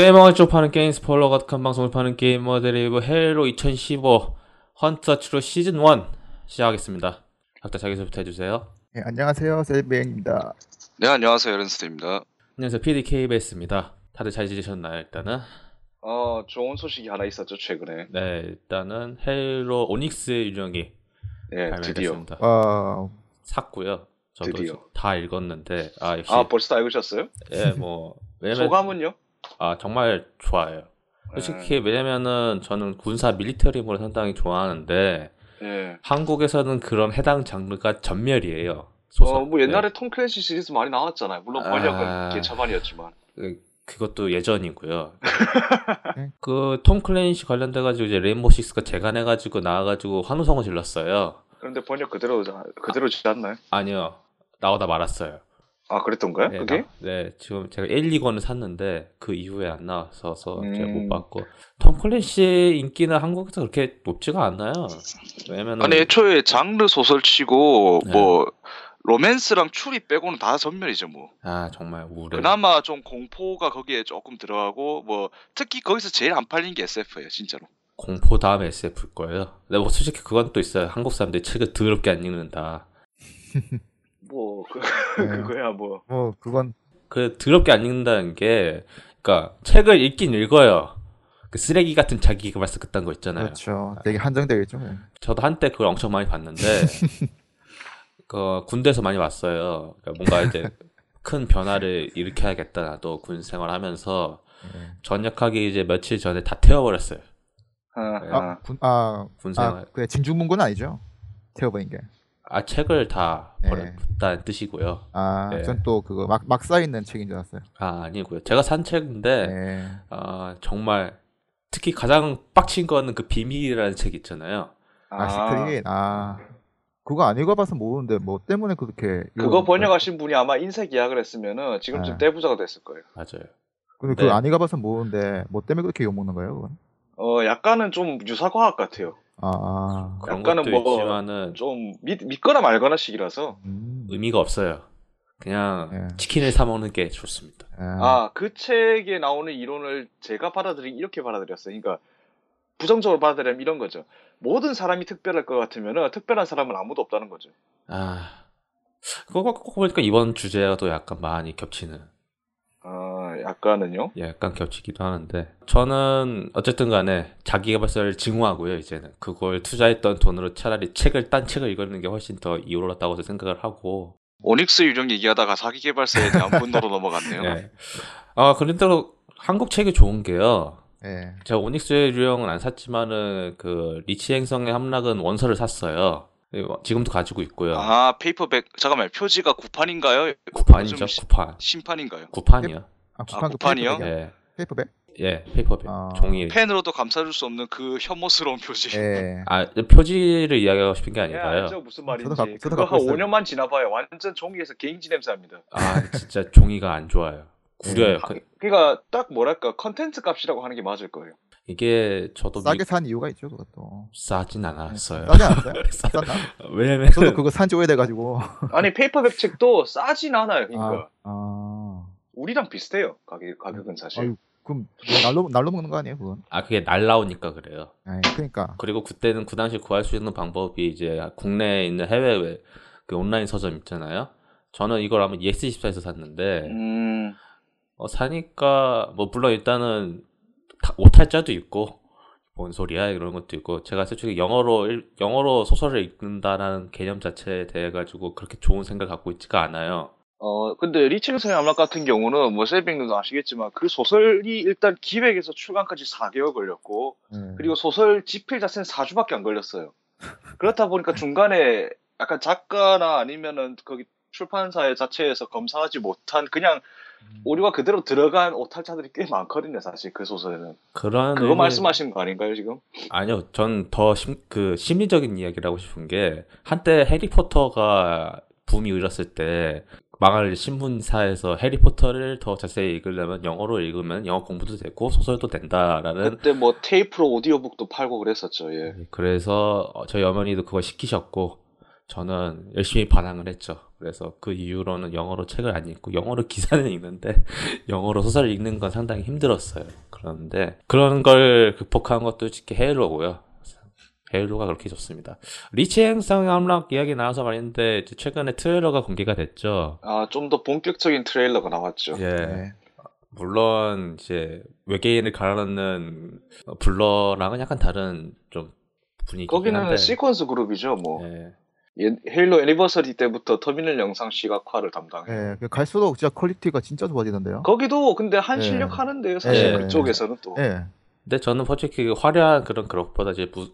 게이머가 쪽 파는 게임 스포일러 가득한 방송을 파는 게이머들의 일부 헤일로 2015 Hunt the Truth 시즌 1 시작하겠습니다. 각자 자기소개부터 해주세요. 네, 안녕하세요. 셀비행입니다. 네 안녕하세요 렌스트입니다. 안녕하세요. PDKBS입니다. 다들 잘 지내셨나요? 일단은 어 좋은 소식이 하나 있었죠 최근에. 네 일단은 헤일로 오닉스 유령이 네 드디어. 발매됐습니다. 와, 샀고요. 저도 드디어. 다 읽었는데 아 역시 아 벌써 다 읽으셨어요? 예뭐 왜냐면 소감은요? 아 정말 좋아요. 솔직히 왜냐면은 저는 군사 밀리터리물을 상당히 좋아하는데 예. 한국에서는 그런 해당 장르가 전멸이에요. 소설. 어 뭐 옛날에 톰 클랜시 시리즈 많이 나왔잖아요. 물론 번역은 아. 개차반이었지만. 네. 그것도 예전이고요. 네. 그톰 클랜시 관련돼 가지고 이제 레인보우 식스가 재간해 가지고 나와 가지고 환호성을 질렀어요. 그런데 번역 그대로 그대로지 않나요? 아니요. 나오다 말았어요. 아 그랬던가요? 네, 그게? 나- 네, 지금 제가 1, 2권을 샀는데 그 이후에 안 나와서 제가 음. 못 봤고 톰 클랜시 인기는 한국에서 그렇게 높지가 않아요. 왜냐면은 아니 애초에 장르 소설치고 네. 뭐 로맨스랑 추리 빼고는 다 전멸이죠 뭐. 아 정말 우울해. 그나마 좀 공포가 거기에 조금 들어가고 뭐 특히 거기서 제일 안 팔린 게 SF예요 진짜로. 공포 다음에 SF일 거예요. 근데 뭐 솔직히 그건 또 있어요. 한국 사람들이 책을 더럽게 안 읽는다. 뭐 그, 네. 그거야 뭐. 뭐 그건 그 더럽게 안 읽는다는 게, 그러니까 책을 읽긴 읽어요. 그 쓰레기 같은 자기 개발서 그딴 거 있잖아요. 그렇죠. 되게 한정되겠죠. 뭐. 저도 한때 그걸 엄청 많이 봤는데, 그 군대에서 많이 봤어요. 그러니까 뭔가 이제 큰 변화를 일으켜야겠다 나도 군 생활하면서 네. 전역하기 이제 며칠 전에 다 태워버렸어요. 아, 네. 아. 아, 군, 아, 군 생활. 아, 그래 진중문군 아니죠? 태워버린 게. 아 책을 다 네. 버렸다는 뜻이고요. 아, 네. 전또 그거 막, 막 쌓여있는 책인 줄 알았어요. 아 아니고요. 제가 산 책인데. 네. 아 정말 특히 가장 빡친 거는 그 비밀이라는 책 있잖아요. 아, 시크릿. 아, 그거 안 읽어봐서 모르는데 뭐 때문에 그렇게. 그거 번역하신 분이 아마 인쇄 계약을 했으면은 지금쯤 네. 떼부자가 됐을 거예요. 맞아요. 근데 네. 그거 안 읽어봐서 모르는데 뭐 때문에 그렇게 욕먹는 거예요, 그건? 어, 약간은 좀 유사과학 같아요. 아, 그런 약간은 것도 뭐 있지만은 좀 믿, 믿거나 말거나 식이라서. 음. 의미가 없어요. 그냥 예. 치킨을 사 먹는 게 좋습니다. 아, 아, 그 책에 나오는 이론을 제가 받아들이기 이렇게 받아들였어요. 그러니까 부정적으로 받아들이면 이런 거죠. 모든 사람이 특별할 것 같으면은 특별한 사람은 아무도 없다는 거죠. 아 그거 꼭 보니까 이번 주제가 또 약간 많이 겹치는, 아, 약간은요. 예, 약간 겹치기도 하는데 저는 어쨌든 간에 자기개발서를 증오하고요. 이제는 그걸 투자했던 돈으로 차라리 책을 딴 책을 읽는 게 훨씬 더 이로웠다고 생각을 하고 오닉스 유령 얘기하다가 사기 개발사에 대한 분노로 넘어갔네요. 예. 아 그런데도 한국 책이 좋은 게요. 예. 제가 오닉스 유형은 안 샀지만은 그 리치 행성의 함락은 원서를 샀어요. 이거 지금도 가지고 있고요. 아, 페이퍼백. 잠깐만, 표지가 구판인가요? 구판이죠, 구판. 신판인가요? 구판이요. 아, 구판 그 구판이요? 예, 페이퍼백? 예, 페이퍼백 아. 종이. 펜으로도 감싸줄 수 없는 그 혐오스러운 표지. 예. 아 표지를 이야기하고 싶은 게 예, 아닌가요? 알죠 무슨 말인지. 저도 갖고- 저도 그거 한 있어요. 5년만 지나봐요. 완전 종이에서 개인지 냄새납니다. 아 진짜 종이가 안 좋아요. 구려요. 하- 그- 그러니까 딱 뭐랄까 컨텐츠 값이라고 하는 게 맞을 거예요. 이게 저도 싸게 미... 산 이유가 있죠, 그것도. 싸진 않았어요. 싸지 않았어요? 쌌나? 왜냐면 저도 그거 산지 오래돼가지고. 아니 페이퍼백 책도 싸진 않아요. 그러니까 아, 아. 우리랑 비슷해요. 가격 가격은 사실. 아유, 그럼 날로, 날로 먹는 거 아니에요, 그건? 아 그게 날라오니까 그래요. 예, 그러니까. 그리고 그때는 그 당시 구할 수 있는 방법이 이제 국내에 있는 해외 그 온라인 서점 있잖아요. 저는 이걸 아마 YES24에서 샀는데 음, 어, 사니까 뭐 물론 일단은 다- 오탈자도 있고 뭔 소리야 이런 것도 있고 제가 솔직히 영어로 일- 영어로 소설을 읽는다라는 개념 자체에 대해 가지고 그렇게 좋은 생각 갖고 있지가 않아요. 어 근데 리칭성의 암락 같은 경우는 뭐 세빙도 아시겠지만 그 소설이 일단 기획에서 출간까지 4개월 걸렸고 예. 그리고 소설 집필 자체는 4주밖에 안 걸렸어요. 그렇다 보니까 중간에 약간 작가나 아니면은 거기 출판사의 자체에서 검사하지 못한 그냥 오류가 그대로 들어간 오탈자들이 꽤 많거든요, 사실 그 소설에는. 그런 그거 의미- 말씀하시는 거 아닌가요, 지금? 아니요, 전 더 그 심리적인 이야기를 하고 싶은 게 한때 해리포터가 붐이 일었을 때 망할 신문사에서 해리포터를 더 자세히 읽으려면 영어로 읽으면 영어 공부도 되고 소설도 된다라는 그때 뭐 테이프로 오디오북도 팔고 그랬었죠, 예. 그래서 어, 저희 어머니도 그걸 시키셨고 저는 열심히 반항을 했죠. 그래서 그 이후로는 영어로 책을 안 읽고 영어로 기사는 읽는데 영어로 소설을 읽는 건 상당히 힘들었어요. 그런데 그런 걸 극복한 것도 솔직히 헤일로고요. 헤일로가 그렇게 좋습니다. 리치 행성 함락 이야기 나와서 말인데 최근에 트레일러가 공개가 됐죠. 아, 좀 더 본격적인 트레일러가 나왔죠. 예. 네. 물론 이제 외계인을 갈아넣는 어, 블러랑은 약간 다른 좀 분위기긴 거기는 한데. 시퀀스 그룹이죠. 뭐 예. 예- 헤일로 Anniversary 때부터 터미널 영상 시각화를 담당해. 예, 그 갈수록 진짜 quality가 진짜 좋아지던데요. 거기도 근데 한 네. 실력 하는데요. 사실 네. 그쪽에서는 또. 예. 근데 저는 솔직히 그 화려한 그런 그룹보다 이제 무-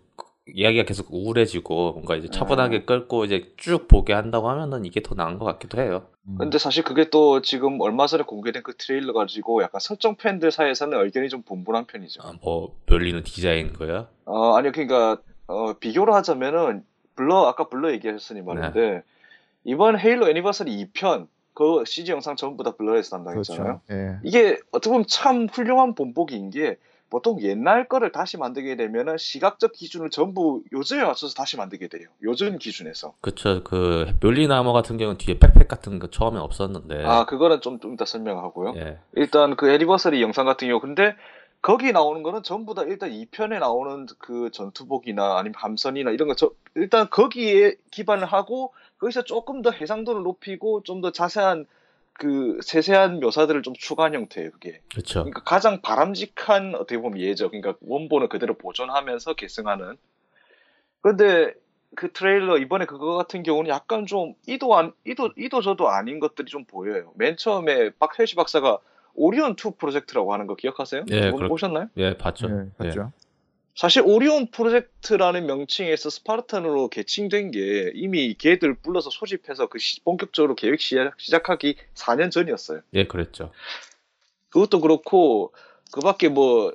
이야기가 계속 우울해지고 뭔가 이제 차분하게 끌고 이제 쭉 보게 한다고 하면은 이게 더 나은 것 같기도 해요. 음. 근데 사실 그게 또 지금 얼마 전에 공개된 그 트레일러 가지고 약간 설정 팬들 사이에서는 의견이 좀 분분한 편이죠. 아, 뭐 별리는 디자인 거야? 어, 아니요, 그러니까, 어, 비교를 하자면은, 블러, 아까 블러 얘기하셨으니 말인데, 네. 이번 헤일로 애니버서리 2편, 그 CG 영상 전부 다 블러에서 담당했잖아요. 그렇죠. 예. 이게 어떻게 보면 참 훌륭한 본보기인 게, 보통 옛날 거를 다시 만들게 되면은 시각적 기준을 전부 요즘에 맞춰서 다시 만들게 돼요. 요즘 기준에서. 그쵸. 그 멸리나무 같은 경우는 뒤에 백팩 같은 거 처음에 없었는데. 아, 그거는 좀, 좀 이따 설명하고요. 예. 일단 그 애니버서리 영상 같은 경우 근데 거기 나오는 거는 전부 다 일단 2편에 나오는 그 전투복이나 아니면 함선이나 이런 거 저, 일단 거기에 기반을 하고 거기서 조금 더 해상도를 높이고 좀 더 자세한 그 세세한 묘사들을 좀 추가한 형태예요 그게 그쵸. 그러니까 가장 바람직한 어떻게 보면 예죠 그러니까 원본을 그대로 보존하면서 계승하는 그런데 그 트레일러 이번에 그거 같은 경우는 약간 좀 이도 안 이도 이도 저도 아닌 것들이 좀 보여요 맨 처음에 핼시 박사가 오리온 2 프로젝트라고 하는 거 기억하세요? 예, 보- 그렇- 보셨나요? 예, 봤죠. 예, 맞죠. 사실 오리온 프로젝트라는 명칭에서 스파르탄으로 개칭된 게 이미 걔들 불러서 소집해서 그 시- 본격적으로 계획 시작, 시작하기 4년 전이었어요. 예, 그랬죠. 그것도 그렇고 그 밖에 뭐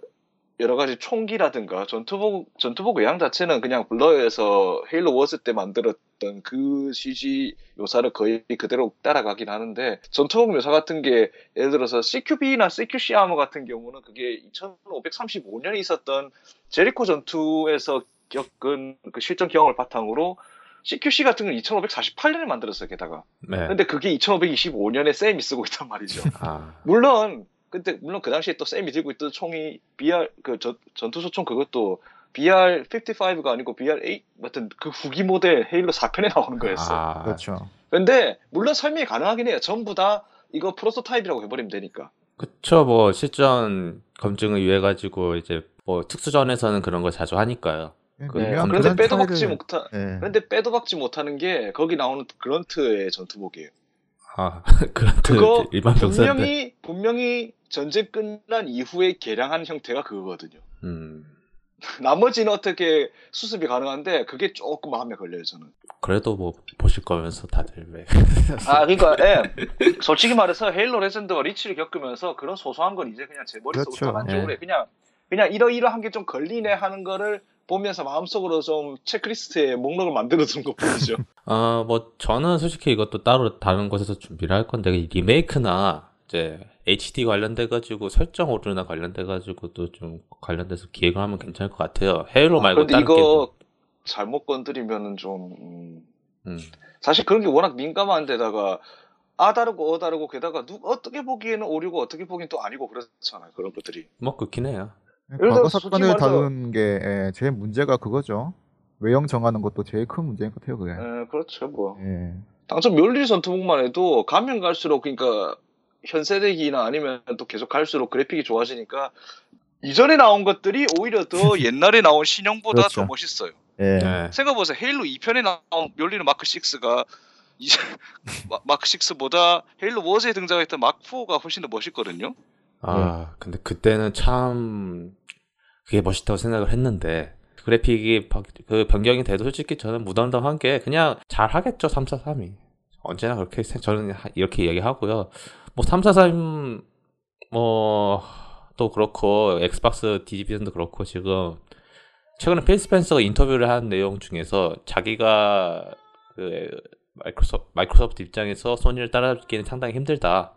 여러 가지 총기라든가 전투복 전투복 외양 자체는 그냥 블러에서 헤일로 워즈 때 만들었던 그 CG 묘사를 거의 그대로 따라가긴 하는데 전투복 묘사 같은 게 예를 들어서 CQB나 CQC 아머 같은 경우는 그게 2535년에 있었던 제리코 전투에서 겪은 그 실전 경험을 바탕으로 CQC 같은 건 2548년에 만들었어요 게다가. 네. 근데 그게 2525년에 쌤이 쓰고 있단 말이죠. 아, 물론 근데 물론 그 당시에 또 쌤이 들고 있던 총이 BR 그 전, 전투소총 그것도 BR 55가 아니고 BR 8 같은 그 후기 모델 헤일로 4편에 나오는 거였어. 요 아, 그렇죠. 근데 물론 설명이 가능하긴 해요. 전부 다 이거 프로토타입이라고 해버리면 되니까. 그쵸. 뭐 실전 검증을 위해 가지고 이제 뭐 특수전에서는 그런 걸 자주 하니까요. 예, 그- 미묘한 그런데 그런 빼도 박지 차이를- 못한 예. 그런데 빼도 박지 못하는 게 거기 나오는 그런트의 전투복이에요. 아, 그렇듯 그거 일반 병사인데. 분명히 분명히 전쟁 끝난 이후에 개량한 형태가 그거거든요. 음. 나머지는 어떻게 수습이 가능한데 그게 조금 마음에 걸려요 저는. 그래도 뭐 보실 거면서 다들 왜. 아, 그러니까, 예. 솔직히 말해서 헤일로 레전드가 리치를 겪으면서 그런 소소한 건 이제 그냥 제 머릿속으로 그렇죠. 다 만족을 예. 해. 그냥, 그냥 이러이러한 게 좀 걸리네 하는 거를 보면서 마음속으로 좀 체크리스트에 목록을 만들어 두는 것 뿐이죠. 어, 뭐 저는 솔직히 이것도 따로 다른 곳에서 준비를 할 건데 이 리메이크나 이제 HD 관련돼 가지고 설정 오류나 관련돼 가지고 또 좀 관련돼서 기획을 하면 괜찮을 것 같아요. 헤일로 말고 그런데 다른 이거 잘못 건드리면은 좀, 음. 음. 사실 그런 게 워낙 민감한 데다가 아 다르고 어 다르고 게다가 누, 어떻게 보기에는 오류고 어떻게 보기엔 또 아니고 그렇잖아요. 그런 것들이. 뭐 그렇긴 해요. 예를 과거 사건을 다루는 게 예, 제일 문제가 그거죠. 외형 정하는 것도 제일 큰 문제인 것 같아요, 그게. 예, 그렇죠, 뭐. 예. 당초 멸리 전투복만 해도 가면 갈수록 그러니까 현 세대기나 아니면 또 계속 갈수록 그래픽이 좋아지니까 이전에 나온 것들이 오히려 더 옛날에 나온 신형보다 그렇죠. 더 멋있어요. 예. 네. 생각해보세요. 헤일로 2편에 나온 멸리는 마크 6가 이제 마- 마크 6보다 헤일로 워즈에 등장했던 마크 4가 훨씬 더 멋있거든요. 아, 근데 그때는 참 그게 멋있다고 생각을 했는데 그래픽이 바- 그 변경이 돼도 솔직히 저는 무덤덤한 게 그냥 잘 하겠죠 343이 언제나 그렇게 생- 저는 하- 이렇게 얘기하고요 뭐 343 뭐 또 그렇고 엑스박스 division도 그렇고 지금 최근에 필 스펜서가 인터뷰를 한 내용 중에서 자기가 그 마이크로소프트, 마이크로소프트 입장에서 소니를 따라잡기는 상당히 힘들다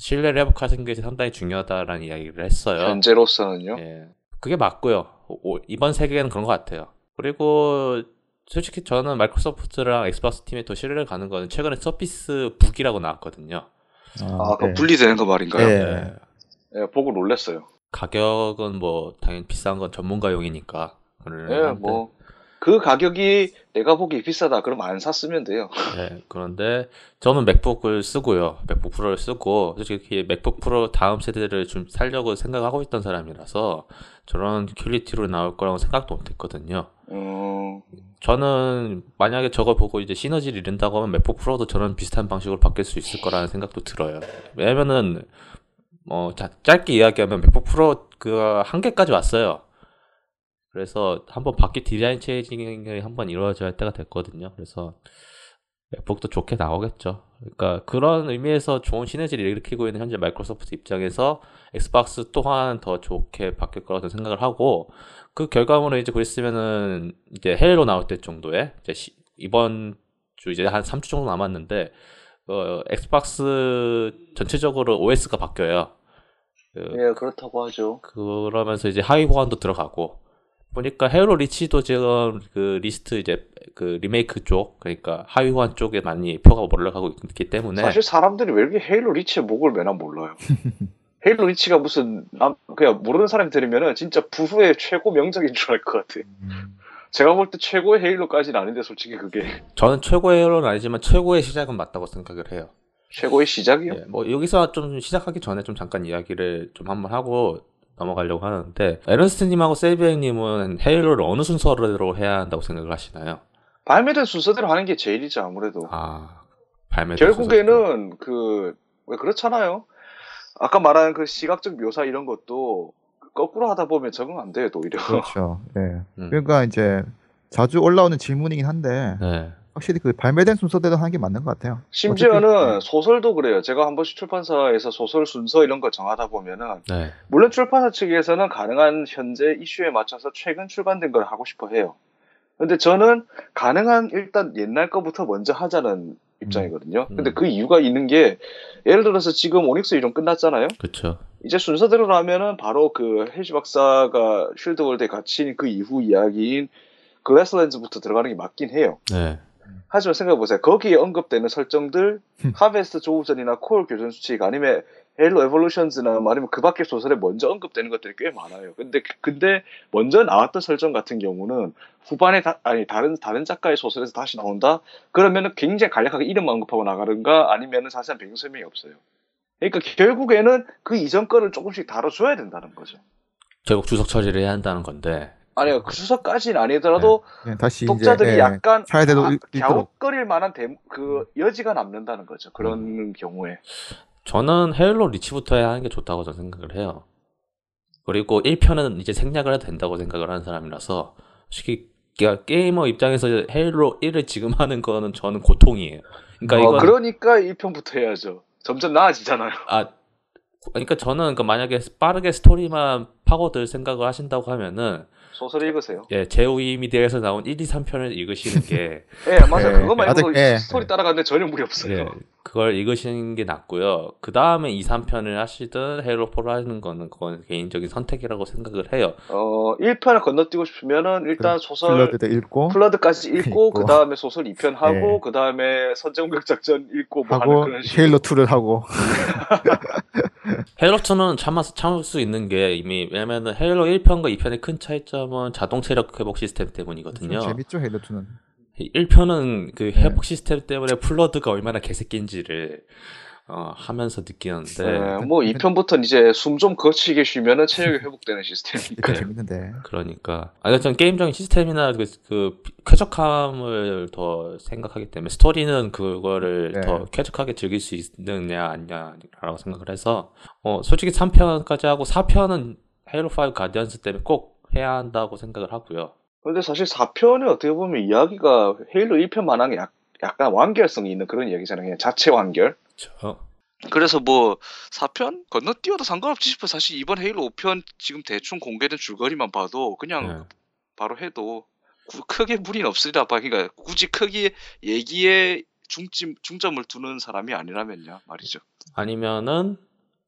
신뢰를 회복하는 게 상당히 중요하다라는 이야기를 했어요. 현재로서는요. 예. 그게 맞고요. 오- 이번 세대에는 그런 것 같아요. 그리고 솔직히 저는 마이크로소프트랑 엑스박스 팀에 더 신뢰를 가는 거는 최근에 서피스 북이라고 나왔거든요. 아, 그 네. 분리되는 거 말인가요? 예. 네. 예, 보고 놀랐어요. 가격은 뭐 당연히 비싼 건 전문가용이니까. 예, 한데, 뭐 그 가격이 내가 보기 비싸다 그러면 안 샀으면 돼요. 네, 그런데 저는 맥북을 쓰고요. 맥북 프로를 쓰고 솔직히 맥북 프로 다음 세대를 좀 살려고 생각하고 있던 사람이라서 저런 퀄리티로 나올 거라고 생각도 못했거든요. 음, 저는 만약에 저걸 보고 이제 시너지를 일으킨다고 하면 맥북 프로도 저런 비슷한 방식으로 바뀔 수 있을 거라는 생각도 들어요. 왜냐면은 뭐 자- 짧게 이야기하면 맥북 프로 그 한계까지 왔어요. 그래서 한번 바퀴 디자인 changing이 한번 이루어져야 할 때가 됐거든요. 그래서 맥북도 좋게 나오겠죠. 그러니까 그런 의미에서 좋은 시너지를 일으키고 있는 현재 마이크로소프트 입장에서 엑스박스 또한 더 좋게 바뀔 거라고 생각을 하고 그 결과물을 이제 곧 있으면은 이제 해외로 나올 때 정도에 이제 시- 이번 주 이제 한 3주 정도 남았는데 어, 엑스박스 전체적으로 OS가 바뀌어요. 그, 예, 그렇다고 하죠. 그러면서 이제 하위 호환도 들어가고 보니까 헤일로 리치도 지금 그 리스트 이제 그 리메이크 쪽 그러니까 하위 보안 쪽에 많이 표가 올라가고 있기 때문에 사실 사람들이 왜 이렇게 헤일로 리치의 목을 매나 몰라요. 헤일로 리치가 무슨 남, 그냥 모르는 사람이 들으면은 진짜 부후의 최고 명작인 줄 알 것 같아. 음. 제가 볼 때 최고의 헤일로까지는 아닌데 솔직히 그게 저는 최고의 헤로는 아니지만 최고의 시작은 맞다고 생각을 해요. 최고의 시작이요. 예, 뭐 여기서 좀 시작하기 전에 좀 잠깐 이야기를 좀 한번 하고 넘어가려고 하는데 에런스트님하고 세이비앵님은 헤일로를 어느 순서로 해야 한다고 생각을 하시나요? 발매된 순서대로 하는 게 제일이지 아무래도. 아 발매 결국에는 그 왜 그렇잖아요. 아까 말한 그 시각적 묘사 이런 것도 거꾸로 하다 보면 적응 안 돼요, 또 오히려. 그렇죠. 예. 음. 그러니까 이제 자주 올라오는 질문이긴 한데 네. 확실히 그 발매된 순서대로 하는 게 맞는 것 같아요. 심지어는 어차피- 소설도 그래요. 제가 한 번씩 출판사에서 소설 순서 이런 거 정하다 보면은 네. 물론 출판사 측에서는 가능한 현재 이슈에 맞춰서 최근 출간된 걸 하고 싶어 해요. 근데 저는 가능한 일단 옛날 거부터 먼저 하자는 입장이거든요. 음. 근데 그 이유가 있는 게 예를 들어서 지금 오닉스의 유령 끝났잖아요. 그렇죠. 이제 순서대로 라면은 바로 그 핼시 박사가 Shield World에 갇힌 그 이후 이야기인 Glasslands부터 들어가는 게 맞긴 해요. 네. 하지만 생각해보세요. 거기에 언급되는 설정들, 하베스트 조우전이나 콜 교전 수칙, 아니면 헤일로 Evolutions나 뭐 아니면 그 밖의 소설에 먼저 언급되는 것들이 꽤 많아요. 근데, 근데 먼저 나왔던 설정 같은 경우는 후반에, 다, 아니, 다른, 다른 작가의 소설에서 다시 나온다? 그러면은 굉장히 간략하게 이름만 언급하고 나가는가? 아니면은 자세한 배경 설명이 없어요. 그러니까 결국에는 그 이전 거를 조금씩 다뤄줘야 된다는 거죠. 결국 주석 처리를 해야 한다는 건데. 아니요, 그 수석까지는 아니더라도 예, 다시 독자들이 이제 예, 약간 차례대로 아, 갸웃거릴 만한 대, 그 여지가 남는다는 거죠. 그런 경우에. 저는 헤일로 리치부터 해야 하는 게 좋다고 저는 생각을 해요. 그리고 1편은 이제 생략을 해도 된다고 생각을 하는 사람이라서 솔직히 게- 게이머 입장에서 헤일로 1을 지금 하는 거는 저는 고통이에요. 그러니까 어, 이건 그러니까 1편부터 해야죠. 점점 나아지잖아요. 아 그러니까 저는 그러니까 만약에 빠르게 스토리만 파고들 생각을 하신다고 하면은 소설 읽으세요. 예, 제우미디어에서 나온 1, 2, 3편을 읽으시는 게 예, 맞아요. 예, 그거 말고 아직, 예. 스토리 따라가는데 전혀 무리 없어요. 예, 그걸 읽으시는 게 낫고요. 그 다음에 2, 3편을 하시든 헤일로 4를 하는 거는 그건 개인적인 선택이라고 생각을 해요. 어, 1편을 건너뛰고 싶으면은 일단 소설 플러드도 읽고 플러드까지 읽고 읽고. 그 다음에 소설 2편 하고 예. 그 다음에 선제공격 작전 읽고 뭐 하는 하고 그런 식으로. 헤일로 2를 하고 헤일로 2는 참아, 참을 수 있는 게 이미 왜냐면은 헤일로 1편과 2편의 큰 차이점은 자동 체력 회복 시스템 때문이거든요. 재밌죠 헤일로 2는 1편은 그 네. 회복 시스템 때문에 플러드가 얼마나 개새끼인지를 어, 하면서 느끼는데 네, 뭐 2편부터는 이제 숨 좀 거치게 쉬면은 체력이 회복되는 시스템이니까. 네. 재밌는데 그러니까 아니 전 게임적인 시스템이나 그, 그 쾌적함을 더 생각하기 때문에 스토리는 그거를 네. 더 쾌적하게 즐길 수 있느냐 아니냐라고 생각을 해서 어 솔직히 3편까지 하고 4편은 헤일로 5 가디언스 때문에 꼭 해야 한다고 생각을 하고요. 근데 사실 4편이 어떻게 보면 이야기가 헤일로 1편만한 게 약, 약간 완결성이 있는 그런 이야기잖아요. 그냥 자체 완결. 그렇죠. 그래서 뭐 4편 건너뛰어도 상관없지 싶어 사실 이번 헤일로 5편 지금 대충 공개된 줄거리만 봐도 그냥 네. 바로 해도 구- 크게 무리는 없으리라 봐. 그러니까 굳이 크게 얘기에 중점 중점을 두는 사람이 아니라면요 말이죠. 아니면은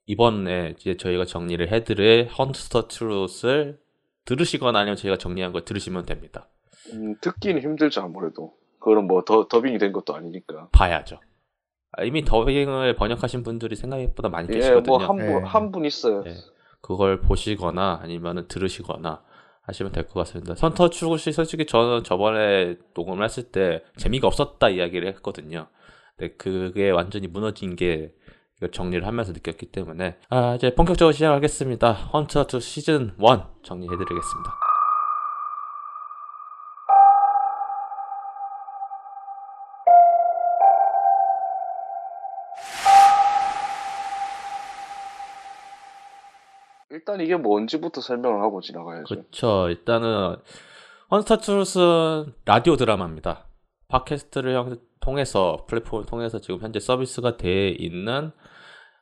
이번에 이제 저희가 정리를 해드릴 헌스터 트롯을 들으시거나 아니면 저희가 정리한 걸 들으시면 됩니다. 음, 듣기는 힘들죠 아무래도. 그거는 뭐 더, 더빙이 된 것도 아니니까. 봐야죠. 아, 이미 더빙을 번역하신 분들이 생각보다 많이 예, 계시거든요. 뭐한 분 예. 한분 있어요. 예. 그걸 보시거나 아니면 들으시거나 하시면 될 것 같습니다. 선터 출구시 솔직히 저는 저번에 녹음을 했을 때 재미가 없었다 이야기를 했거든요. 근데 그게 완전히 무너진 게 이거 정리를 하면서 느꼈기 때문에 아 이제 본격적으로 시작하겠습니다. 헌터 2 시즌 1 정리해드리겠습니다. 일단 이게 뭔지부터 설명을 하고 지나가야죠. 그렇죠. 일단은 Hunt the Truth는 라디오 드라마입니다. 팟캐스트를 형- 통해서 플랫폼을 통해서 지금 현재 서비스가 돼 있는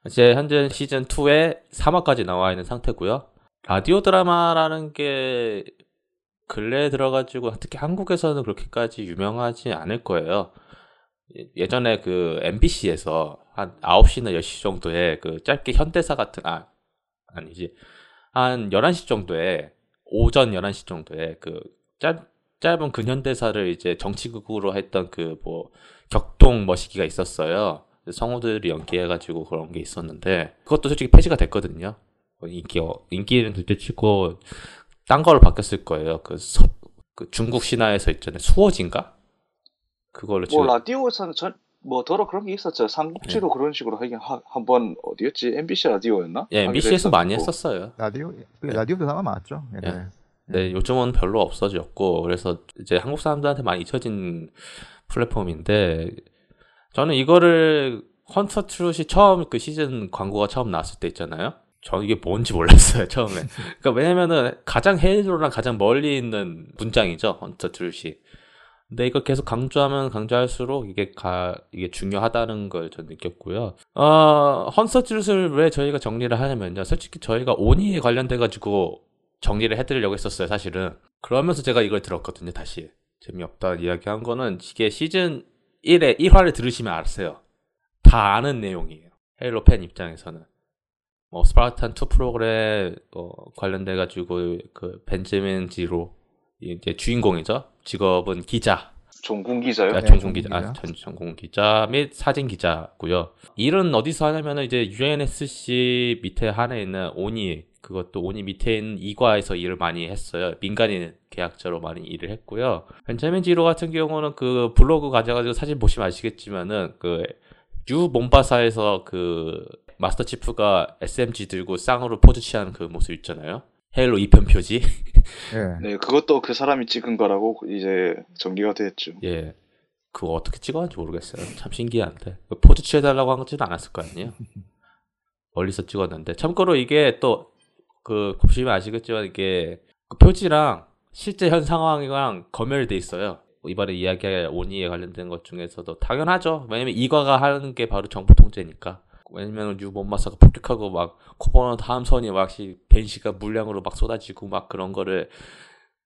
이제 현재 시즌 2에 3화까지 나와 있는 상태고요. 라디오 드라마라는 게 근래에 들어가지고 특히 한국에서는 그렇게까지 유명하지 않을 거예요. 예- 예전에 그 MBC에서 한 9시나 10시 정도에 그 짧게 현대사 같은 아 아니지 한 11시 정도에 오전 11시 정도에 그 짧, 짧은 근현대사를 이제 정치극으로 했던 그 뭐 격동 머시기가 있었어요. 성우들이 연기해가지고 그런 게 있었는데 그것도 솔직히 폐지가 됐거든요. 뭐 인기 인기는 둘째 치고 딴 걸로 바뀌었을 거예요. 그, 서- 그 중국 신화에서 있잖아요. 수호진가? 그걸로 뭐 지금 라디오에서는 전 뭐 더러 그런 게 있었죠. 삼국지도 그런 식으로 하긴 한번 어디였지? MBC 라디오였나? 예, MBC에서 많이 했었고. 했었어요. 라디오 그 라디오 드라마 맞죠? 예. 옛날에. 네, 요즘은 별로 없어졌고, 그래서 이제 한국 사람들한테 많이 잊혀진 플랫폼인데, 저는 이거를 헌터 트롯이 처음 그 시즌 광고가 처음 나왔을 때 있잖아요. 저 이게 뭔지 몰랐어요, 처음에. 그러니까 왜냐면은 가장 헤이로랑 가장 멀리 있는 문장이죠, 헌터 트롯이. 근데 이거 계속 강조하면 강조할수록 이게 가, 이게 중요하다는 걸 전 느꼈고요. 어, Truth를 왜 저희가 정리를 하냐면요. 솔직히 저희가 ONI에 관련돼 가지고 정리를 해드리려고 했었어요, 사실은. 그러면서 제가 이걸 들었거든요, 다시. 재미없다 이야기한 거는 이게 시즌 1의 1화를 들으시면 아세요. 다 아는 내용이에요. 헤일로 팬 입장에서는. 뭐, 스파르탄 2 프로그램, 어, 관련돼 가지고, 그, 벤자민 지로, 이제 주인공이죠. 직업은 기자. 종군 기자요? 아, 네, 전공 기자, 전공 아. 전, 전공 기자 및 사진 기자고요. 일은 어디서 하냐면은 이제 UNSC 밑에 한해 있는 ONI 그것도 ONI 밑에 있는 이과에서 일을 많이 했어요. 민간인 계약자로 많이 일을 했고요. 벤자민 지로 같은 경우는 그 블로그 가져가지고 사진 보시면 아시겠지만은 그 유 몬바사에서 그 마스터 치프가 SMG 들고 쌍으로 포즈 취하는 그 모습 있잖아요. 헤일로 2편 표지. 예. 네, 그것도 그 사람이 찍은 거라고 이제 정리가 됐죠. 예. 그거 어떻게 찍었는지 모르겠어요. 참 신기한데. 그 포즈 취해달라고 한 것지는 않았을 거 아니에요? 멀리서 찍었는데. 참고로 이게 또, 그, 보시면 아시겠지만 이게, 그 표지랑 실제 현 상황이랑 검열돼 있어요. 이번에 이야기할 오니에 관련된 것 중에서도 당연하죠. 왜냐면 이과가 하는 게 바로 정보 통제니까. 왜냐면 유몬마사가 폭격하고 막 코버너 다음 선이 막시 벤시가 물량으로 막 쏟아지고 막 그런 거를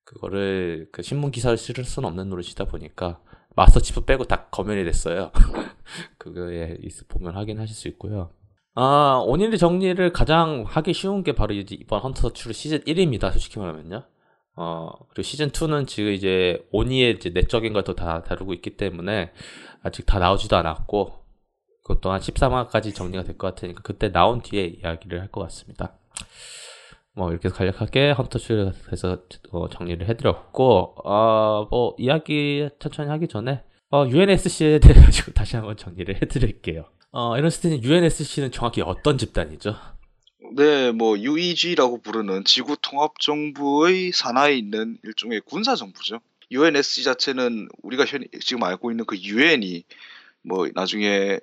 그거를 그 신문 기사를 실을 수는 없는 노릇이다 보니까 마스터 치프 빼고 다 검열이 됐어요. 그거에 있- 보면 확인하실 수 있고요. 아, 오늘의 정리를 가장 하기 쉬운 게 바로 이제 이번 헌터 트루 시즌 1입니다. 솔직히 말하면요. 어, 그리고 시즌 2는 지금 이제 오니의 이제 내적인 것도 다 다루고 있기 때문에 아직 다 나오지도 않았고 그것도 한 13화까지 정리가 될 것 같으니까 그때 나온 뒤에 이야기를 할 것 같습니다. 뭐 이렇게 간략하게 헌터 트루에 대해서 어, 정리를 해드렸고 어, 뭐 이야기 천천히 하기 전에 어, UNSC에 대해 가지고 다시 한번 정리를 해드릴게요. 어, 에런스틴은 UNSC는 정확히 어떤 집단이죠? 네, 뭐 UEG라고 부르는 지구 통합 정부의 산하에 있는 일종의 군사 정부죠. UNSC 자체는 우리가 현, 지금 알고 있는 그 UN이 뭐 나중에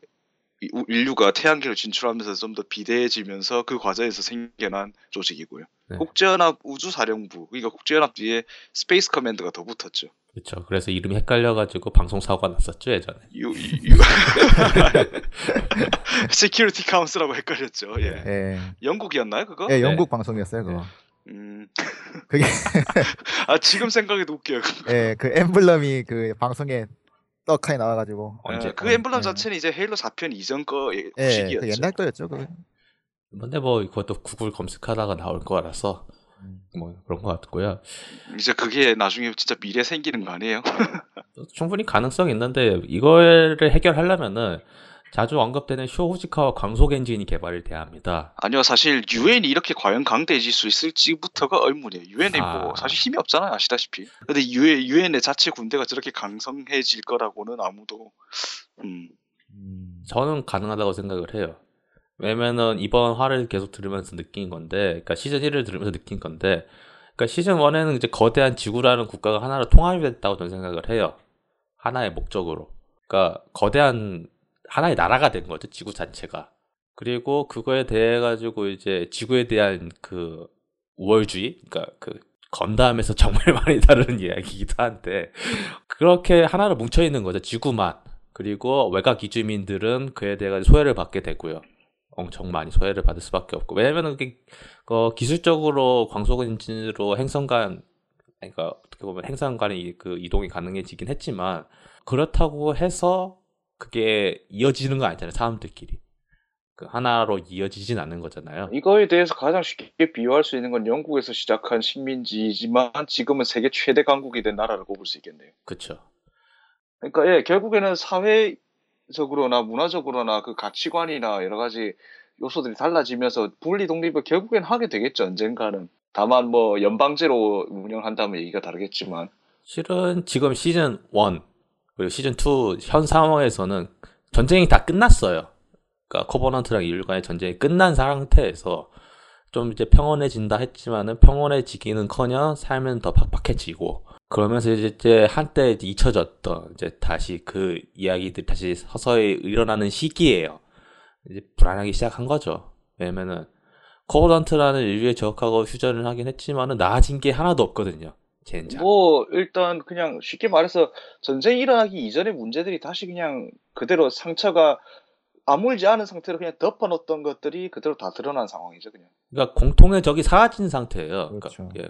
인류가 태양계로 진출하면서 좀 더 비대해지면서 그 과정에서 생겨난 조직이고요. 네. 국제연합 우주사령부, 그러니까 국제연합 뒤에 Space Command가 더 붙었죠. 그렇죠. 그래서 이름이 헷갈려가지고 방송 사고가 났었죠 예전에. 유, 유, Security Council하고 헷갈렸죠. 예. 예. 영국이었나요, 그거? 예, 영국 방송이었어요, 그거. 음. 그게 아 지금 생각해도 웃겨요. 그거. 예, 그 엠블럼이 그 방송에 떡하니 나와가지고. 언제? 예, 그 엠블럼 예. 자체는 이제 헤일로 4편 이전 거 예, 예, 시기였죠. 그 옛날 거였죠, 그. 근데 뭐 그것도 구글 검색하다가 나올 거라서 뭐 그런 것 같고요. 이제 그게 나중에 진짜 미래 생기는 거 아니에요? 충분히 가능성이 있는데 이거를 해결하려면은 자주 언급되는 쇼후지카와 광속 엔진이 개발이 돼야 합니다. 아니요, 사실 유엔이 이렇게 과연 강대해질 수 있을지부터가 의문이에요. 유엔이 아. 뭐 사실 힘이 없잖아요, 아시다시피. 근데 유엔 유엔의 자체 군대가 저렇게 강성해질 거라고는 아무도 음, 음. 저는 가능하다고 생각을 해요. 왜냐면은 이번 화를 계속 들으면서 느낀 건데, 그러니까 시즌 1을 들으면서 느낀 건데, 그러니까 시즌 1에는 이제 거대한 지구라는 국가가 하나로 통합이 됐다고 저는 생각을 해요. 하나의 목적으로. 그러니까 거대한 하나의 나라가 된 거죠, 지구 자체가. 그리고 그거에 대해 가지고 이제 지구에 대한 그 우월주의, 그러니까 그 건담에서 정말 많이 다루는 이야기이기도 한데 그렇게 하나로 뭉쳐 있는 거죠, 지구만. 그리고 외곽 이주민들은 그에 대해 소외를 받게 되고요. 엄청 많이 소외를 받을 수밖에 없고 왜냐면은 그게 어, 기술적으로 광속 엔진으로 행성간 그러니까 어떻게 보면 행성 간의 그 이동이 가능해지긴 했지만 그렇다고 해서 그게 이어지는 거 아니잖아요 사람들끼리 그 하나로 이어지진 않는 거잖아요. 이거에 대해서 가장 쉽게 비유할 수 있는 건 영국에서 시작한 식민지지만 지금은 세계 최대 강국이 된 나라를 꼽을 수 있겠네요. 그렇죠. 그러니까 예, 결국에는 사회적으로나 문화적으로나 그 가치관이나 여러 가지 요소들이 달라지면서 분리 독립을 결국엔 하게 되겠죠 언젠가는. 다만 뭐 연방제로 운영한다면 얘기가 다르겠지만 실은 지금 시즌 1 그리고 시즌 2 현 상황에서는 전쟁이 다 끝났어요. 그러니까 코버넌트랑 인류 간의 전쟁이 끝난 상태에서 좀 이제 평온해진다 했지만은 평온해지기는커녕 삶은 더 팍팍해지고 그러면서 이제, 한때 잊혀졌던 이제 다시 그 이야기들 다시 서서히 일어나는 시기예요. 이제 불안하기 시작한 거죠. 왜냐면은 코버넌트라는 인류의 주적하고 휴전을 하긴 했지만은 나아진 게 하나도 없거든요. 젠장. 뭐 일단 그냥 쉽게 말해서 전쟁이 일어나기 이전의 문제들이 다시 그냥 그대로 상처가 아물지 않은 상태로 그냥 덮어놓던 것들이 그대로 다 드러난 상황이죠 그냥. 그러니까 공통의 적이 사라진 상태예요. 그러니까 그렇죠. 예.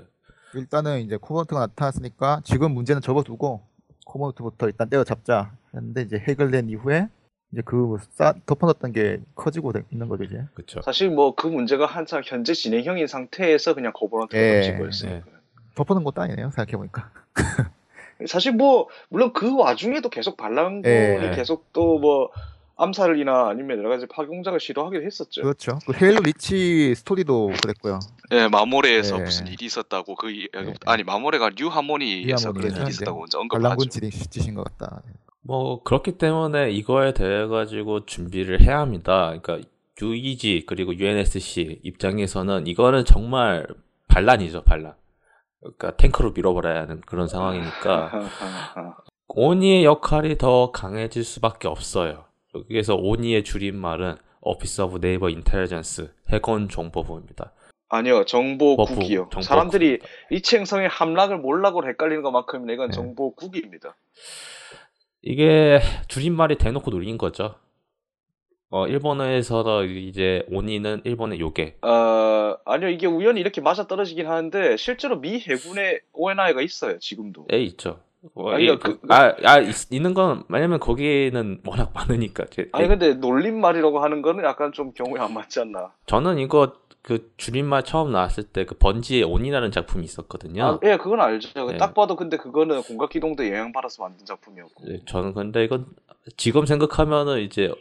일단은 이제 코버넌트가 나타났으니까 지금 문제는 접어두고 코버넌트부터 일단 때려잡자 했는데 이제 해결된 이후에 이제 그 싸, 덮어놨던 게 커지고 되- 있는 거죠 이제. 그렇죠. 사실 뭐 그 문제가 한창 현재 진행형인 상태에서 그냥 고버넌트가 예, 덮친 거였으니까. 덮어놓은 것도 아니네요 생각해보니까. 사실 뭐 물론 그 와중에도 계속 반란군이 예. 계속 또 뭐 암살이나 아니면 여러 가지 파괴공작을 시도하기도 했었죠. 그렇죠. 그 헤일로 리치 스토리도 그랬고요. 예, 마모레에서 예. 무슨 일이 있었다고 그 이- 예. 아니 마모레가 뉴 하모니에서 그런 뉴하모니에서 일이 있었다고 먼저 언급을 반란군 짓인 것 같다. 뭐 그렇기 때문에 이거에 대해 가지고 준비를 해야 합니다. 그러니까 UEG 그리고 UNSC 입장에서는 이거는 정말 반란이죠, 반란. 그러니까 탱크로 밀어버려야 하는 그런 상황이니까 오니의 역할이 더 강해질 수밖에 없어요. 여기에서 오니의 줄임말은 Office of Naval Intelligence 해군 정보부입니다. 아니요, 정보국이요. 정보국. 사람들이 리치행성의 함락을 몰락으로 헷갈리는 것만큼 이건 네. 정보국입니다. 이게 줄임말이 대놓고 놀린 거죠. 어, 일본어에서 이제 오니는 일본의 요괴. 어, 아니요, 이게 우연히 이렇게 맞아 떨어지긴 하는데 실제로 미 해군에 ONI가 있어요, 지금도. 에 있죠. 어, 아니, 이- 그- 아, 아, 있, 있는 건, 왜냐면 거기는 워낙 많으니까. 제- 아니 근데 놀림말이라고 하는 거는 약간 좀 경우에 안 맞지 않나? 저는 이거 그 줄임말 처음 나왔을 때 그 번지의 온이라는 작품이 있었거든요. 아, 예, 그건 알죠. 네. 딱 봐도 근데 그거는 공각기동대 영향받아서 만든 작품이었고. 네, 저는 근데 이건 지금 생각하면은 이제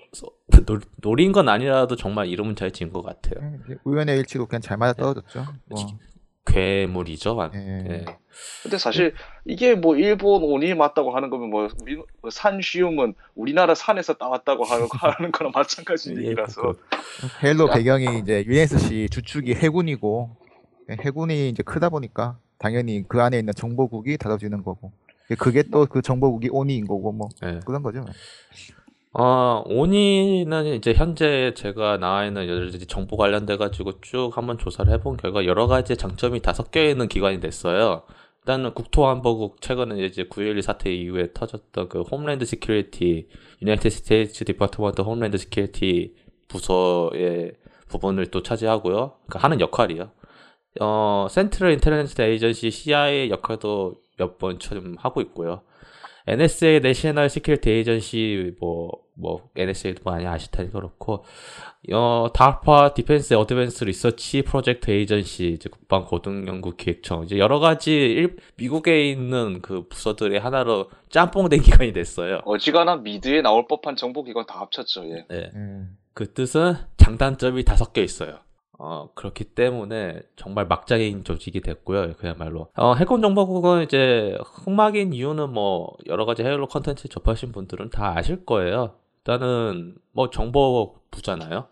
노, 노린 건 아니라도 정말 이름은 잘 지은 것 같아요. 네, 이제 우연의 일치로 그냥 잘 맞아 떨어졌죠. 뭐. 괴물이죠. 완- 예. 예. 근데 사실 이게 뭐 일본 오니 맞다고 하는 거면 뭐, 우리- 뭐 산시움은 우리나라 산에서 따왔다고 하는, 하는 거랑 마찬가지 예, 얘기라서. 그- 헤일로 배경이 이제 UNSC 주축이 해군이고 예, 해군이 이제 크다 보니까 당연히 그 안에 있는 정보국이 다뤄지는 거고 그게 또 그 정보국이 오니인 거고 뭐 예. 그런 거죠. 어, 오니는 이제 현재 제가 나와 있는 여러 가지 정보 관련돼 가지고 쭉 한번 조사를 해본 결과 여러 가지 장점이 다 섞여 있는 기관이 됐어요. 일단은 국토안보국 최근에 이제 9.11 사태 이후에 터졌던 그 Homeland Security United States Department Homeland Security 부서의 부분을 또 차지하고요. 그러니까 하는 역할이요. 어, Central Intelligence Agency CIA 역할도 몇번좀 하고 있고요. NSA National Security Agency 뭐, 뭐, NSA도 많이 아실 테니 그렇고, 어, DARPA Defense Advanced Research Project Agency, 이제 국방 고등 연구 기획청, 이제 여러 가지 일, 미국에 있는 그 부서들의 하나로 짬뽕된 기관이 됐어요. 어지간한 미드에 나올 법한 정보 기관 다 합쳤죠. 예. 네. 음. 그 뜻은 장단점이 다 섞여 있어요. 어, 그렇기 때문에 정말 막장인 조직이 됐고요. 그야말로. 어, 해군 정보국은 이제 흑막인 이유는 뭐 여러 가지 헤일로 컨텐츠 접하신 분들은 다 아실 거예요. 일단은 뭐 정보부잖아요.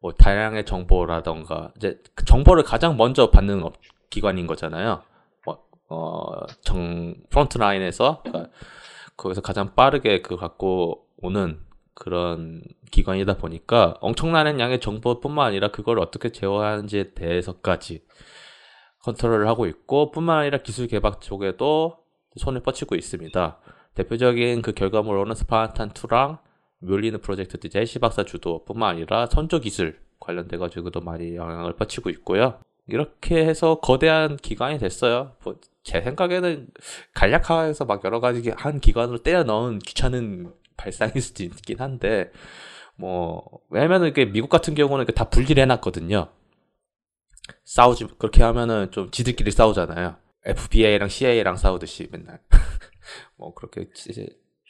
뭐 다양한 정보라던가 이제 그 정보를 가장 먼저 받는 업- 기관인 거잖아요. 뭐, 어, 정 front line에서 그러니까 거기서 가장 빠르게 그 갖고 오는 그런 기관이다 보니까 엄청나는 양의 정보뿐만 아니라 그걸 어떻게 제어하는지에 대해서까지 컨트롤을 하고 있고 뿐만 아니라 기술 개발 쪽에도 손을 뻗치고 있습니다. 대표적인 그 결과물로는 스파르탄 2랑 뮬리는 프로젝트 때 제시 박사 주도뿐만 아니라 선조 기술 관련돼 가지고도 많이 영향을 뻗치고 있고요. 이렇게 해서 거대한 기관이 됐어요. 뭐 제 생각에는 간략화해서 막 여러 가지 한 기관으로 때려 넣은 귀찮은 발상일 수도 있긴 한데 뭐 왜냐면은 이게 미국 같은 경우는 다 분리를 해놨거든요. 싸우지 그렇게 하면은 좀 지들끼리 싸우잖아요. FBI랑 CIA랑 싸우듯이 맨날 뭐 그렇게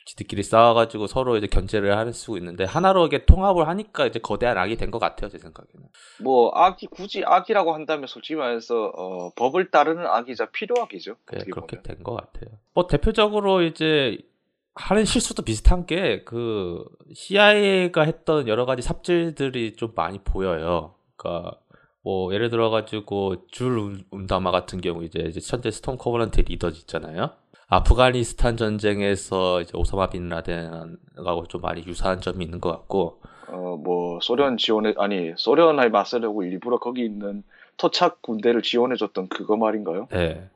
지- 지들끼리 싸워가지고 서로 이제 견제를 할 수 있는데 하나로 이게 통합을 하니까 이제 거대한 악이 된 것 같아요 제 생각에는. 뭐 악이 굳이 악이라고 한다면 솔직히 말해서 어, 법을 따르는 악이자 필요악이죠. 네, 그렇게. 된 것 같아요. 뭐 대표적으로 이제 하는 실수도 비슷한 게 그 CIA가 했던 여러 가지 삽질들이 좀 많이 보여요. 그러니까 뭐 예를 들어 가지고 줄 음- 음다마 같은 경우 이제 이제 현재 Storm Covenant 리더 있잖아요. 아프가니스탄 전쟁에서 이제 오사마 빈 라덴하고 좀 많이 유사한 점이 있는 것 같고 어, 뭐 소련 지원해 아니 소련에 맞서려고 일부러 거기 있는 토착 군대를 지원해줬던 그거 말인가요? 네.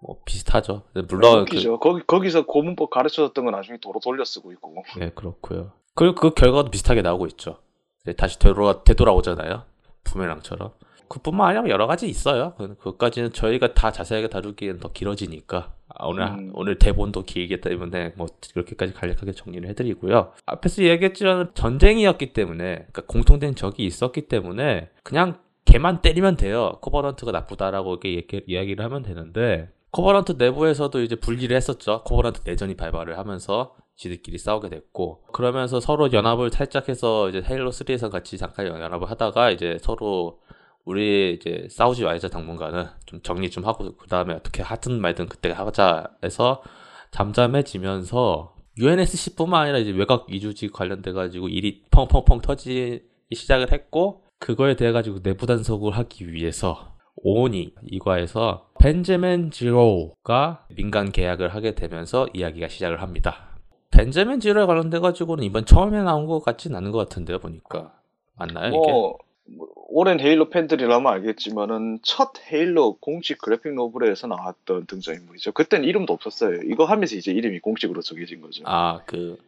뭐 비슷하죠. 물론 그, 웃기죠. 거기 거기서 고문법 가르쳐줬던 건 나중에 도로 돌려 쓰고 있고. 네, 그렇고요. 그리고 그 결과도 비슷하게 나오고 있죠. 이제 다시 되돌아, 되돌아오잖아요. 부메랑처럼. 그뿐만 아니라 여러 가지 있어요. 그- 그것까지는 저희가 다 자세하게 다루기에는 더 길어지니까. 아, 오늘, 음. 오늘 대본도 길기 때문에 뭐 그렇게까지 간략하게 정리를 해드리고요. 앞에서 얘기했지만 전쟁이었기 때문에, 그러니까 공통된 적이 있었기 때문에 그냥 걔만 때리면 돼요. 코버넌트가 나쁘다라고 이렇게 얘기- 이야기를 하면 되는데, 코버넌트 내부에서도 이제 분리를 했었죠. 코버넌트 내전이 발발을 하면서 지들끼리 싸우게 됐고 그러면서 서로 연합을 살짝 해서 이제 헤일로 3에서 같이 잠깐 연합을 하다가 이제 서로 우리 이제 싸우지 말자 당분간은 좀 정리 좀 하고 그 다음에 어떻게 하든 말든 그때 하자 해서 잠잠해지면서 UNSC뿐만 아니라 이제 외곽 이주지 관련돼 가지고 일이 펑펑펑 터지기 시작을 했고 그거에 대해 가지고 내부 단속을 하기 위해서 오니 이과에서 벤제민 지로가 민간 계약을 하게 되면서 이야기가 시작을 합니다. 벤제민 지로에 관련돼 가지고는 이번 처음에 나온 것 같진 않은 것 같은데요, 보니까 맞나요 이게? 뭐, 뭐, 오랜 헤일로 팬들이라면 알겠지만은 첫 헤일로 공식 그래픽 노블에서 나왔던 등장인물이죠. 그땐 이름도 없었어요. 이거 하면서 이제 이름이 공식으로 정해진 거죠. 아 그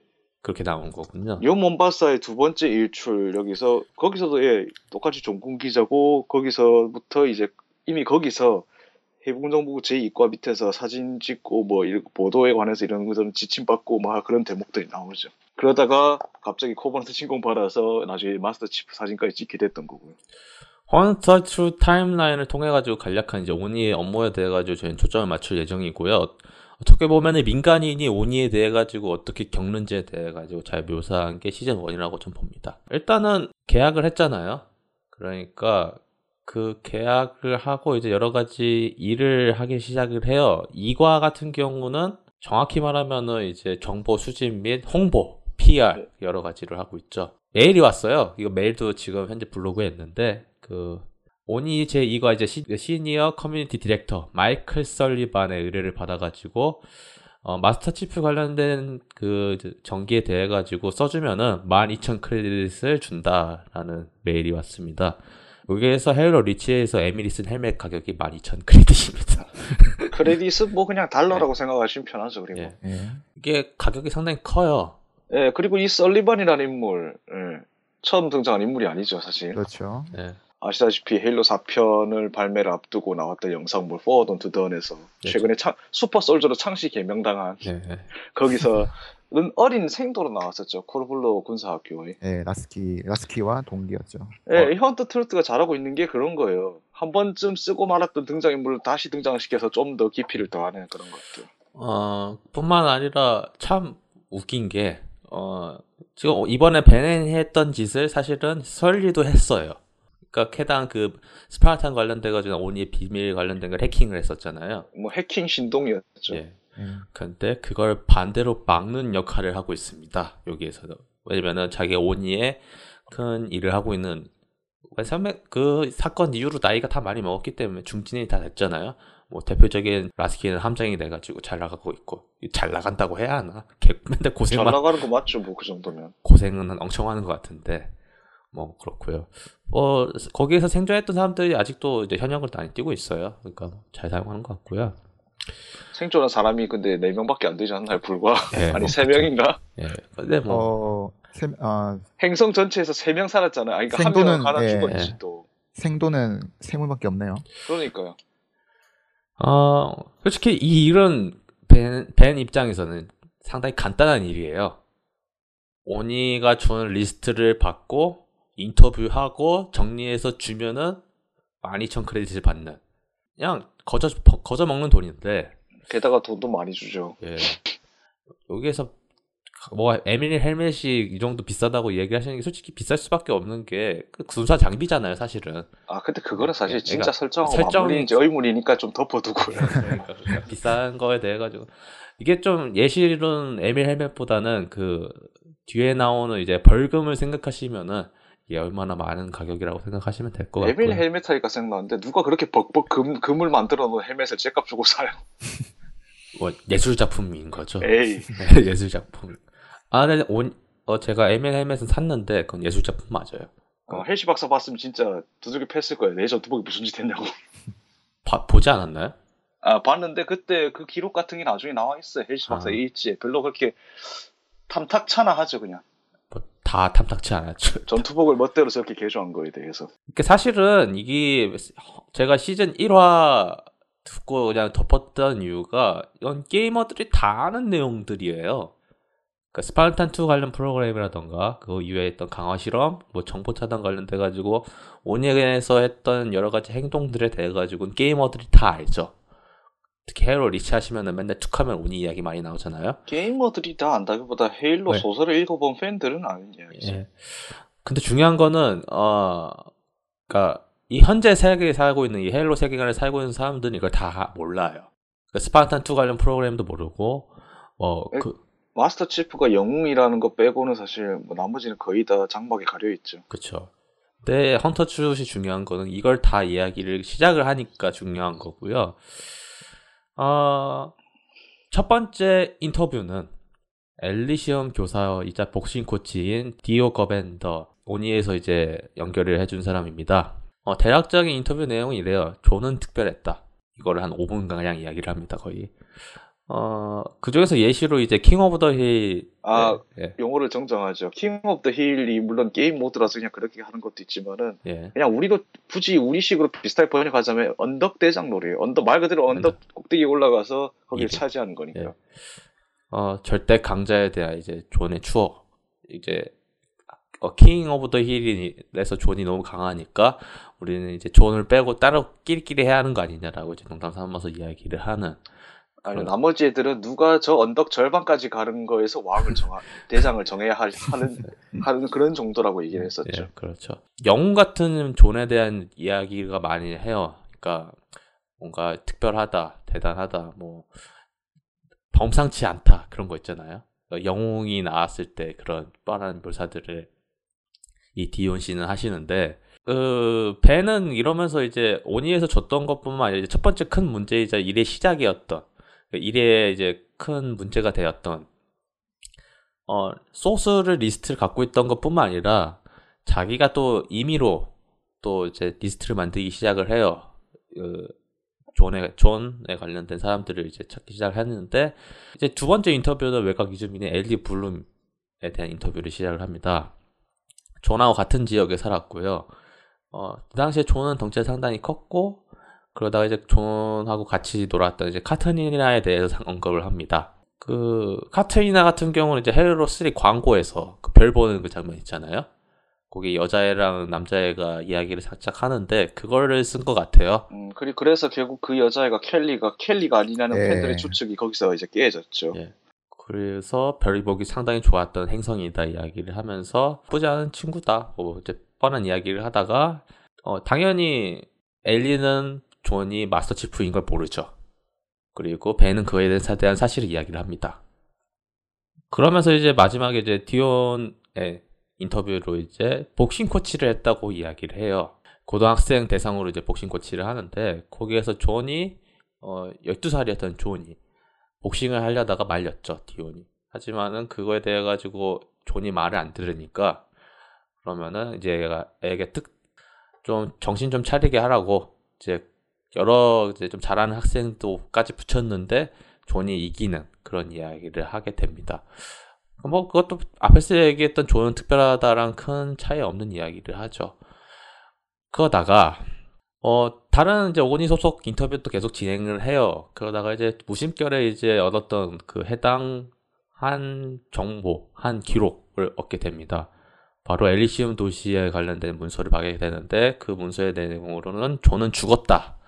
그렇게 나온 거군요. 요 몬바사의 두 번째 일출 여기서 거기서도 예 똑같이 종군 기자고 거기서부터 이제 이미 거기서 해군정보국 제2과 밑에서 사진 찍고 뭐 보도에 관해서 이런 것들은 지침 받고 막 그런 대목들이 나오죠. 그러다가 갑자기 코버넌트 신공 받아서 나중에 마스터 치프 사진까지 찍게 됐던 거고요. Hunt the Truth timeline을 통해 가지고 간략한 이제 오니의 업무에 대해 가지고 저희는 초점을 맞출 예정이고요. 어떻게 보면은 민간인이 오니에 대해 가지고 어떻게 겪는지에 대해 가지고 잘 묘사한 게 시즌 1이라고 좀 봅니다. 일단은 계약을 했잖아요. 그러니까 그 계약을 하고 이제 여러 가지 일을 하기 시작을 해요. 2과 같은 경우는 정확히 말하면은 이제 정보 수집 및 홍보, PR 여러 가지를 하고 있죠. 메일이 왔어요. 이거 메일도 지금 현재 블로그에 있는데 그 오니 제 2과 이제 시, Senior Community Director 마이클 설리반의 의뢰를 받아가지고 어, 마스터 치프 관련된 그 전기에 대해 가지고 써주면은 12,000 크레딧을 준다라는 메일이 왔습니다. 여기에서 헤일로 리치에서 에밀이 쓴 헬멧 가격이 12,000 크레딧입니다. 크레딧은 뭐 그냥 달러라고 생각하시면 편하죠. 그리고 예. 예. 이게 가격이 상당히 커요. 예, 그리고 이 설리반이라는 인물 예, 처음 등장한 인물이 아니죠 사실. 그렇죠. 예. 아시다시피 헤일로 4편을 발매를 앞두고 나왔던 영상물 Forward Unto Dawn에서 네. 최근에 창- super soldier로 창씨 개명당한 네. 거기서 는 어린 생도로 나왔었죠. 코르블로 군사학교에. 예, 라스키 라스키와 동기였죠. 예, Hunt the Truth가 잘하고 있는 게 그런 거예요. 한 번쯤 쓰고 말았던 등장인물을 다시 등장시켜서 좀 더 깊이를 더하는 그런 것들. 어, 뿐만 아니라 참 웃긴 게, 어, 지금 이번에 베넨했던 짓을 사실은 설리도 했어요. 그러니까 캐당 그 스파르탄 관련돼가지고 오니의 비밀 관련된 걸 해킹을 했었잖아요. 뭐 해킹 신동이었죠. 예. 예. 근데 그걸 반대로 막는 역할을 하고 있습니다. 여기에서도. 왜냐면은 자기 오니에 큰 일을 하고 있는 그 사건 이후로 나이가 다 많이 먹었기 때문에 중진이 다 됐잖아요. 뭐 대표적인 라스키는 함장이 돼가지고 잘 나가고 있고 잘 나간다고 해야 하나? 개, 맨날 잘 고생만 나가는 거 맞죠, 뭐 그 정도면. 고생은 엄청 하는 것 같은데 뭐 그렇고요. 어 거기에서 생존했던 사람들이 아직도 이제 현역을 많이 뛰고 있어요. 그러니까 뭐잘 사용하는 것 같고요. 생존한 사람이 근데 4명밖에 안 되지 않나요, 불과? 예, 아니, 뭐 3명인가? 예. 근데 뭐 어, 세, 아, 행성 전체에서 3명 살았잖아요. 아니, 그러니까 한 생도는, 명은 하나 예. 죽었지, 또. 생도는 세물밖에 없네요. 그러니까요. 어, 솔직히 이 일은 벤, 벤 입장에서는 상당히 간단한 일이에요. 오니가 주는 리스트를 받고 인터뷰하고 정리해서 주면은 12,000 크레딧을 받는. 그냥 거저, 거저 먹는 돈인데, 게다가 돈도 많이 주죠. 예. 여기에서 뭐 에밀의 헬멧이 이 정도 비싸다고 얘기하시는 게 솔직히 비쌀 수밖에 없는 게 그 군사 장비잖아요, 사실은. 아, 근데 그거는 사실 예, 진짜 그러니까 설정하고 이제 의문이니까 좀 덮어두고요. 그러니까, 그러니까 비싼 거에 대해 가지고 이게 좀 예시론 에밀 헬멧보다는 그 뒤에 나오는 이제 벌금을 생각하시면은 이게 얼마나 많은 가격이라고 생각하시면 될 것 같고요. 에밀 헬멧 하니까 생각나는데 누가 그렇게 벅벅 금, 금을 만들어 놓은 헬멧을 제값 주고 사요? 뭐 예술 작품인 거죠. 에이. 네, 예술 작품. 아, 네, 온, 어, 제가 에밀 헬멧은 샀는데 그건 예술 작품 맞아요. 어, 핼시 박사 봤으면 진짜 두들겨 팼을 거예요. 내 전투복이 무슨 짓 했냐고. 봐- 보지 않았나요? 아, 봤는데 그때 그 기록 같은 게 나중에 나와 있어요. 헬시 박사 아. 일지에. 별로 그렇게 탐탁찮아 하죠, 그냥. 뭐다 탐탁치 않았죠. 전투복을 멋대로 저렇게 개조한 거에 대해서. 그러니까 사실은 이게 제가 시즌 1화 듣고 그냥 덮었던 이유가 이건 게이머들이 다 아는 내용들이에요. 그러니까 스파르탄 2 관련 프로그램이라던가 그 이외에 있던 강화 실험, 뭐 정보 차단 관련돼 가지고 오니에서 했던 여러 가지 행동들에 대해 가지고는 게이머들이 다 알죠. 특히 헤일로 리치하시면은 맨날 툭하면 오니 이야기 많이 나오잖아요. 게이머들이 다 안다기보다 헤일로 네. 소설을 읽어본 팬들은 아는 이야기죠. 예. 근데 중요한 거는 어, 그러니까 이 현재 세계에 살고 있는 이 헤일로 세계관에 살고 있는 사람들은 이걸 다 몰라요. 그러니까 스파르탄 2 관련 프로그램도 모르고 뭐 에? 그, 마스터 치프가 영웅이라는 거 빼고는 사실 뭐 나머지는 거의 다 장막에 가려 있죠. 그쵸. 근데 Hunt the Truth이 중요한 거는 이걸 다 이야기를 시작을 하니까 중요한 거고요. 어, 첫 번째 인터뷰는 엘리시엄 교사이자 복싱 코치인 디온 고벤더 오니에서 이제 연결을 해준 사람입니다. 어, 대략적인 인터뷰 내용은 이래요. 존은 특별했다. 이거를 한 5분가량 이야기를 합니다, 거의. 어, 그 중에서 예시로 이제 King of the Hill. 아, 예, 용어를 정정하죠. King of the Hill이 물론 게임 모드라서 그냥 그렇게 하는 것도 있지만은 예. 그냥 우리도 굳이 우리식으로 비슷하게 번역하자면 언덕 대장 놀이에요. 언덕 말 그대로 언덕 꼭대기에 올라가서 거기를 이게. 차지하는 거니까. 예. 어, 절대 강자에 대한 이제 존의 추억. 이제 어, King of the Hill에서 존이 너무 강하니까 우리는 이제 존을 빼고 따로 끼리끼리 해야 하는 거 아니냐라고 이제 농담 삼아서 이야기를 하는 아니 그런- 나머지 애들은 누가 저 언덕 절반까지 가는 거에서 왕을 정하 대장을 정해야 할- 하는 하는 그런 정도라고 얘기를 했었죠. 예, 그렇죠. 영웅 같은 존에 대한 이야기가 많이 해요. 그러니까 뭔가 특별하다, 대단하다, 뭐 범상치 않다 그런 거 있잖아요. 영웅이 나왔을 때 그런 뻔한 묘사들을 이 디온 씨는 하시는데 그 벤은 이러면서 이제 오니에서 줬던 것뿐만 아니라 첫 번째 큰 문제이자 일의 시작이었던 그 일의 이제 큰 문제가 되었던 어 소스를 리스트를 갖고 있던 것뿐만 아니라 자기가 또 임의로 또 이제 리스트를 만들기 시작을 해요. 그 존에 존에 관련된 사람들을 이제 찾기 시작했는데 이제 두 번째 인터뷰는 외곽 이주민의 엘리 블룸에 대한 인터뷰를 시작을 합니다. 존하고 같은 지역에 살았고요. 어, 그 당시에 존은 덩치가 상당히 컸고, 그러다가 이제 존하고 같이 놀았던 이제 카트리나에 대해서 언급을 합니다. 그, 카트리나 같은 경우는 이제 헤르로 3 광고에서 그 별 보는 그 장면 있잖아요. 거기 여자애랑 남자애가 이야기를 살짝 하는데, 그거를 쓴 것 같아요. 음, 그리, 그래서 결국 그 여자애가 켈리가 켈리가 아니냐는 예. 팬들의 추측이 거기서 이제 깨졌죠. 예. 그래서 별이 보기 상당히 좋았던 행성이다 이야기를 하면서 나쁘지 않은 친구다. 뭐 이제 뻔한 이야기를 하다가 어, 당연히 엘리는 존이 마스터 치프인 걸 모르죠. 그리고 벤은 그에 대한- 사실을 이야기를 합니다. 그러면서 이제 마지막에 이제 디온의 인터뷰로 이제 복싱 코치를 했다고 이야기를 해요. 고등학생 대상으로 이제 복싱 코치를 하는데 거기에서 존이 어 12살이었던 존이 복싱을 하려다가 말렸죠, 디온이. 하지만은 그거에 대해 가지고 존이 말을 안 들으니까 그러면은 이제 얘가 애에게 특 좀 정신 좀 차리게 하라고 이제 여러 이제 좀 잘하는 학생도까지 붙였는데 존이 이기는 그런 이야기를 하게 됩니다. 뭐 그것도 앞에서 얘기했던 존은 특별하다랑 큰 차이 없는 이야기를 하죠. 그러다가 어 다른 이제 오니 소속 인터뷰도 계속 진행을 해요. 그러다가 이제 무심결에 이제 얻었던 그 해당 한 정보, 한 기록을 얻게 됩니다. 바로 엘리시움 도시에 관련된 문서를 받게 되는데 그 문서의 내용으로는 존은 죽었다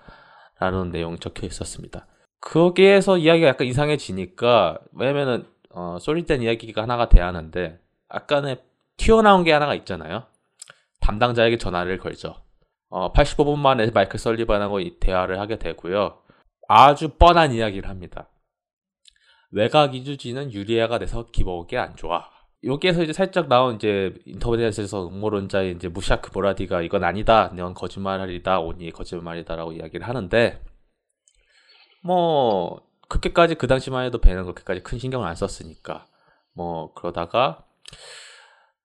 라는 내용이 적혀 있었습니다. 거기에서 이야기가 약간 이상해지니까 왜냐면은 어, 쏠리된 이야기가 하나가 돼야 하는데 아까는 튀어나온 게 하나가 있잖아요. 담당자에게 전화를 걸죠. 어, 85분 만에 마이클 설리반하고 이 대화를 하게 되고요. 아주 뻔한 이야기를 합니다. 외곽 이주지는 유리아가 돼서 기복이 안 좋아. 여기에서 이제 살짝 나온 이제 인터넷에서 음모론자의 이제 무샤크 보라디가 이건 아니다, 넌 거짓말이다, 오니 거짓말이다라고 이야기를 하는데 뭐 그렇게까지 그 당시만 해도 배는 그렇게까지 큰 신경을 안 썼으니까 뭐 그러다가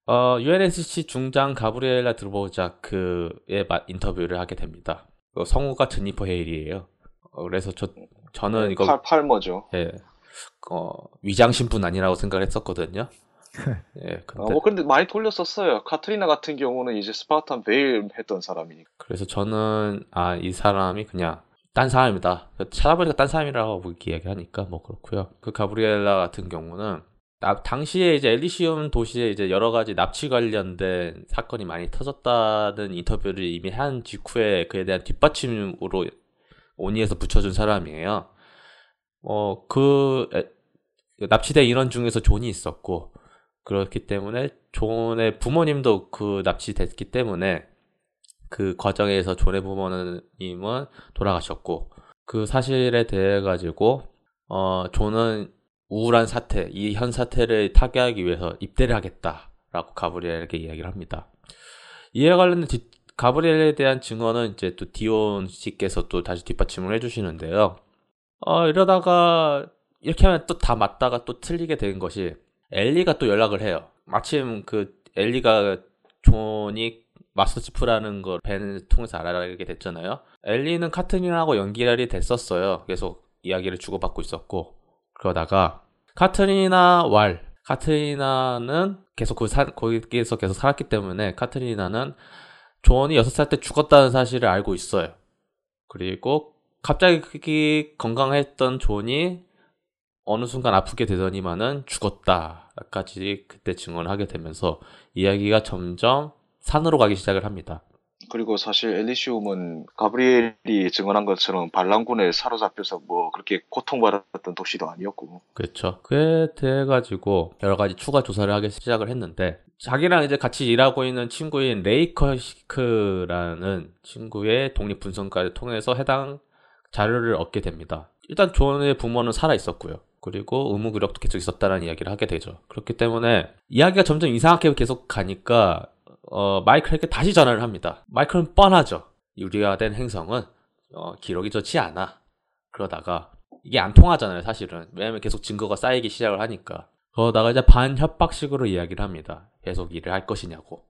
어, UNSC 중장 가브리엘라 드로보자크의 마- 인터뷰를 하게 됩니다. 그 성우가 제니퍼 헤일이에요. 어, 그래서 저 저는 이거 팔, 팔머죠. 예, 어, 위장 신분 아니라고 생각을 했었거든요. 예, 어, 근데 뭐 근데 많이 돌렸었어요. 카트리나 같은 경우는 이제 스파르탄 베일 했던 사람이니까. 그래서 저는 아 이 사람이 그냥 딴 사람이다. 찾아보니까 딴 사람이라고 이렇게 얘기하니까 뭐 그렇고요. 그 가브리엘라 같은 경우는 나- 당시에 이제 엘리시움 도시에 이제 여러 가지 납치 관련된 사건이 많이 터졌다는 인터뷰를 이미 한 직후에 그에 대한 뒷받침으로 오니에서 붙여준 사람이에요. 어, 그 에- 납치된 인원 중에서 존이 있었고 그렇기 때문에 존의 부모님도 그 납치됐기 때문에 그 과정에서 존의 부모님은 돌아가셨고 그 사실에 대해 가지고 어 존은 우울한 사태 이 현 사태를 타개하기 위해서 입대를 하겠다라고 가브리엘에게 이야기를 합니다. 이에 관련된 뒷- 가브리엘에 대한 증언은 이제 또 디온 씨께서 또 다시 뒷받침을 해주시는데요. 어 이러다가 이렇게 하면 또 다 맞다가 또 틀리게 된 것이 엘리가 또 연락을 해요. 마침 그 엘리가 존이 마스터 치프라는 걸 벤을 통해서 알아가게 됐잖아요. 엘리는 카트린하고 연결이 됐었어요. 계속 이야기를 주고받고 있었고 그러다가 카트리나 왈 카트리나는 계속 그 사, 거기에서 계속 살았기 때문에 카트리나는 존이 6살 때 죽었다는 사실을 알고 있어요. 그리고 갑자기 건강했던 존이 어느 순간 아프게 되더니만은 죽었다까지 그때 증언을 하게 되면서 이야기가 점점 산으로 가기 시작을 합니다. 그리고 사실 엘리시움은 가브리엘이 증언한 것처럼 반란군에 사로잡혀서 뭐 그렇게 고통받았던 도시도 아니었고. 그렇죠. 그에 대해 가지고 여러 가지 추가 조사를 하기 시작을 했는데 자기랑 이제 같이 일하고 있는 친구인 레이커시크라는 친구의 독립 분석까지 통해서 해당 자료를 얻게 됩니다. 일단 존의 부모는 살아 있었고요. 그리고 의무 그력도 계속 있었다는 이야기를 하게 되죠. 그렇기 때문에 이야기가 점점 이상하게 계속 가니까 어, 마이클에게 다시 전화를 합니다. 마이클은 뻔하죠. 유리화된 행성은 어, 기록이 좋지 않아. 그러다가 이게 안 통하잖아요, 사실은. 왜냐면 계속 증거가 쌓이기 시작을 하니까. 그러다가 이제 반협박식으로 이야기를 합니다. 계속 일을 할 것이냐고.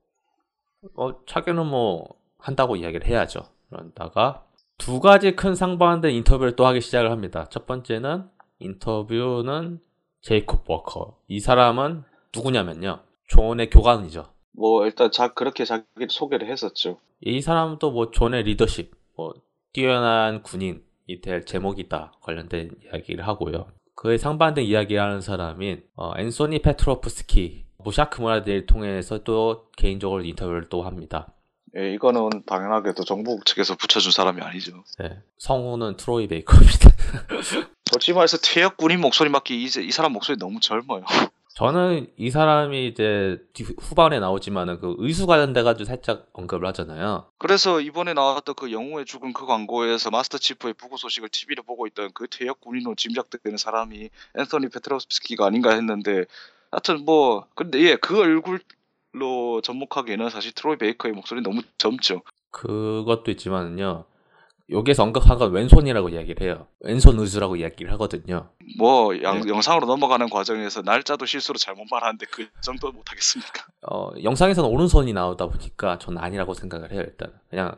어, 차기는 뭐 한다고 이야기를 해야죠. 그러다가 두 가지 큰 상반된 인터뷰를 또 하기 시작을 합니다. 첫 번째는 인터뷰는 제이콥 워커. 이 사람은 누구냐면요. 존의 교관이죠. 뭐 일단 자 그렇게 자기를 소개를 했었죠. 이 사람도 뭐 존의 리더십, 뭐 뛰어난 군인이 될 재목이다 관련된 이야기를 하고요. 그에 상반된 이야기를 하는 사람인 어, 앤소니 페트로프스키, 모샤크 모라디를 통해서 또 개인적으로 인터뷰를 또 합니다. 예, 이거는 당연하게도 정부 측에서 붙여준 사람이 아니죠. 네, 성우는 트로이 베이커입니다. 솔직히 말해서 퇴역 군인 목소리 맡기 이제 이 사람 목소리 너무 젊어요. 저는 이 사람이 이제 뒤- 후반에 나오지만은 그 의수 관련돼 가지고 살짝 언급을 하잖아요. 그래서 이번에 나왔던 그 영웅의 죽은 그 광고에서 마스터 치프의 부고 소식을 TV로 보고 있던 그 퇴역 군인으로 짐작되는 사람이 앤서니 페트로스키가 아닌가 했는데 하여튼 뭐 근데 예 그 얼굴 로 접목하기에는 사실 트로이 베이커의 목소리 너무 젊죠. 그것도 있지만은요. 여기에서 언급한 건 왼손이라고 이야기를 해요. 왼손 의수라고 이야기를 하거든요. 뭐 양- 네. 영상으로 넘어가는 과정에서 날짜도 실수로 잘못 말하는데 그 정도 못하겠습니까? 어, 영상에서는 오른손이 나오다 보니까 저는 아니라고 생각을 해요, 일단. 그냥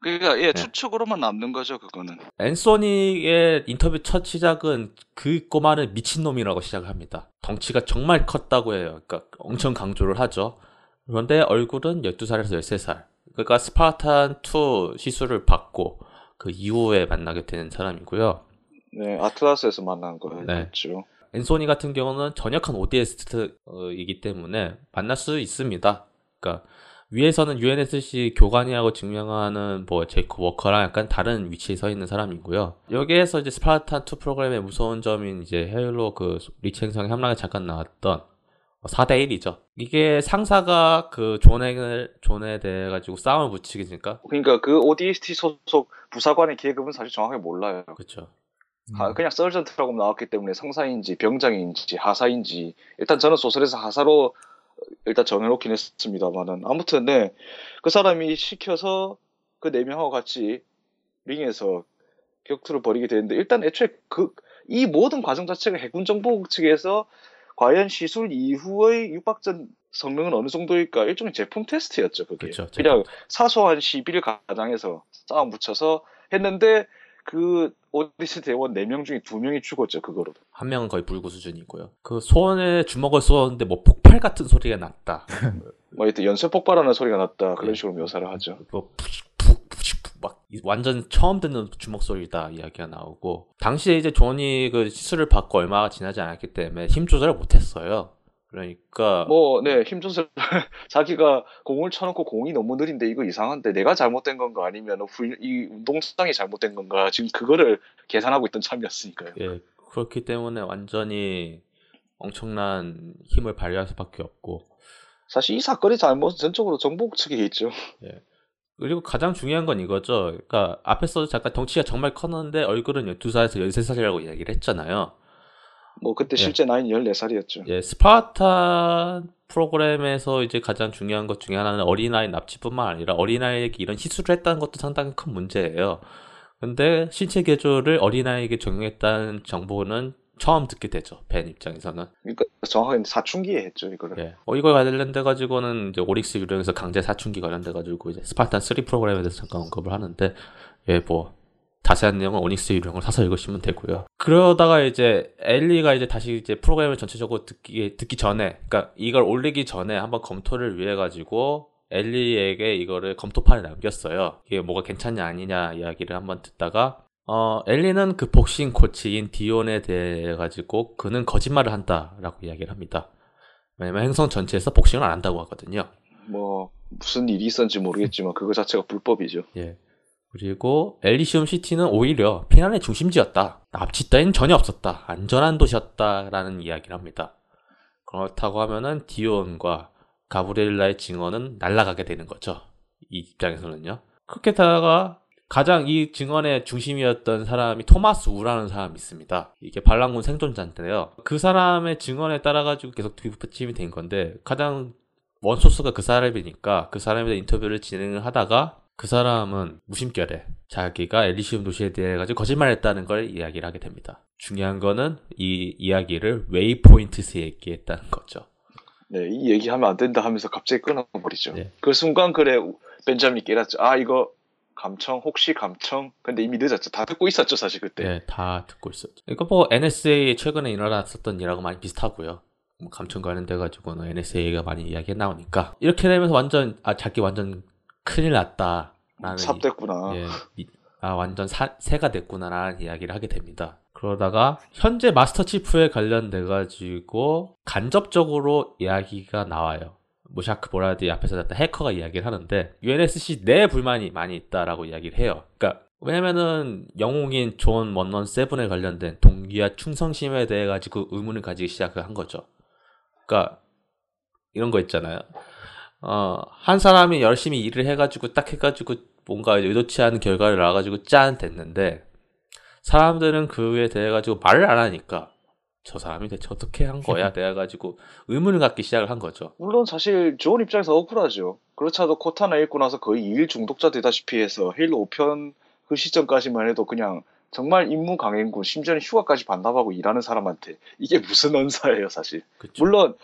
그러니까 예 네. 추측으로만 남는 거죠 그거는. 앤소니의 인터뷰 첫 시작은 그 꼬마는 미친놈이라고 시작을 합니다. 덩치가 정말 컸다고 해요. 그러니까 엄청 강조를 하죠. 그런데 얼굴은 12살에서 13살. 그러니까 스파르탄 2 시술을 받고 그 이후에 만나게 되는 사람이고요. 네 아틀라스에서 만난 네. 거였죠. 앤소니 같은 경우는 전역한 ODST이기 때문에 만날 수 있습니다. 그러니까 위에서는 UNSC 교관이라고 증명하는 뭐 제이크 워커랑 약간 다른 위치에 서 있는 사람이고요. 여기에서 이제 스파르탄 2 프로그램의 무서운 점인 이제 헤일로 그 리치 행성의 함락에 잠깐 나왔던 4대 1이죠. 이게 상사가 그 존에 존에 대해 가지고 싸움을 붙이니까 그러니까 그 ODST 소속 부사관의 계급은 사실 정확하게 몰라요. 그렇죠. 아, 그냥 서전트라고 나왔기 때문에 상사인지 병장인지 하사인지 일단 저는 소설에서 하사로 일단 정해놓긴 했습니다만은. 아무튼 네. 그 사람이 시켜서 그 네 명하고 같이 링에서 격투를 벌이게 되는데 일단 애초에 그 이 모든 과정 자체가 해군 정보국 측에서 과연 시술 이후의 육박전 성능은 어느 정도일까? 일종의 제품 테스트였죠 그게. 그렇죠. 그냥 사소한 시비를 가장해서 싸움 붙여서 했는데 그 오디스 대원 4명 중에 2명이 죽었죠 그거로 한 명은 거의 불구 수준이고요. 그 손에 주먹을 쏘았는데 뭐 폭발 같은 소리가 났다. 뭐 하여튼 연쇄 폭발하는 소리가 났다 그런 예. 식으로 묘사를 하죠 뭐 푹푹 푹푹 막 이- 완전 처음 듣는 주먹 소리다 이야기가 나오고 당시에 이제 존이 그 시술을 받고 얼마가 지나지 않았기 때문에 힘 조절을 못했어요. 그러니까 뭐네 힘조절 자기가 공을 쳐놓고 공이 너무 느린데 이거 이상한데 내가 잘못된 건가? 아니면 훌- 이 운동수당이 잘못된 건가? 지금 그거를 계산하고 있던 참이었으니까요. 예 그렇기 때문에 완전히 엄청난 힘을 발휘할 수밖에 없고. 사실 이 사건의 잘못은 전적으로 정보국 측에 있죠. 그리고 가장 중요한 건 이거죠. 그러니까 앞에서도 잠깐 덩치가 정말 컸는데 얼굴은 12살에서 13살이라고 이야기를 했잖아요. 뭐 그때 예. 실제 나이는 14살이었죠 예, 스파르탄 프로그램에서 이제 가장 중요한 것 중에 하나는 어린아이 납치뿐만 아니라 어린아이에게 이런 시술을 했다는 것도 상당히 큰 문제예요. 근데 신체 개조를 어린아이에게 적용했다는 정보는 처음 듣게 되죠. 벤 입장에서는. 그러니까 정확하게 사춘기에 했죠 이거를 예. 어, 이거 관련돼 가지고는 이제 오릭스 유령에서 강제 사춘기 관련돼 가지고 이제 스파르탄 3 프로그램에 대해서 잠깐 언급을 하는데 예, 뭐 자세한 내용은 오닉스 유령을 사서 읽으시면 되고요. 그러다가 이제 엘리가 이제 다시 이제 프로그램을 전체적으로 듣기 듣기 전에, 그러니까 이걸 올리기 전에 한번 검토를 위해 가지고 엘리에게 이거를 검토판에 남겼어요. 이게 뭐가 괜찮냐 아니냐 이야기를 한번 듣다가 어 엘리는 그 복싱 코치인 디온에 대해 가지고 그는 거짓말을 한다라고 이야기를 합니다. 왜냐면 행성 전체에서 복싱을 안 한다고 하거든요. 뭐 무슨 일이 있었는지 모르겠지만 그거 자체가 불법이죠 예. 그리고 엘리시움 시티는 오히려 피난의 중심지였다. 납치 따윈 전혀 없었다. 안전한 도시였다라는 이야기를 합니다. 그렇다고 하면은 디온과 가브리엘라의 증언은 날아가게 되는 거죠. 이 입장에서는요. 그렇게 다가 가장 이 증언의 중심이었던 사람이 토마스 우라는 사람이 있습니다. 이게 반란군 생존자인데요. 그 사람의 증언에 따라 가지고 계속 뒷받침이 된 건데 가장 원소스가 그 사람이니까 그 사람에 대한 인터뷰를 진행을 하다가 그 사람은 무심결에 자기가 엘리시움 도시에 대해 가지고 거짓말했다는 걸 이야기를 하게 됩니다. 중요한 거는 이 이야기를 웨이포인트에서 얘기했다는 거죠. 네, 이 얘기하면 안 된다 하면서 갑자기 끊어버리죠. 네. 그 순간 그래 벤자민이 깨닫죠. 아 이거 감청 혹시 감청? 근데 이미 늦었죠. 다 듣고 있었죠 사실 그때. 네, 다 듣고 있었죠. 이거 뭐 NSA 최근에 일어났었던 일하고 많이 비슷하고요. 뭐 감청 관련돼 가지고는 NSA가 많이 이야기가 나오니까 이렇게 되면서 완전 아 자기 완전 큰일 났다라는 삽됐구나. 예, 이- 아 완전 사, 새가 됐구나라는 이야기를 하게 됩니다. 그러다가 현재 마스터 치프에 관련돼 가지고 간접적으로 이야기가 나와요. 뭐 샤크 보라디 앞에서 났던 해커가 이야기를 하는데 UNSC 내 불만이 많이 있다라고 이야기를 해요. 그러니까 왜냐면은 영웅인 존 one one seven에 관련된 동기와 충성심에 대해 가지고 의문을 가지기 시작을 한 거죠. 그러니까 이런 거 있잖아요. 어, 한 사람이 열심히 일을 해가지고 딱 해가지고 뭔가 의도치 않은 결과를 나와가지고 짠 됐는데 사람들은 그에 대해 가지고 말을 안 하니까 저 사람이 대체 어떻게 한 거야? 내가 가지고 의문을 갖기 시작을 한 거죠. 물론 사실 좋은 입장에서 억울하죠. 그렇지 않아도 코타나 읽고 나서 거의 일 중독자 되다시피 해서 헤일로 5편 그 시점까지만 해도 그냥 정말 임무 강행군 심지어는 휴가까지 반납하고 일하는 사람한테 이게 무슨 언사예요 사실. 그쵸? 물론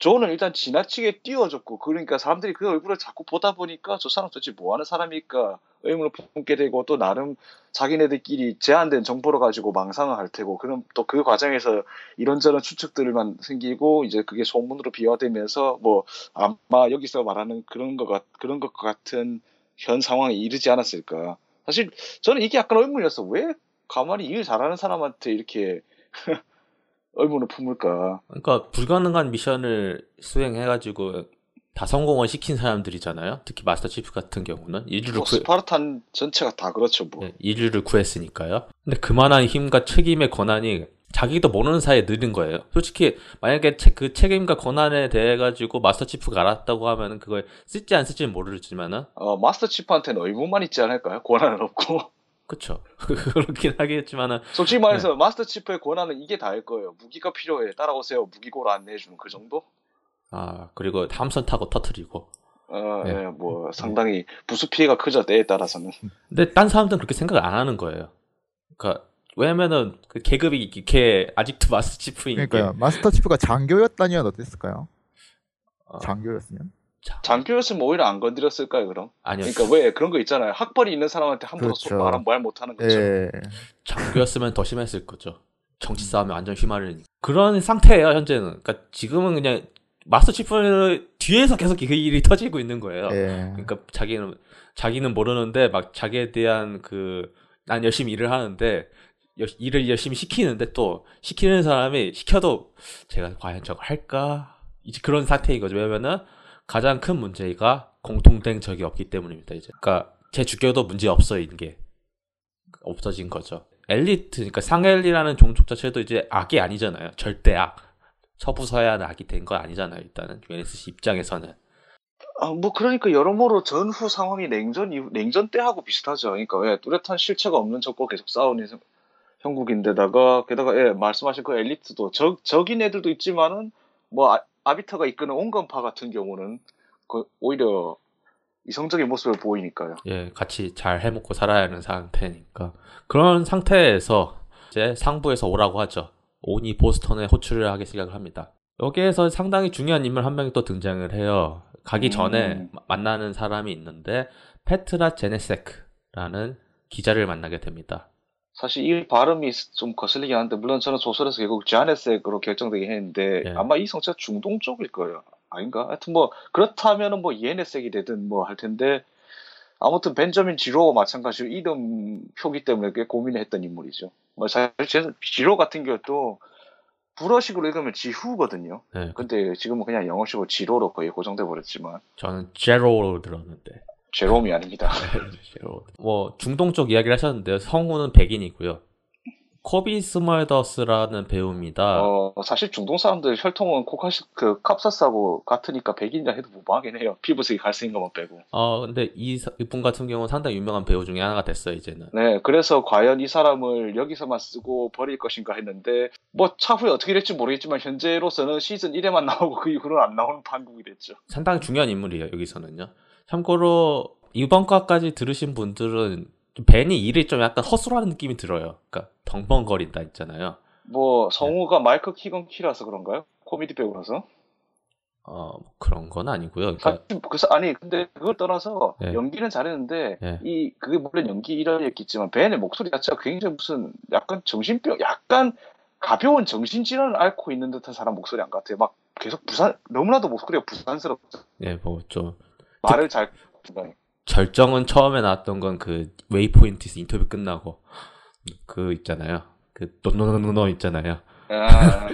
저는 일단 지나치게 띄워줬고 그러니까 사람들이 그 얼굴을 자꾸 보다 보니까 저 사람 도대체 뭐 하는 사람일까 의문을 품게 되고 또 나름 자기네들끼리 제한된 정보를 가지고 망상을 할 테고 그럼 또 그 과정에서 이런저런 추측들만 생기고 이제 그게 소문으로 비화되면서 뭐 아마 여기서 말하는 그런 것 같, 그런 것 같은 현 상황에 이르지 않았을까. 사실 저는 이게 약간 의문이었어. 왜 가만히 일 잘하는 사람한테 이렇게 의문을 품을까 그러니까 불가능한 미션을 수행해가지고 다 성공을 시킨 사람들이잖아요. 특히 마스터 치프 같은 경우는 인류를 뭐 구 스파르탄 전체가 다 그렇죠 뭐. 예, 인류를 구했으니까요. 근데 그만한 힘과 책임의 권한이 자기도 모르는 사이에 느린 거예요. 솔직히 만약에 책- 그 책임과 권한에 대해 가지고 마스터 치프가 알았다고 하면은 그걸 쓸지 안 쓸지는 모르지만은 어, 마스터 치프한테는 의무만 있지 않을까요? 권한은 없고. 그쵸 그렇긴 하겠지만은 솔직히 말해서 마스터 치프의 권한은 이게 다일 거예요. 무기가 필요해. 따라오세요. 무기고를 안내해주는 그 정도? 아 그리고 함선 타고 터트리고 어, 네. 예, 뭐 상당히 부수 피해가 크죠. 때에 따라서는. 근데 딴 사람들은 그렇게 생각을 안 하는 거예요. 그러니까 왜냐면은 그 계급이 이렇게 아직도 마스터 치프인 게 그러니까요. 마스터 치프가 장교였다면 어땠을까요? 어, 장교였으면? 자, 장교였으면 오히려 안 건드렸을까요, 그럼? 아니요 그러니까 왜 그런 거 있잖아요. 학벌이 있는 사람한테 함부로 그렇죠. 말하면 말 못하는 거죠. 예. 장교였으면 더 심했을 거죠. 정치 싸움에 완전 휘말리니까. 그런 상태예요, 현재는. 그러니까 지금은 그냥 마스터 치프 뒤에서 계속 그 일이 터지고 있는 거예요. 예. 그러니까 자기는 자기는 모르는데 막 자기에 대한 그 난 열심히 일을 하는데 여- 일을 열심히 시키는데 또 시키는 사람이 시켜도 제가 과연 저걸 할까? 이제 그런 상태인 거죠. 왜냐면은 가장 큰 문제가 공통된 적이 없기 때문입니다. 이제 그러니까 제 주교도 문제 없어 이게 없어진 거죠. 엘리트, 그러니까 상엘리라는 종족 자체도 이제 악이 아니잖아요. 절대 악. 서부 서해안 악이 된거 아니잖아요. 일단은 UNSC 입장에서는. 아, 뭐 그러니까 여러모로 전후 상황이 냉전 이후 냉전 때하고 비슷하죠. 그러니까 왜 뚜렷한 실체가 없는 적과 계속 싸우는 형- 형국인데다가 게다가 예, 말씀하신 그 엘리트도 적 적인 애들도 있지만은 뭐 아, 아비터가 이끄는 온건파 같은 경우는 그 오히려 이성적인 모습을 보이니까요. 예, 같이 잘 해먹고 살아야 하는 상태니까. 그런 상태에서 이제 상부에서 오라고 하죠. 오니 보스턴에 호출을 하기 시작을 합니다. 여기에서 상당히 중요한 인물 한 명이 또 등장을 해요. 가기 음. 전에 마- 만나는 사람이 있는데 페트라 제네세크라는 기자를 만나게 됩니다. 사실 이 발음이 좀 거슬리긴 한데 물론 저는 소설에서 결국 자네색으로 결정되긴 했는데 예. 아마 이 성체가 중동 쪽일 거예요. 아닌가? 하여튼 뭐 그렇다면은 뭐 예네색이 되든 뭐 할 텐데 아무튼 벤저민 지로와 마찬가지로 이름 표기 때문에 꽤 고민을 했던 인물이죠. 뭐 사실 제- 지로 같은 경우도 불어식으로 읽으면 지후거든요. 네, 근데 지금은 그냥 영어식으로 지로로 거의 고정돼 버렸지만 저는 제로로 들었는데. 제롬이 아닙니다. 제로. 뭐 중동 쪽 이야기를 하셨는데요. 성우는 백인이고요. 코비 스멀더스라는 배우입니다. 어, 사실 중동 사람들 혈통은 코카시 그 캅사스하고 같으니까 백인이라 해도 무방하긴 해요. 피부색이 갈색인 것만 빼고. 어, 근데 이 사- 이분 같은 경우는 상당히 유명한 배우 중에 하나가 됐어요, 이제는. 네, 그래서 과연 이 사람을 여기서만 쓰고 버릴 것인가 했는데 뭐 차후에 어떻게 될지 모르겠지만 현재로서는 시즌 1에만 나오고 그 이후로는 안 나오는 판국이 됐죠. 상당히 중요한 인물이에요, 여기서는요. 참고로 이번 과까지 들으신 분들은 좀 벤이 일이 좀 약간 허술하는 느낌이 들어요. 그러니까 덩벙거린다 있잖아요. 뭐 성우가 마이클 키건 키라서 그런가요? 코미디 배우라서? 어, 뭐 그런 건 아니고요. 그러니까 사실 그 사- 아니 근데 그걸 떠나서 네. 연기는 잘했는데 네. 이 그게 물론 연기 일환이었겠지만 벤의 목소리 자체가 굉장히 무슨 약간 정신병 약간 가벼운 정신질환을 앓고 있는 듯한 사람 목소리 안 같아요. 막 계속 부산 너무나도 목소리가 부산스럽죠. 예, 뭐 좀 말을 잘 중간에. 절정은 처음에 나왔던 건 그 웨이포인트에서 인터뷰 끝나고 그 있잖아요. 그 no no no no 있잖아요. 아,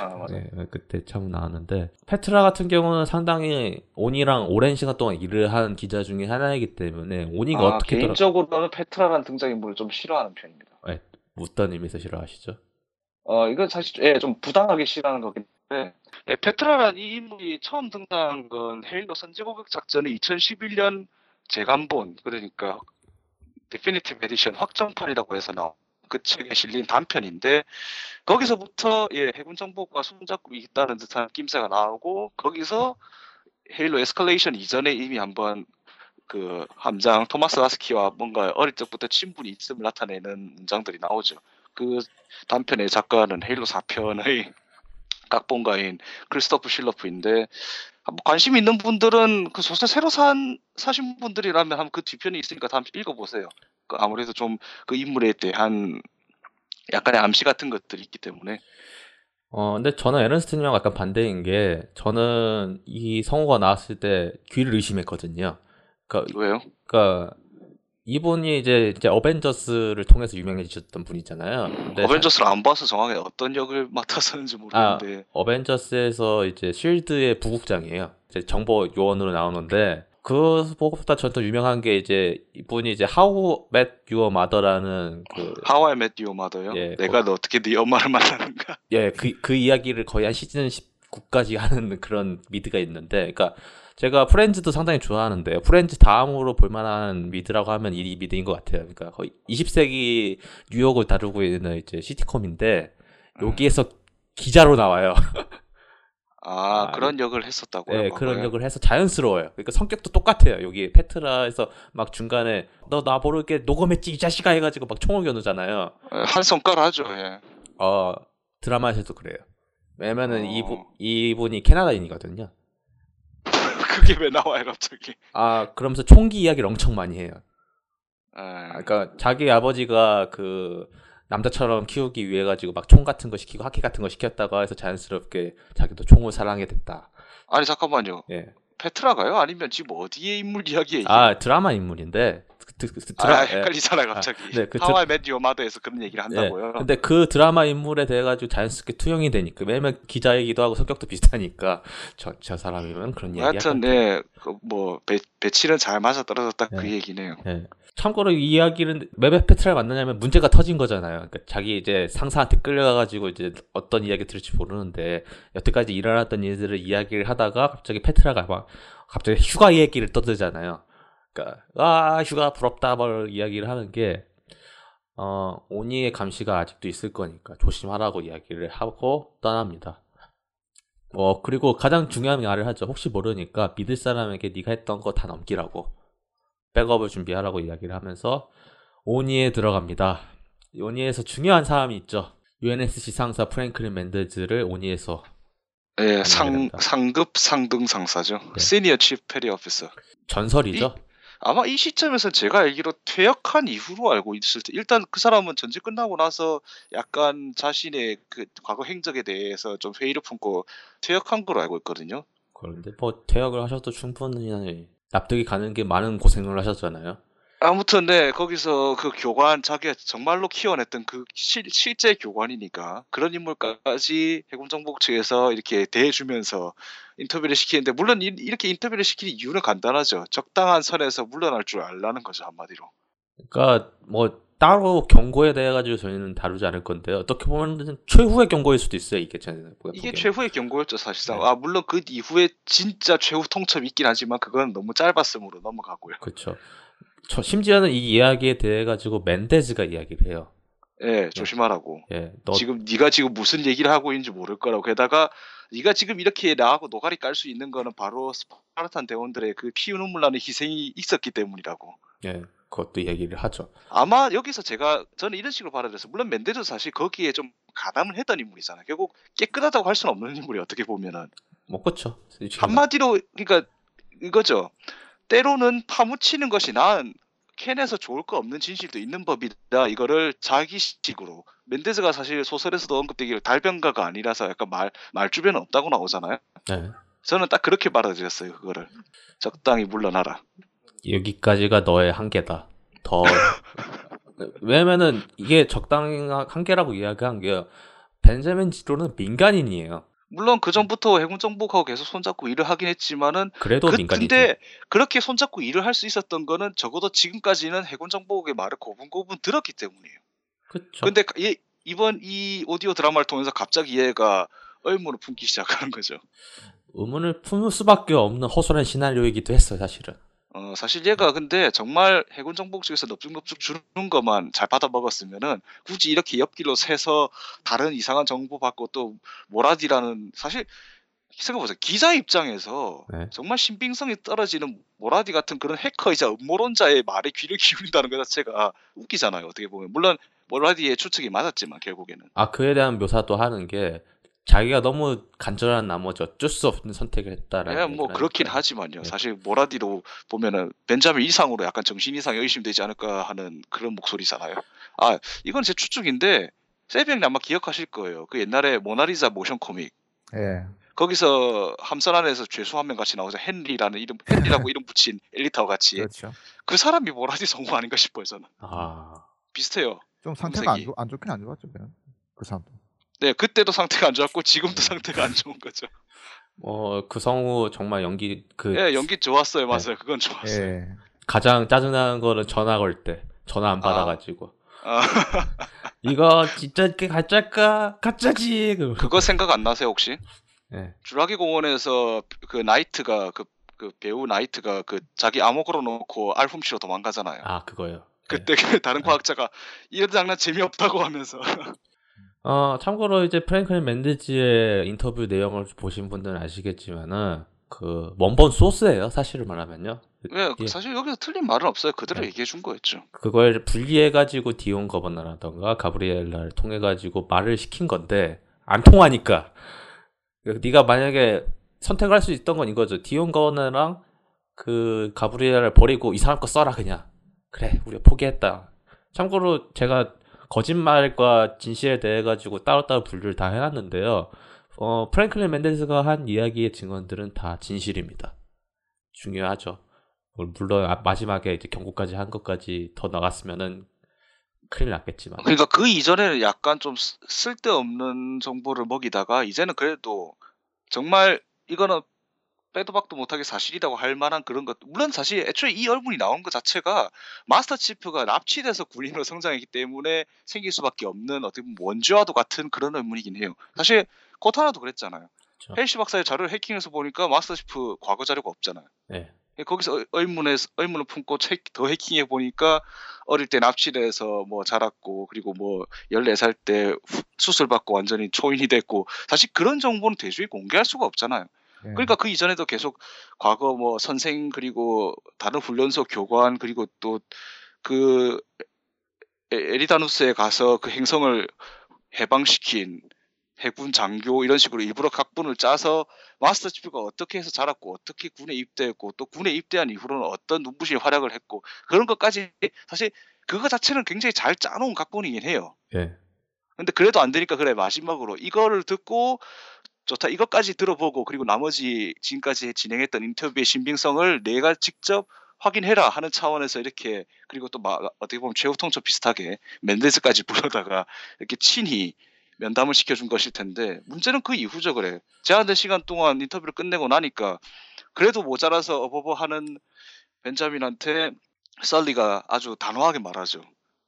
아. 네, 그때 처음 나왔는데 페트라 같은 경우는 상당히 오니랑 오랜 시간 동안 일을 한 기자 중에 하나이기 때문에 오니가 아, 어떻게 개인적으로는 페트라라는 등장인물을 좀 싫어하는 편입니다. 어떤 의미에서 싫어하시죠? 어, 이건 사실 예, 좀 부당하게 싫어하는 거긴 한데 예, 페트라란 이 인물이 처음 등장한 건 헤일로 선제공격 작전의 2011년 재간본 그러니까 definitive edition 확정판이라고 해서 나온 그 책에 실린 단편인데 거기서부터 예, 해군 정보과 손잡고 있다는 듯한 낌새가 나오고 거기서 헤일로 에스컬레이션 이전에 이미 한번 그 함장 토마스 라스키와 뭔가 어릴 적부터 친분이 있음을 나타내는 문장들이 나오죠. 그 단편의 작가는 헤일로 4편의 각본가인 크리스토프 실러프인데 한번 관심 있는 분들은 그 소설 새로 산 사신 분들이라면 한번 그 뒤편이 있으니까 다음 읽어보세요. 그 아무래도 좀 그 인물에 대한 약간의 암시 같은 것들이 있기 때문에 어, 근데 저는 에런스트님하고 약간 반대인 게 저는 이 성우가 나왔을 때 귀를 의심했거든요. 그러니까 왜요? 그러니까 이분이 이제 이제 어벤져스를 통해서 유명해지셨던 분이잖아요. 근데 어벤져스를 안 봐서 정확히 어떤 역을 맡아서는지 모르겠는데 어벤져스에서 이제 쉴드의 부국장이에요. 이제 정보 요원으로 나오는데 그보다 저더 유명한 게 이제 이분이 이제 How Met Your Mother라는 그 하와이 맷디오 마더요. 예, 내가 너 어떻게 네 엄마를 만나는가? 예, 그, 그 이야기를 거의 한 시즌 19까지 하는 그런 미드가 있는데, 그러니까 제가 프렌즈도 상당히 좋아하는데, 프렌즈 다음으로 볼만한 미드라고 하면 이 미드인 것 같아요. 그러니까 거의 20세기 뉴욕을 다루고 있는 이제 시티콤인데, 여기에서 기자로 나와요. 아, 아, 그런 역을 했었다고요? 네? 그런 역을 해서 자연스러워요. 그러니까 성격도 똑같아요. 여기 페트라에서 막 중간에 너 나 모르게 녹음했지 이 자식아 해가지고 막 총을 겨누잖아요. 예, 한 성깔 하죠. 예. 어 드라마에서도 그래요. 왜냐면은 어. 이분 이분이 캐나다인이거든요. 그게 왜 나와요, 갑자기? 아 그러면서 총기 이야기를 엄청 많이 해요. 예. 아, 그러니까 자기 아버지가 그 남자처럼 키우기 위해 가지고 막 총 같은 거 시키고 하키 같은 거 시켰다가 해서 자연스럽게 자기도 총을 사랑하게 됐다. 아니 잠깐만요. 예. 페트라가요? 아니면 지금 어디의 인물 이야기예요? 아 드라마 인물인데 드라- 아, 예. 헷갈리잖아요, 갑자기. 아, 네, 그 하와이 맷디오 마더에서 그런 얘기를 한다고요? 예. 근데 그 드라마 인물에 대해 가지고 자연스럽게 투영이 되니까 왜냐면 기자이기도 하고 성격도 비슷하니까 저 저 사람이면 그런 얘기 하여튼 네, 그뭐 배, 배치는 잘 맞아 떨어졌다 그 네. 얘기네요. 예. 참고로 이 이야기는 왜 페트라를 만나냐면 문제가 터진 거잖아요. 그러니까 자기 이제 상사한테 끌려가가지고 이제 어떤 이야기 들을지 모르는데 여태까지 일어났던 일들을 이야기를 하다가 갑자기 페트라가 막 갑자기 휴가 얘기를 떠들잖아요. 그러니까 아 휴가 부럽다 뭘 이야기를 하는 게 어, 오니의 감시가 아직도 있을 거니까 조심하라고 이야기를 하고 떠납니다. 어 그리고 가장 중요한 말을 하죠. 혹시 모르니까 믿을 사람에게 네가 했던 거 다 넘기라고. 백업을 준비하라고 이야기를 하면서 오니에 들어갑니다. 오니에서 중요한 사람이 있죠. UNSC 상사 프랭클린 맨데즈를 오니에서 예, 상. 상급 상등 상사죠. 네. 시니어 치프 페리 오피서. 전설이죠. 아마 이 시점에서 제가 알기로 퇴역한 이후로 알고 있을 때 일단 그 사람은 전직 끝나고 나서 약간 자신의 그 과거 행적에 대해서 좀 회의를 품고 퇴역한 걸로 알고 있거든요. 그런데 뭐 퇴역을 하셔도 충분히 납득이 가는 게 많은 고생을 하셨잖아요. 아무튼 네 거기서 그 교관 자기가 정말로 키워냈던 그 실, 실제 교관이니까 그런 인물까지 해군정보 측에서 이렇게 대해주면서 인터뷰를 시키는데 물론 이, 이렇게 인터뷰를 시키는 이유는 간단하죠. 적당한 선에서 물러날 줄 알라는 거죠 한마디로. 그러니까 뭐 따로 경고에 대해 가지고 저희는 다루지 않을 건데 어떻게 보면 최후의 경고일 수도 있어요. 이게 저는 이게 보기에는. 최후의 경고였죠 사실상. 네. 아 물론 그 이후에 진짜 최후 통첩이 있긴 하지만 그건 너무 짧았으므로 넘어가고요. 그렇죠. 저 심지어는 이 이야기에 대해 가지고 멘데즈가 이야기를 해요. 예 조심하라고. 예, 너 지금 네가 지금 무슨 얘기를 하고 있는지 모를 거라고 게다가 네가 지금 이렇게 나하고 노가리 깔 수 있는 거는 바로 스파르탄 대원들의 그 피 눈물 나는 희생이 있었기 때문이라고. 예, 그것도 얘기를 하죠. 아마 여기서 제가 저는 이런 식으로 받아들여서 물론 맨데르 사실 거기에 좀 가담을 했던 인물이잖아요. 결국 깨끗하다고 할 수는 없는 인물이 어떻게 보면은 뭐 그렇죠. 한마디로 그러니까 이거죠. 때로는 파묻히는 것이 나은 캐내서 좋을 거 없는 진실도 있는 법이다. 이거를 자기식으로 멘데스가 사실 소설에서도 언급되기를 달변가가 아니라서 약간 말 말주변은 없다고 나오잖아요. 네. 저는 딱 그렇게 받아들였어요. 그거를 적당히 물러나라. 여기까지가 너의 한계다. 더 왜냐면은 이게 적당한 한계라고 이야기한 게 벤자민 지로는 민간인이에요. 물론 그 전부터 해군 정복하고 계속 손잡고 일을 하긴 했지만은 그래도 그, 민간이죠. 근데 그렇게 손잡고 일을 할 수 있었던 거는 적어도 지금까지는 해군 정복의 말을 고분고분 들었기 때문이에요. 그쵸. 근데 이, 이번 이 오디오 드라마를 통해서 갑자기 얘가 의문을 품기 시작하는 거죠. 의문을 품을 수밖에 없는 허술한 시나리오이기도 했어요, 사실은. 어, 사실 얘가 근데 정말 해군 정복 측에서 넙죽넙죽 주는 것만 잘 받아 먹었으면은 굳이 이렇게 옆길로 새서 다른 이상한 정보 받고 또 모라디라는 사실 생각해보세요. 기자 입장에서 네. 정말 신빙성이 떨어지는 모라디 같은 그런 해커이자 음모론자의 말에 귀를 기울인다는 것 자체가 웃기잖아요. 어떻게 보면 물론 모라디의 추측이 맞았지만 결국에는 아, 그에 대한 묘사도 하는 게 자기가 너무 간절한 나머지 어쩔 수 없는 선택을 했다라는. 예, 뭐 그렇긴 하니까요. 하지만요. 네. 사실 모라디도 보면은 벤자민 이상으로 약간 정신 이상이 의심되지 않을까 하는 그런 목소리잖아요. 아 이건 제 추측인데 세비형님 아마 기억하실 거예요. 그 옛날에 모나리자 모션 코믹 예. 거기서 함선 안에서 죄수 한 명 같이 나오죠. 헨리라는 이름 헨리라고 이름 붙인 엘리타와 같이 그렇죠. 그 사람이 모라디 성우 아닌가 싶어요 저는. 아, 비슷해요. 좀 상태가 안. 좋, 안 좋긴 안 좋았죠. 그냥. 그 사람도. 네 그때도 상태가 안 좋았고 지금도 상태가 안 좋은 거죠. 어, 그 성우 정말 연기, 그, 예 연기 좋았어요 맞아요. 그건 좋았어요. 예. 가장 짜증나는 거는 전화 걸 때. 전화 안 아. 받아 가지고. 아, 이거 진짜 이렇게 가짜일까? 가짜지! 그- 그거 생각 안 나세요 혹시? 예. 주라기 공원에서 그 나이트가 그, 그 배우 나이트가 그 자기 암호 걸어놓고 알 훔치러 도망가잖아요. 아, 그거요. 그때 그 다른 과학자가 이런 장난 재미없다고 하면서 어, 참고로 이제 프랭클린 멘데즈의 인터뷰 내용을 보신 분들은 아시겠지만은, 그, 원본 소스예요 사실을 말하면요. 왜 예. 사실 여기서 틀린 말은 없어요. 그대로 네. 얘기해 준 거였죠. 그걸 분리해 가지고 디온 거버너라던가 가브리엘라를 통해 가지고 말을 시킨 건데 안 통하니까 네가 만약에 선택을 할수 있던 건 이거죠 디온 거버너랑 그 가브리엘라를 버리고 이 사람 거 써라 그냥 그래 우리가 포기했다 참고로 제가 거짓말과 진실에 대해 가지고 따로따로 분류를 다 해놨는데요. 어 프랭클린 멘데스가 한 이야기의 증언들은 다 진실입니다. 중요하죠. 물론 아- 마지막에 이제 경고까지 한 것까지 더 나갔으면은 큰일 났겠지만. 그러니까 그 이전에는 약간 좀 쓰- 쓸데없는 정보를 먹이다가 이제는 그래도 정말 이거는 빼도 박도 못하게 사실이라고 할 만한 그런 것. 물론 사실 애초에 이 얼굴이 나온 것 자체가 마스터 치프가 납치돼서 군인으로 성장했기 때문에 생길 수밖에 없는 어떻게 보면 원죄와도 같은 그런 의문이긴 해요. 사실 코타나도 그랬잖아요. 그렇죠. 헬시 박사의 자료를 해킹해서 보니까 마스터 치프 과거 자료가 없잖아요. 네. 거기서 의- 의문에 의문을 품고 체- 더 해킹해 보니까 어릴 때 납치돼서 뭐 자랐고 그리고 뭐 14살 때 후- 수술 받고 완전히 초인이 됐고 사실 그런 정보는 대중이 공개할 수가 없잖아요. 예. 그러니까 그 이전에도 계속 과거 뭐 선생 그리고 다른 훈련소 교관 그리고 또그 에리다누스에 가서 그 행성을 해방시킨 해군 장교 이런 식으로 일부러 각본을 짜서 마스터 치프가 어떻게 해서 자랐고 어떻게 군에 입대했고 또 군에 입대한 이후로는 어떤 눈부신 활약을 했고 그런 것까지 사실 그거 자체는 굉장히 잘 짜놓은 각본이긴 해요. 예. 근데 그래도 안 되니까 그래 마지막으로 이거를 듣고 좋다. 이것까지 들어보고 그리고 나머지 지금까지 진행했던 인터뷰의 신빙성을 내가 직접 확인해라 하는 차원에서 이렇게 그리고 또 마- 어떻게 보면 최후 통첩 비슷하게 멘데스까지 불러다가 이렇게 친히 면담을 시켜준 것일 텐데 문제는 그 이후죠 그래. 제한된 시간 동안 인터뷰를 끝내고 나니까 그래도 모자라서 어버버 하는 벤자민한테 썰리가 아주 단호하게 말하죠.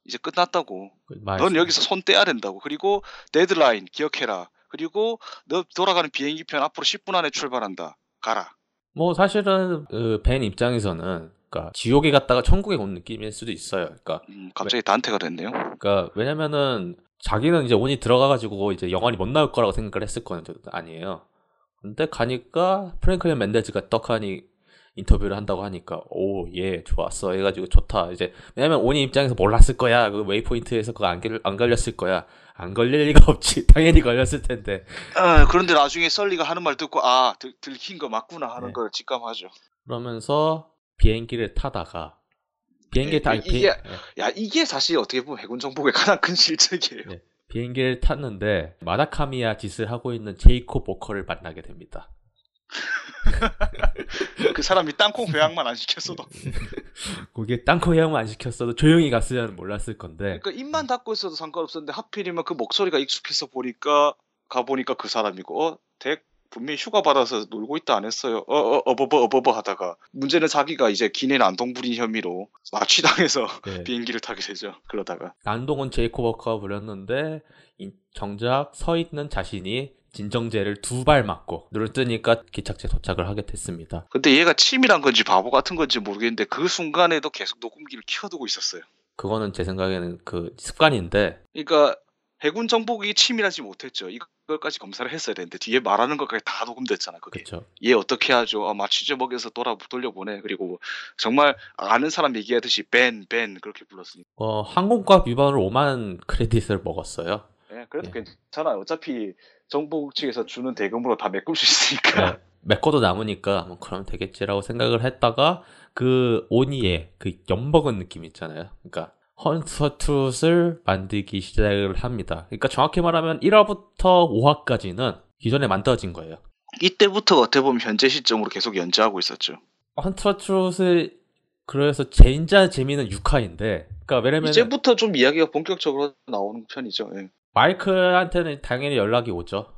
이제 끝났다고. 넌 여기서 손 떼야 된다고. 그리고 데드라인 기억해라. 그리고 너 돌아가는 비행기편 앞으로 10분 안에 출발한다. 가라. 뭐 사실은 그 벤 입장에서는 그러니까 지옥에 갔다가 천국에 온 느낌일 수도 있어요. 그러니까 음, 갑자기 단테가 됐네요. 그러니까 왜냐면은 자기는 이제 오니 들어가가지고 이제 영원히 못 나올 거라고 생각을 했을 거는 아니에요. 근데 가니까 프랭클린 멘데즈가 떡하니 인터뷰를 한다고 하니까 oh yeah 좋았어 해가지고 좋다 이제 왜냐면 오니 입장에서 몰랐을 거야 그 웨이포인트에서 그거 안, 걸- 안 걸렸을 거야 안 걸릴 리가 없지 당연히 걸렸을 텐데 아, 그런데 나중에 썰리가 하는 말 듣고 아 들, 들킨 거 맞구나 하는 네. 걸 직감하죠. 그러면서 비행기를 타다가 비행기 타 이- 비, 이게- 예, 야 이게 사실 어떻게 보면 해군 정보국의 가장 큰 실책이에요. 네. 비행기를 탔는데 마다카미야 짓을 하고 있는 제이콥 워커를 만나게 됩니다. 그 사람이 땅콩 배양만 안 시켰어도 그게 땅콩 해양만 안 시켰어도 조용히 갔으면 몰랐을 건데 그러니까 입만 닫고 있어도 상관없었는데 하필이면 그 목소리가 익숙해서 보니까 가 보니까 그 사람이고 어 덱 분명히 휴가 받아서 놀고 있다 안 했어요. 어 어 어버버 어버버 하다가 문제는 자기가 이제 기내 난동 부린 혐의로 마취당해서 네. 비행기를 타게 되죠. 그러다가 난동은 제이콥 워커가 부렸는데 이- 정작 서 있는 자신이 진정제를 두 발 맞고 눈을 뜨니까 기착지에 도착을 하게 됐습니다. 근데 얘가 치밀한 건지 바보 같은 건지 모르겠는데 그 순간에도 계속 녹음기를 키워두고 있었어요. 그거는 제 생각에는 그 습관인데 그러니까 해군 정복이 치밀하지 못했죠. 이걸까지 검사를 했어야 되는데 뒤에 말하는 것까지 다 녹음됐잖아. 그게. 그렇죠. 얘 어떻게 하죠? 아, 마취제 먹여서 돌아 돌려보내. 그리고 정말 아는 사람 얘기하듯이 벤, 벤 그렇게 불렀으니까. 어, 항공과 위반으로 5만 크레딧을 먹었어요. 예, 그래도 예. 괜찮아요. 어차피 정보 측에서 주는 대금으로 다 메꿀 수 있으니까. 네. 메꿔도 남으니까 뭐 그럼 되겠지라고 생각을 했다가 그 오니의 그 엿먹은 느낌 있잖아요. 그러니까 헌터트롯을 만들기 시작을 합니다. 그러니까 정확히 말하면 1화부터 5화까지는 기존에 만들어진 거예요. 이때부터 어떻게 보면 현재 시점으로 계속 연재하고 있었죠. 헌터트롯을 그래서 진짜 재미는 6화인데 그러니까 왜냐면 이제부터 좀 이야기가 본격적으로 나오는 편이죠. 예. 마이클한테는 당연히 연락이 오죠.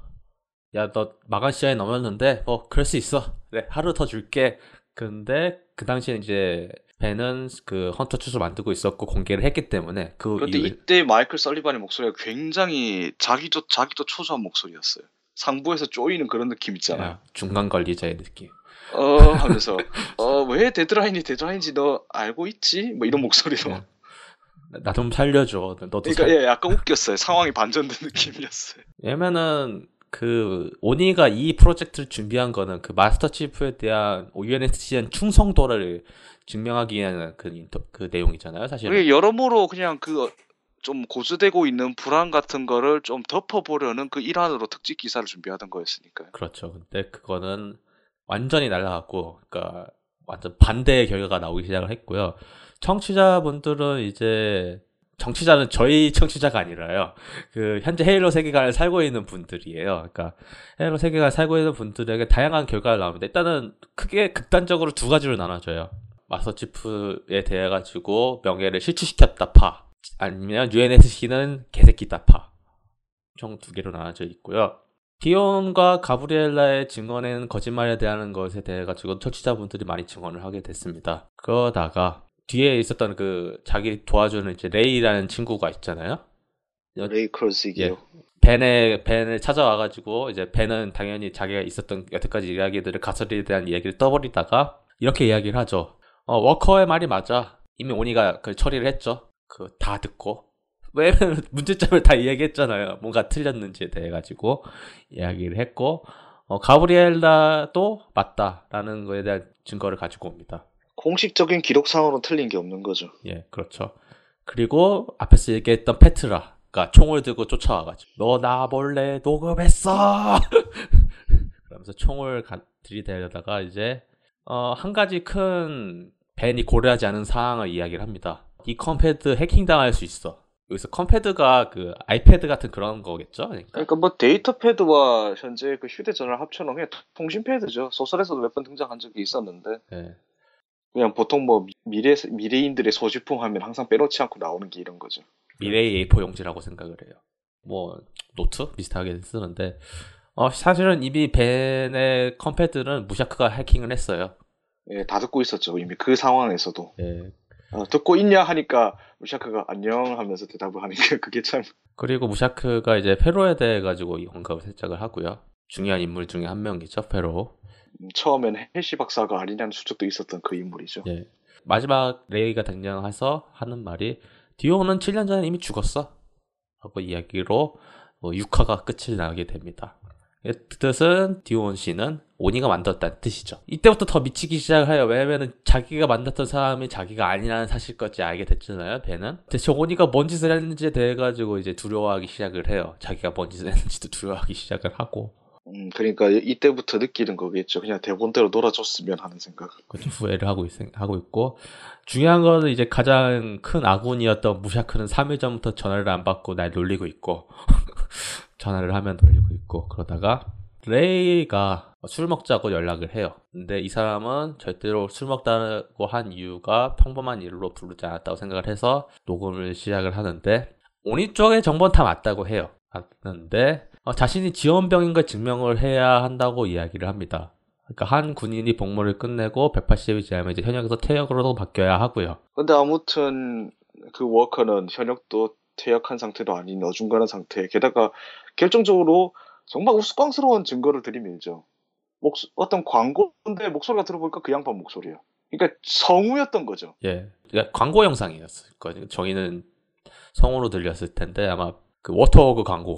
야, 너 마감 시간이 넘었는데, 뭐, 그럴 수 있어. 그래, 하루 더 줄게. 근데, 그 당시에 이제, 벤은 그 헌터 추를 만들고 있었고, 공개를 했기 때문에, 그 그런데 이후에, 이때 마이클 설리반의 목소리가 굉장히 자기도 자기도 초조한 목소리였어요. 상부에서 쪼이는 그런 느낌 있잖아요. 야, 중간 관리자의 느낌. 어 하면서 어 왜 데드라인이 데드라인인지 너 알고 있지? 뭐 이런 목소리로. 네. 나좀 살려줘. 너도 그러니까 살... 예, 약간 웃겼어요. 상황이 반전된 느낌이었어요. 왜냐면은, 그, 오니가 이 프로젝트를 준비한 거는 그 마스터 치프에 대한 UNSC의 충성도를 증명하기 위한 그, 인터, 그 내용이잖아요, 사실은. 그게 여러모로 그냥 그 좀 고조되고 있는 불안 같은 거를 좀 덮어보려는 그 일환으로 특집 기사를 준비하던 거였으니까요. 그렇죠. 근데 그거는 완전히 날라갔고, 그러니까 완전 반대의 결과가 나오기 시작을 했고요. 청취자분들은 이제 정치자는 저희 청취자가 아니라요. 그 현재 헤일로 세계관을 살고 있는 분들이에요. 그러니까 헤일로 세계관을 살고 있는 분들에게 다양한 결과가 나옵니다. 일단은 크게 극단적으로 두 가지로 나눠져요. 마스터 치프에 대해 가지고 명예를 실추시켰다 파 아니면 UNSC는 개새끼다 파. 총 두 개로 나눠져 있고요. 디온과 가브리엘라의 증언에는 거짓말에 대한 것에 대해 가지고 청취자분들이 많이 증언을 하게 됐습니다. 그러다가 뒤에 있었던 그 자기 도와주는 이제 레이라는 친구가 있잖아요. 레이 크로스기요. 벤의 벤을 찾아와가지고 이제 벤은 당연히 자기가 있었던 여태까지 이야기들을 가설에 대한 이야기를 떠버리다가 이렇게 이야기를 하죠. 어, 워커의 말이 맞아. 이미 오니가 그 처리를 했죠. 그 다 듣고 왜냐면 문제점을 다 이야기했잖아요. 뭔가 틀렸는지에 대해 가지고 이야기를 했고 어, 가브리엘라도 맞다라는 거에 대한 증거를 가지고 옵니다. 공식적인 기록상으로는 틀린 게 없는 거죠. 예, 그렇죠. 그리고 앞에서 얘기했던 페트라가 총을 들고 쫓아와가지고 너 나 몰래 녹음했어. 그러면서 총을 가- 들이대려다가 이제 어, 한 가지 큰 벤이 고려하지 않은 상황을 이야기를 합니다. 이 ComPad 해킹 당할 수 있어. 여기서 ComPad가 그 아이패드 같은 그런 거겠죠? 그러니까 그러니까 뭐 데이터 패드와 현재 그 휴대전화를 합쳐놓은 게 통신 패드죠. 소설에서도 몇 번 등장한 적이 있었는데 예. 그냥 보통 뭐 미래 미래인들의 소지품 하면 항상 빼놓지 않고 나오는 게 이런 거죠. 미래의 A4 용지라고 생각을 해요. 뭐 노트 비슷하게 쓰는데 어, 사실은 이미 벤의 ComPad는 무샤크가 해킹을 했어요. 예, 다 듣고 있었죠. 이미 그 상황에서도 예. 어, 듣고 있냐 하니까 무샤크가 안녕 하면서 대답을 하니까 그게 참 그리고 무샤크가 이제 페로에 대해 가지고 이 언급을 살짝을 하고요. 중요한 인물 중에 한 명이죠, 페로. 음, 처음엔 헬시 박사가 아니냐는 추측도 있었던 그 인물이죠. 예. 마지막 레이가 등장해서 하는 말이 디온은 7년 전에 이미 죽었어. 하고 이야기로 뭐 6화가 끝을 나게 됩니다. 이 뜻은 디온 씨는 오니가 만들었다는 뜻이죠. 이때부터 더 미치기 시작을 해요. 왜냐면은 자기가 만났던 사람이 자기가 아니라는 사실까지 알게 됐잖아요. 배는. 대체 오니가 뭔 짓을 했는지에 대해 가지고 이제 두려워하기 시작을 해요. 자기가 뭔 짓을 했는지도 두려워하기 시작을 하고. 음, 그러니까 이때부터 느끼는 거겠죠. 그냥 대본대로 놀아줬으면 하는 생각. 그렇죠. 후회를 하고, 있, 하고 있고 중요한 거는 이제 가장 큰 아군이었던 무샤크는 3일 전부터 전화를 안 받고 날 놀리고 있고 전화를 하면 놀리고 있고 그러다가 레이가 술 먹자고 연락을 해요. 근데 이 사람은 절대로 술 먹다고 한 이유가 평범한 일로 부르지 않았다고 생각을 해서 녹음을 시작을 하는데 오니 쪽의 정보는 다 맞다고 해요. 맞는데 어, 자신이 지원병인 걸 증명을 해야 한다고 이야기를 합니다. 그러니까 한 군인이 복무를 끝내고 180일 지나면 이제 현역에서 퇴역으로 바뀌어야 하고요. 근데 아무튼 그 워커는 현역도 퇴역한 상태도 아닌 어중간한 상태. 게다가 결정적으로 정말 우스꽝스러운 증거를 들이밀죠. 목, 어떤 광고인데 목소리가 들어보니까 그 양반 목소리야. 그러니까 성우였던 거죠. 예. 그러니까 광고 영상이었을 거예요. 저희는 성우로 들렸을 텐데 아마 그 워터워크 광고.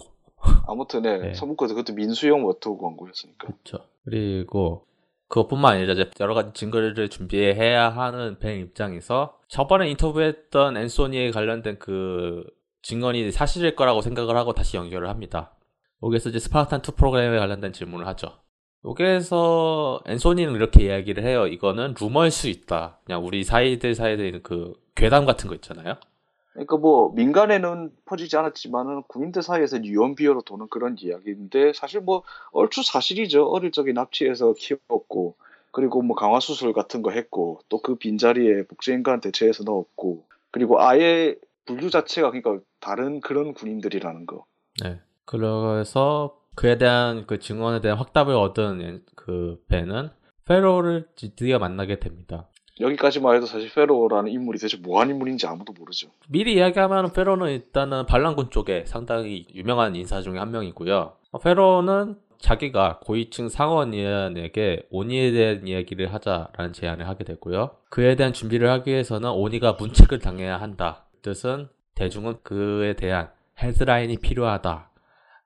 아무튼 네, 네. 서문코드 그것도 민수용 워터워크 광고였으니까. 그렇죠. 그리고 그것뿐만 아니라 이제 여러 가지 증거를 준비해야 하는 벤 입장에서 저번에 인터뷰했던 앤소니에 관련된 그 증언이 사실일 거라고 생각을 하고 다시 연결을 합니다. 여기서 이제 스파르탄 2 프로그램에 관련된 질문을 하죠. 여기에서 앤소니는 이렇게 이야기를 해요. 이거는 루머일 수 있다. 그냥 우리 사이들 사이에 있는 그 괴담 같은 거 있잖아요. 그러니까 뭐 민간에는 퍼지지 않았지만은 군인들 사이에서 유언비어로 도는 그런 이야기인데 사실 뭐 얼추 사실이죠. 어릴 적에 납치해서 키웠고 그리고 뭐 강화 수술 같은 거 했고 또 그 빈자리에 복제인간 대체해서 넣었고 그리고 아예 분류 자체가 그러니까 다른 그런 군인들이라는 거. 네. 그래서 그에 대한 그 증언에 대한 확답을 얻은 앤- 그 벤은 페로를 드디어 만나게 됩니다. 여기까지만 해도 사실 페로라는 인물이 대체 뭐한 인물인지 아무도 모르죠. 미리 이야기하면 페로는 일단은 반란군 쪽에 상당히 유명한 인사 중에 한 명이고요. 어, 페로는 자기가 고위층 상원위원에게 오니에 대한 이야기를 하자라는 제안을 하게 되고요. 그에 대한 준비를 하기 위해서는 오니가 문책을 당해야 한다. 뜻은 대중은 그에 대한 헤드라인이 필요하다.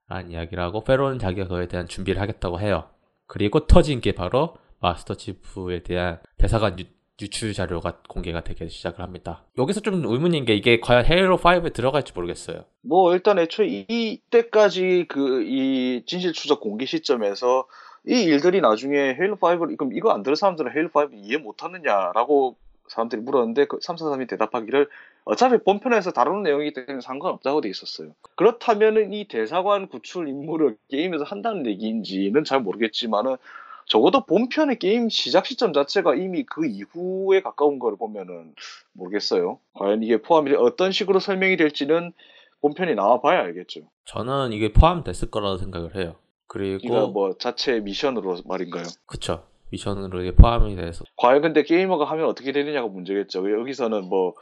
라는 이야기를 하고 페로는 자기가 그에 대한 준비를 하겠다고 해요. 그리고 터진 게 바로 마스터 치프에 대한 대사관 유, 유출 자료가 공개가 되기 시작을 합니다. 여기서 좀 의문인 게 이게 과연 헤일로 5에 들어갈지 모르겠어요. 뭐 일단 애초에 이- 이때까지 그 이 진실 추적 공개 시점에서 이 일들이 나중에 헤일로 5를 그럼 이거 안 들은 사람들은 헤일로 5 이해 못 하느냐라고 사람들이 물었는데 그 343이 대답하기를 어차피 본편에서 다루는 내용이기 때문에 상관없다고 돼 있었어요. 그렇다면은 이 대사관 구출 임무를 게임에서 한다는 얘기인지는 잘 모르겠지만은 적어도 본편의 게임 시작 시점 자체가 이미 그 이후에 가까운 거를 보면은 모르겠어요. 과연 이게 포함이 어떤 식으로 설명이 될지는 본편이 나와봐야 알겠죠. 저는 이게 포함됐을 거라고 생각을 해요. 그리고 뭐 자체 미션으로 말인가요? 그쵸 미션으로 이게 포함이 돼서 과연 근데 게이머가 하면 어떻게 되느냐가 문제겠죠. 여기서는 뭐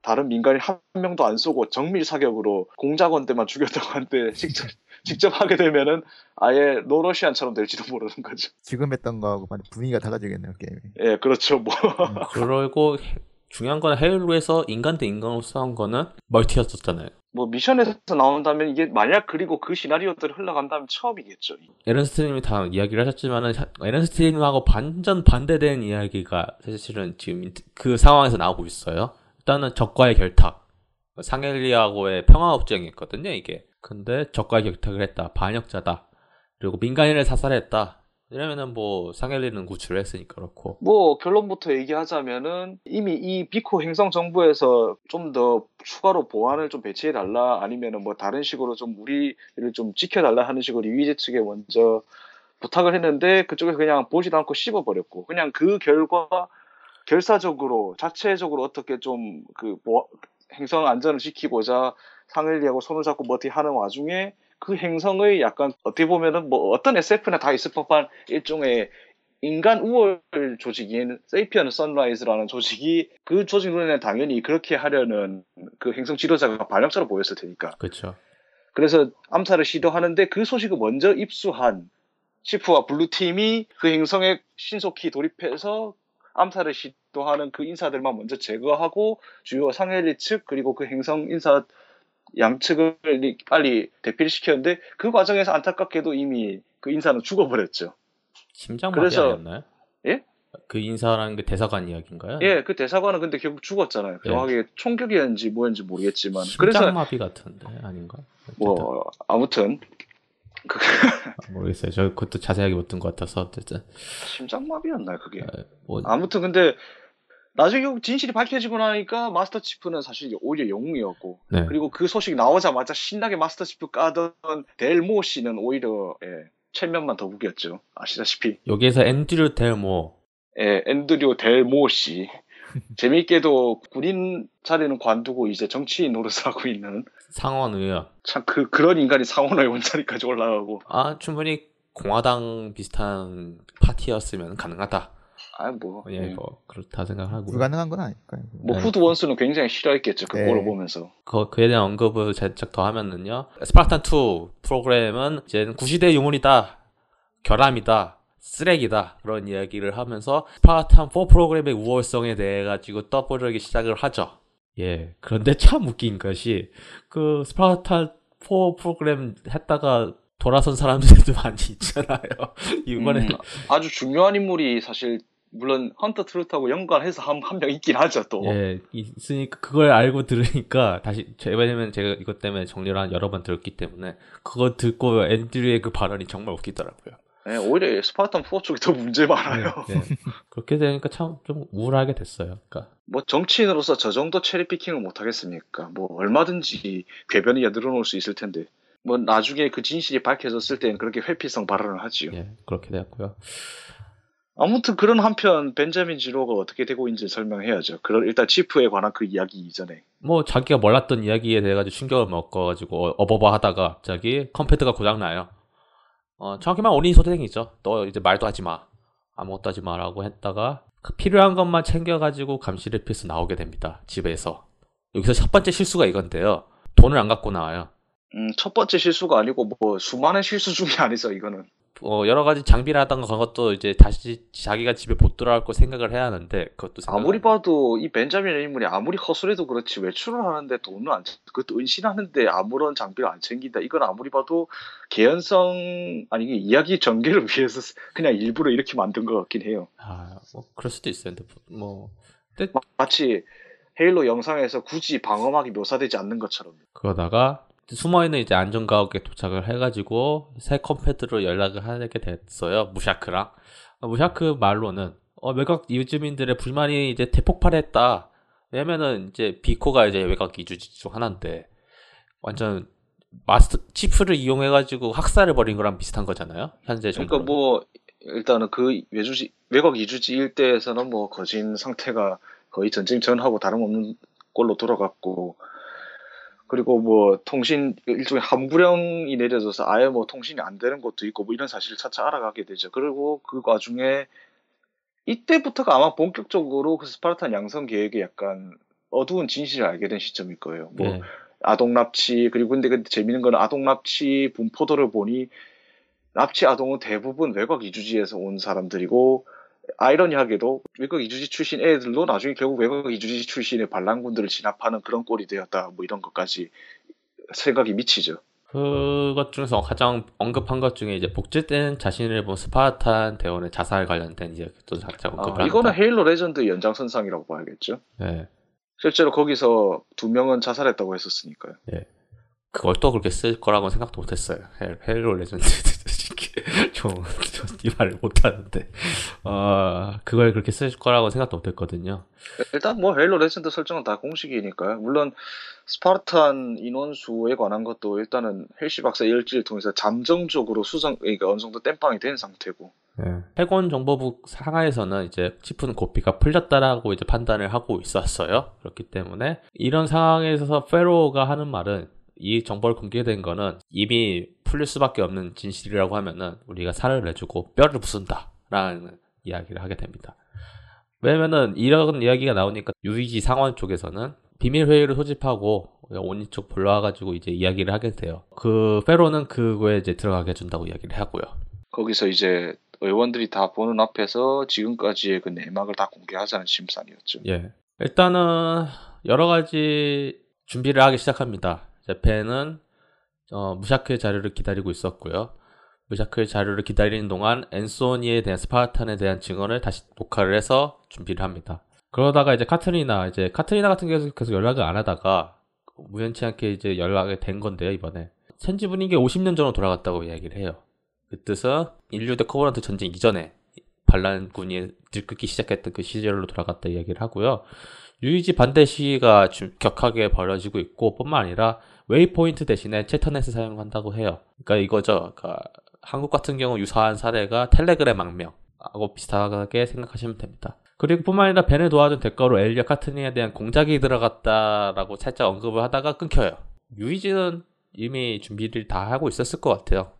다른 민간인 한 명도 안 쏘고 정밀 사격으로 공작원들만 죽였다고 한데 직접 직접 하게 되면은 아예 노러시안처럼 될지도 모르는 거죠. 지금 했던 거하고 많이 분위기가 달라지겠네요 게임이. 예, 그렇죠. 뭐 그리고 해- 중요한 건 헤일로에서 인간 대 인간으로 싸운 거는 멀티였었잖아요. 뭐 미션에서 나온다면 이게 만약 그리고 그 시나리오들이 흘러간다면 처음이겠죠. 에런스트님이 다 이야기를 하셨지만은 에런스트님하고 반전 반대되는 이야기가 사실은 지금 인- 그 상황에서 나오고 있어요. 일단은 적과의 결탁. 상헬리하고의 평화협정이었거든요, 이게. 근데 적과의 결탁을 했다. 반역자다. 그리고 민간인을 사살했다. 이러면은 뭐 상헬리는 구출을 했으니까 그렇고. 뭐 결론부터 얘기하자면은 이미 이 비코 행성 정부에서 좀 더 추가로 보안을 좀 배치해 달라 아니면은 뭐 다른 식으로 좀 우리를 좀 지켜 달라 하는 식으로 이휘재 측에 먼저 부탁을 했는데 그쪽에서 그냥 보지도 않고 씹어 버렸고 그냥 그 결과 결사적으로 자체적으로 어떻게 좀 그 행성 안전을 지키고자 상헬리하고 손을 잡고 뭐 어떻게 하는 와중에 그 행성의 약간 어떻게 보면은 뭐 어떤 SF나 다 있을 법한 일종의 인간 우월 조직인 세이피언 선라이즈라는 조직이 그 조직 눈에는 당연히 그렇게 하려는 그 행성 지도자가 반역자로 보였을 테니까. 그렇죠. 그래서 암살을 시도하는데 그 소식을 먼저 입수한 시프와 블루팀이 그 행성에 신속히 돌입해서 암살을 시도하는 그 인사들만 먼저 제거하고 주요 상헬리 측 그리고 그 행성 인사 양측을 빨리 대피를 시켰는데 그 과정에서 안타깝게도 이미 그 인사는 죽어버렸죠. 심장마비 그래서- 아니었나요? 예? 그 인사라는 게 대사관 이야기인가요? 예, 그 대사관은 근데 결국 죽었잖아요. 예. 정확하게 총격이었는지 뭐였는지 모르겠지만. 그래서 심장마비 같은데 아닌가? 어쨌든. 뭐 아무튼 그 모르겠어요. 저 그것도 자세하게 못 든 것 같아서 어쨌든 심장마비였나요 그게? 뭐 아무튼 근데 나중에 진실이 밝혀지고 나니까 마스터 치프는 사실 오히려 영웅이었고 네. 그리고 그 소식 나오자마자 신나게 마스터 치프 까던 델모 씨는 오히려 예, 체면만 더북이었죠. 아시다시피 여기에서 앤드류 델모 예, 앤드류 델모 씨 재미있게도 군인 자리는 관두고 이제 정치인 노릇을 하고 있는 상원 의원 참 그 그런 인간이 상원의원 자리까지 올라가고 아 충분히 공화당 비슷한 파티였으면 가능하다. 아 뭐 예, 예. 뭐 그렇다 생각하고 불가능한 건 아닐까요? 뭐 네. 후드 원수는 굉장히 싫어했겠죠 그 네. 보면서 그, 그에 대한 언급을 살짝 더 하면은요. 스파르탄 2 프로그램은 이제는 구시대 유물이다. 결함이다. 쓰레기다. 그런 이야기를 하면서 스파르탄 4 프로그램의 우월성에 대해 가지고 떠보려기 시작을 하죠. 예. 그런데 참 웃긴 것이 그 스파르탄 4 프로그램 했다가 돌아선 사람들도 많이 있잖아요. 이번에 음, 아주 중요한 인물이 사실 물론 Hunt the Truth하고 연관해서 한 한 명 있긴 하죠 또 예, 있으니까 그걸 알고 들으니까 다시 제- 왜냐면 제가 이것 때문에 정리를 한 여러 번 들었기 때문에 그거 듣고 앤드류의 그 발언이 정말 웃기더라고요. 예, 오히려 스파르탄 4 쪽이 더 문제 많아요 네, 네. 그렇게 되니까 참 좀 우울하게 됐어요. 그러니까 뭐 정치인으로서 저 정도 체리 피킹을 못 하겠습니까? 뭐 얼마든지 궤변이야 늘어놓을 수 있을 텐데 뭐 나중에 그 진실이 밝혀졌을 때는 그렇게 회피성 발언을 하지요. 예, 그렇게 되었고요. 아무튼 그런 한편 벤자민 지로가 어떻게 되고 있는지 설명해야죠. 그런 일단 치프에 관한 그 이야기 이전에 뭐 자기가 몰랐던 이야기에 대해 가지고 충격을 먹어가지고 어버버 하다가 갑자기 컴패드가 고장 나요. 어, 정확히만 어린이 소대행이죠. 너 이제 말도 하지 마. 아무것도 하지 마라고 했다가 그 필요한 것만 챙겨가지고 감시를 피해서 나오게 됩니다. 집에서. 여기서 첫 번째 실수가 이건데요. 돈을 안 갖고 나와요. 음, 첫 번째 실수가 아니고 뭐 수많은 실수 중에 아니죠 이거는. 어, 여러 가지 장비라던가 그런 것도 이제 다시 자기가 집에 못 돌아올 거 생각을 해야 하는데 그것도 생각 아무리 봐도 이 벤자민 인물이 아무리 허술해도 그렇지 외출을 하는데 돈을 안 챙- 그것도 은신하는데 아무런 장비를 안 챙긴다. 이건 아무리 봐도 개연성 아니 이야기 전개를 위해서 그냥 일부러 이렇게 만든 것 같긴 해요. 아, 뭐 그럴 수도 있어요. 근데 뭐 마- 마치 헤일로 영상에서 굳이 방어막이 묘사되지 않는 것처럼. 그러다가 숨어있는 이제 안전가옥에 도착을 해가지고 새 컴패드로 연락을 하게 됐어요. 무샤크랑. 어, 무샤크 말로는 어, 외곽 이주민들의 불만이 이제 대폭발했다. 왜냐면은 이제 비코가 이제 외곽 이주지 중 하나인데 완전 마스터 치프를 이용해가지고 학살을 벌인 거랑 비슷한 거잖아요. 현재 그러니까 정도로. 뭐 일단은 그 외주지 외곽 이주지 일대에서는 뭐 거진 상태가 거의 전쟁 전하고 다름없는 꼴로 돌아갔고 그리고 뭐 통신 일종의 함부령이 내려져서 아예 뭐 통신이 안 되는 곳도 있고 뭐 이런 사실을 차차 알아가게 되죠. 그리고 그 와중에 이때부터가 아마 본격적으로 그 스파르탄 양성 계획의 약간 어두운 진실을 알게 된 시점일 거예요. 뭐 예. 아동 납치 그리고 근데 근데 재밌는 건 아동 납치 분포도를 보니 납치 아동은 대부분 외곽 이주지에서 온 사람들이고 아이러니하게도 외곽 이주지 출신 애들도 나중에 결국 외곽 이주지 출신의 반란군들을 진압하는 그런 꼴이 되었다 뭐 이런 것까지 생각이 미치죠. 그것 중에서 가장 언급한 것 중에 이제 복제된 자신을 본 스파르탄 대원의 자살 관련된 이제 또 살짝 언급을 아. 이거는 헤일로 레전드 연장선상이라고 봐야겠죠. 네. 실제로 거기서 두 명은 자살했다고 했었으니까요. 그걸 또 그렇게 쓸 거라고 생각도 못했어요. 헬, 헬로 레전드 좀이 말을 못하는데 어 그걸 그렇게 쓸 거라고 생각도 못했거든요. 일단 뭐 헤일로 레전드 설정은 다 공식이니까요. 물론 스파르탄 인원수에 관한 것도 일단은 헬시 박사 일지를 통해서 잠정적으로 수정, 그러니까 어느 정도 땜빵이 된 상태고. 해군 정보부 상하에서는 이제 치프는 고삐가 풀렸다라고 이제 판단을 하고 있었어요. 그렇기 때문에 이런 상황에서 페로가 하는 말은 이 정보를 공개된 거는 이미 풀릴 수밖에 없는 진실이라고 하면은 우리가 살을 내주고 뼈를 부순다라는 이야기를 하게 됩니다. 왜냐면은 이런 이야기가 나오니까 유이지 상원 쪽에서는 비밀 회의를 소집하고 온니 쪽 불러와가지고 이제 이야기를 하게 돼요. 그 페로는 그거에 이제 들어가게 해준다고 이야기를 하고요. 거기서 이제 의원들이 다 보는 앞에서 지금까지의 그 내막을 다 공개하자는 심산이었죠. 예. 일단은 여러 가지 준비를 하기 시작합니다. 제페는 어, 무샤크의 자료를 기다리고 있었고요. 무샤크의 자료를 기다리는 동안 앤소니에 대한 스파르탄에 대한 증언을 다시 녹화를 해서 준비를 합니다. 그러다가 이제 카트리나 이제 카트리나 같은 경우는 계속 연락을 안 하다가 우연치 않게 이제 연락이 된 건데요 이번에 현지 분위기 50년 전으로 돌아갔다고 이야기를 해요. 그 뜻은 인류 대 코버넌트 전쟁 이전에 반란군이 들끓기 시작했던 그 시절로 돌아갔다 이야기를 하고요. UEG 반대 시위가 주- 격하게 벌어지고 있고 뿐만 아니라 웨이포인트 대신에 채터넷을 사용한다고 해요. 그러니까 이거죠. 그러니까 한국 같은 경우 유사한 사례가 텔레그램 망명하고 비슷하게 생각하시면 됩니다. 그리고 뿐만 아니라 벤을 도와준 대가로 엘리어 카트니에 대한 공작이 들어갔다라고 살짝 언급을 하다가 끊겨요. 유이지는 이미 준비를 다 하고 있었을 것 같아요.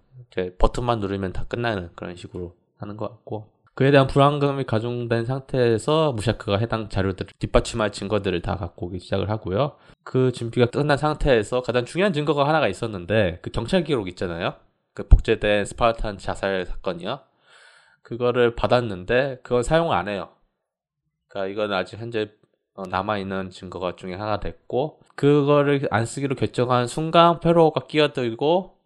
버튼만 누르면 다 끝나는 그런 식으로 하는 것 같고 그에 대한 불안감이 가중된 상태에서 무샤크가 해당 자료들을 뒷받침할 증거들을 다 갖고 오기 시작을 하고요. 그 준비가 끝난 상태에서 가장 중요한 증거가 하나가 있었는데 그 경찰 기록 있잖아요. 그 복제된 스파르탄 자살 사건이요. 그거를 받았는데 그건 사용을 안 해요. 그러니까 이건 아직 현재 어, 남아있는 증거가 중에 하나 됐고 그거를 안 쓰기로 결정한 순간 페로가 끼어들고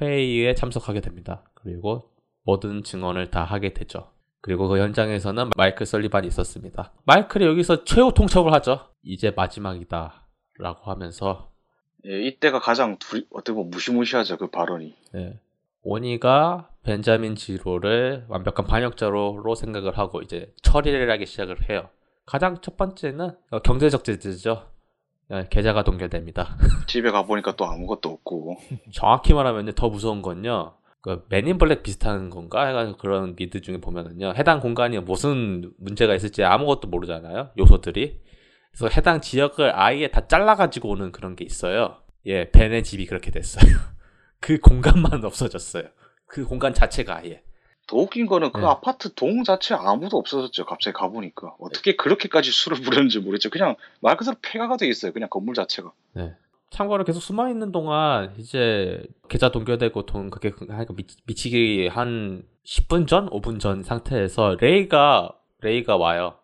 회의에 참석하게 됩니다. 그리고 모든 증언을 다 하게 되죠. 그리고 그 현장에서는 마이클 설리반이 있었습니다. 마이클이 여기서 최후 통첩을 하죠. 이제 마지막이다. 라고 하면서 예, 이때가 가장 둘이 어떻게 보면 무시무시하죠 그 발언이. 네. 오니가 벤자민 지로를 완벽한 반역자로 생각을 하고 이제 처리를 하기 시작을 해요. 가장 첫 번째는 어, 경제적 제재죠. 네, 계좌가 동결됩니다. 집에 가 보니까 또 아무것도 없고. 정확히 말하면 더 무서운 건요. 그 맨인 블랙 비슷한 건가 해가지고 그런 미드 중에 보면은요. 해당 공간이 무슨 문제가 있을지 아무것도 모르잖아요. 요소들이. 그래서 해당 지역을 아예 다 잘라가지고 오는 그런 게 있어요. 예, 벤의 집이 그렇게 됐어요. 그 공간만 없어졌어요. 그 공간 자체가 아예. 더 웃긴 거는 그 네. 아파트 동 자체 아무도 없어졌죠. 갑자기 가보니까 어떻게 그렇게까지 수를 부렸는지 모르겠죠. 그냥 말 그대로 폐가가 돼 있어요. 그냥 건물 자체가. 네. 참고로 계속 숨어 있는 동안 이제 계좌 동결되고 돈 그게 하니까 미, 미치 기 한 10분 전, 5분 전 상태에서 레이가 레이가 와요.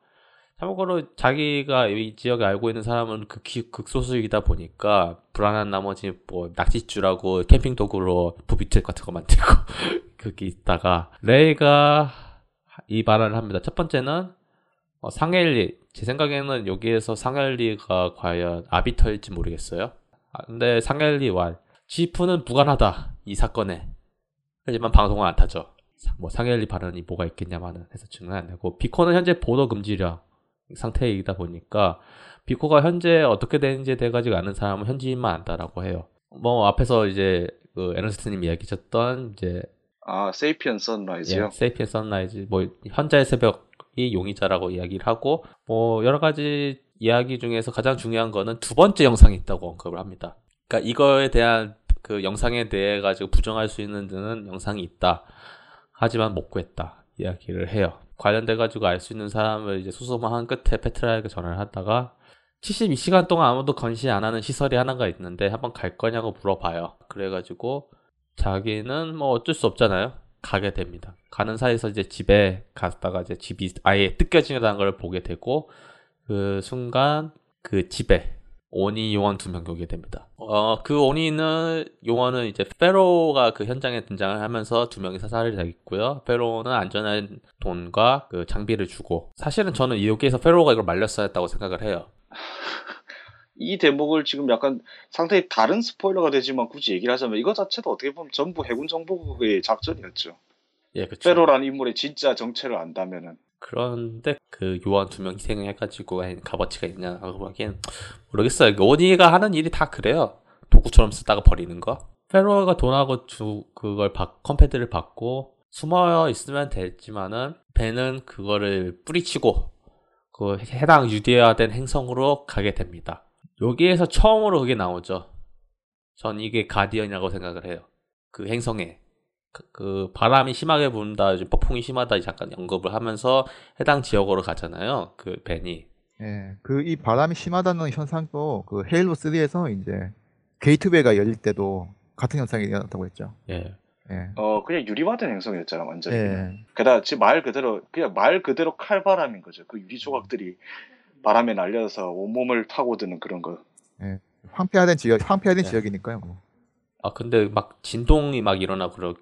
참고로 자기가 이 지역에 알고 있는 사람은 극히 극소수이다 보니까 불안한 나머지 뭐 낚싯줄하고 캠핑 도구로 부비트랩 같은 거 만들고 그게 있다가 레이가 이 말을 합니다. 첫 번째는 어, 상헬리 제 생각에는 여기에서 상헬리가 과연 아비터일지 모르겠어요. 아, 근데 상헬리 왈 지프는 무관하다 이 사건에 하지만 방송은 안 타죠. 사- 뭐 상헬리 발언이 뭐가 있겠냐마는 해서 증언 안 되고 비코는 현재 보도 금지령 상태이다 보니까 비코가 현재 어떻게 되는지에 대해 가지고 아는 사람은 현지인만 안다라고 해요. 뭐 앞에서 이제 그 에너스트님 이야기하셨던 이제 아 Sapien Sunrise요. 예, Sapien Sunrise 뭐 현자의 새벽이 용의자라고 이야기를 하고 뭐 여러 가지 이야기 중에서 가장 중요한 거는 두 번째 영상이 있다고 언급을 합니다. 그러니까 이거에 대한 그 영상에 대해 가지고 부정할 수 있는 데는 영상이 있다. 하지만 못 구했다. 이야기를 해요. 관련돼 가지고 알 수 있는 사람을 이제 수소문한 끝에 페트라에게 전화를 하다가 72시간 동안 아무도 감시 안 하는 시설이 하나가 있는데 한번 갈 거냐고 물어봐요. 그래가지고 자기는 뭐 어쩔 수 없잖아요. 가게 됩니다. 가는 사이에서 이제 집에 갔다가 이제 집이 아예 뜯겨진다는 걸 보게 되고 그 순간 그 집에 오니 요원 두 명 오게 됩니다. 어, 그 오니는 요원은 이제 페로가 그 현장에 등장을 하면서 두 명이 사살이 되겠고요. 페로는 안전한 돈과 그 장비를 주고 사실은 저는 여기에서 페로가 이걸 말렸어야 했다고 생각을 해요. 이 대목을 지금 약간 상당히 다른 스포일러가 되지만 굳이 얘기를 하자면 이거 자체도 어떻게 보면 전부 해군 정보국의 작전이었죠. 예, 그렇죠. 페로라는 인물의 진짜 정체를 안다면은 그런데 그 요원 두 명 희생해가지고 값어치가 있냐고 하기엔 모르겠어요. 오니가 하는 일이 다 그래요. 도구처럼 쓰다가 버리는 거. 페로가 돈하고 주 그걸 받, 컴패드를 받고 숨어 있으면 됐지만은 벤은 그거를 뿌리치고 그 해당 유리화된 행성으로 가게 됩니다. 여기에서 처음으로 그게 나오죠. 전 이게 가디언이라고 생각을 해요. 그 행성에 그, 그 바람이 심하게 분다, 요즘 폭풍이 심하다 잠깐 언급을 하면서 해당 지역으로 가잖아요. 그 벤이. 예, 그 이 바람이 심하다는 현상도 그 헤일로 3에서 이제 게이트웨이가 열릴 때도 같은 현상이 일어났다고 했죠. 예. 예. 어 그냥 유리화된 행성이었잖아 완전히. 예. 게다가 지금 말 그대로 그냥 말 그대로 칼바람인 거죠. 그 유리 조각들이 바람에 날려서 온몸을 파고드는 그런 거. 황폐화된 지역, 황폐화된 네. 지역이니까요. 뭐. 아 근데 막 진동이 막 일어나고 그런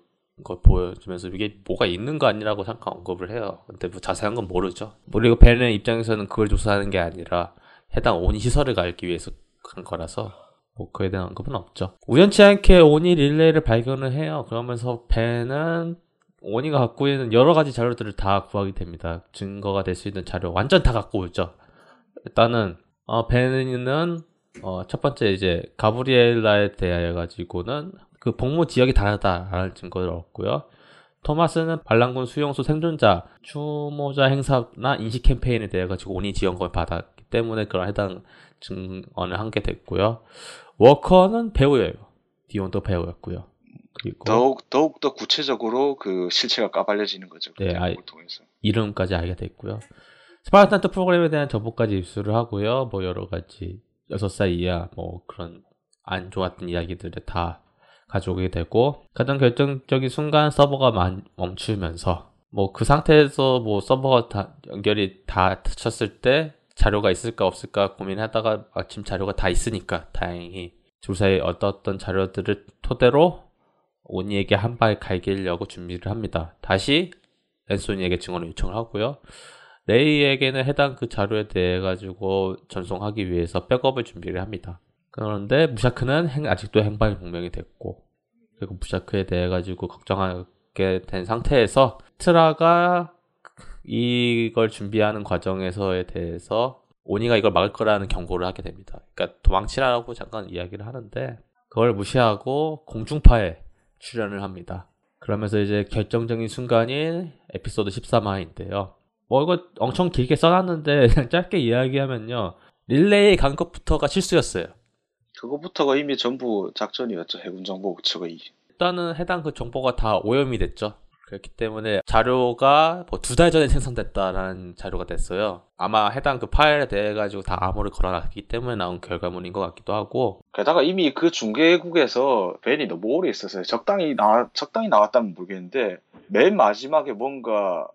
거 보여주면서 이게 뭐가 있는 거 아니라고 잠깐 언급을 해요. 근데 뭐 자세한 건 모르죠. 그리고 벤의 입장에서는 그걸 조사하는 게 아니라 해당 온 시설을 갈기 위해서 그런 거라서 뭐 그에 대한 언급은 없죠. 우연치 않게 오니 릴레이를 발견을 해요. 그러면서 벤은 오니가 갖고 있는 여러 가지 자료들을 다 구하게 됩니다. 증거가 될 수 있는 자료 완전 다 갖고 오죠. 일단은 어, 벤은 어, 첫 번째 이제 가브리엘라에 대하여 가지고는 그 복무 지역이 다르다라는 증거를 얻고요. 토마스는 반란군 수용소 생존자 추모자 행사나 인식 캠페인에 대해 가지고 온이 지원금을 받았기 때문에 그런 해당 증언을 한 게 됐고요. 워커는 배우예요. 디온도 배우였고요. 그리고 더욱 더욱 더 구체적으로 그 실체가 까발려지는 거죠. 그 네, 아이- 통해서. 이름까지 알게 됐고요. 스파르탄 투 프로그램에 대한 정보까지 입수를 하고요. 뭐 여러 가지 6살 이하 뭐 그런 안 좋았던 이야기들을 다 가져오게 되고 가장 결정적인 순간 서버가 만- 멈추면서 뭐 그 상태에서 뭐 서버가 다 연결이 다 쳤을 때 자료가 있을까 없을까 고민하다가 마침 자료가 다 있으니까 다행히 조사에 얻었던 자료들을 토대로 오니에게 한 발 갈기려고 준비를 합니다. 다시 앤소니에게 증언을 요청을 하고요. 레이에게는 해당 그 자료에 대해 가지고 전송하기 위해서 백업을 준비를 합니다. 그런데 무샤크는 행- 아직도 행방불명이 됐고 그리고 무샤크에 대해 가지고 걱정하게 된 상태에서 트라가 이걸 준비하는 과정에서에 대해서 오니가 이걸 막을 거라는 경고를 하게 됩니다. 그러니까 도망치라고 잠깐 이야기를 하는데 그걸 무시하고 공중파에 출연을 합니다. 그러면서 이제 결정적인 순간인 에피소드 13화인데요. 뭐 이거 엄청 길게 써놨는데 그냥 짧게 이야기하면요. 릴레이 간 것부터가 실수였어요. 그거부터가 이미 전부 작전이었죠. 해군 정보 측의. 일단은 해당 그 정보가 다 오염이 됐죠. 그렇기 때문에 자료가 뭐 두 달 전에 생성됐다라는 자료가 됐어요. 아마 해당 그 파일에 대해 가지고 다 암호를 걸어놨기 때문에 나온 결과물인 것 같기도 하고 게다가 이미 그 중계국에서 벤이 너무 오래 있었어요. 적당히 나 적당히 나왔다면 모르겠는데 맨 마지막에 뭔가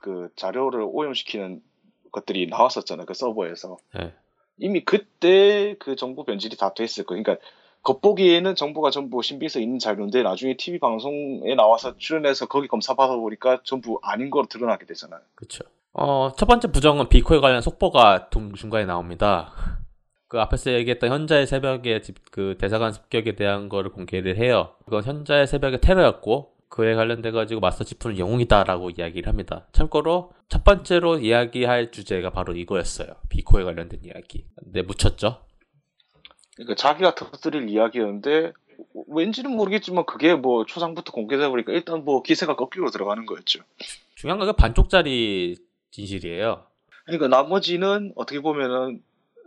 그 자료를 오염시키는 것들이 나왔었잖아요. 그 서버에서. 예. 이미 그때 그 정보 변질이 다 됐을 거예요. 그러니까 겉보기에는 정보가 전부 신빙성 있는 자료인데 나중에 TV 방송에 나와서 출연해서 거기 검사 받아보니까 전부 아닌 거로 드러나게 되잖아요. 그쵸. 어, 첫 번째 부정은 비코에 관련 속보가 중- 중간에 나옵니다. 그 앞에서 얘기했던 현자의 새벽에 집- 그 대사관 습격에 대한 거를 공개를 해요. 그건 현자의 새벽의 테러였고, 그에 관련돼 가지고 마스터 치프는 영웅이다라고 이야기를 합니다. 참고로 첫 번째로 이야기할 주제가 바로 이거였어요. 비코에 관련된 이야기. 근데 묻혔죠. 그러니까 자기가 터뜨릴 이야기였는데 왠지는 모르겠지만 그게 뭐 초상부터 공개되다 보니까 일단 뭐 기세가 꺾이고 들어가는 거였죠. 중요한 건그 반쪽짜리 진실이에요. 그러니까 나머지는 어떻게 보면은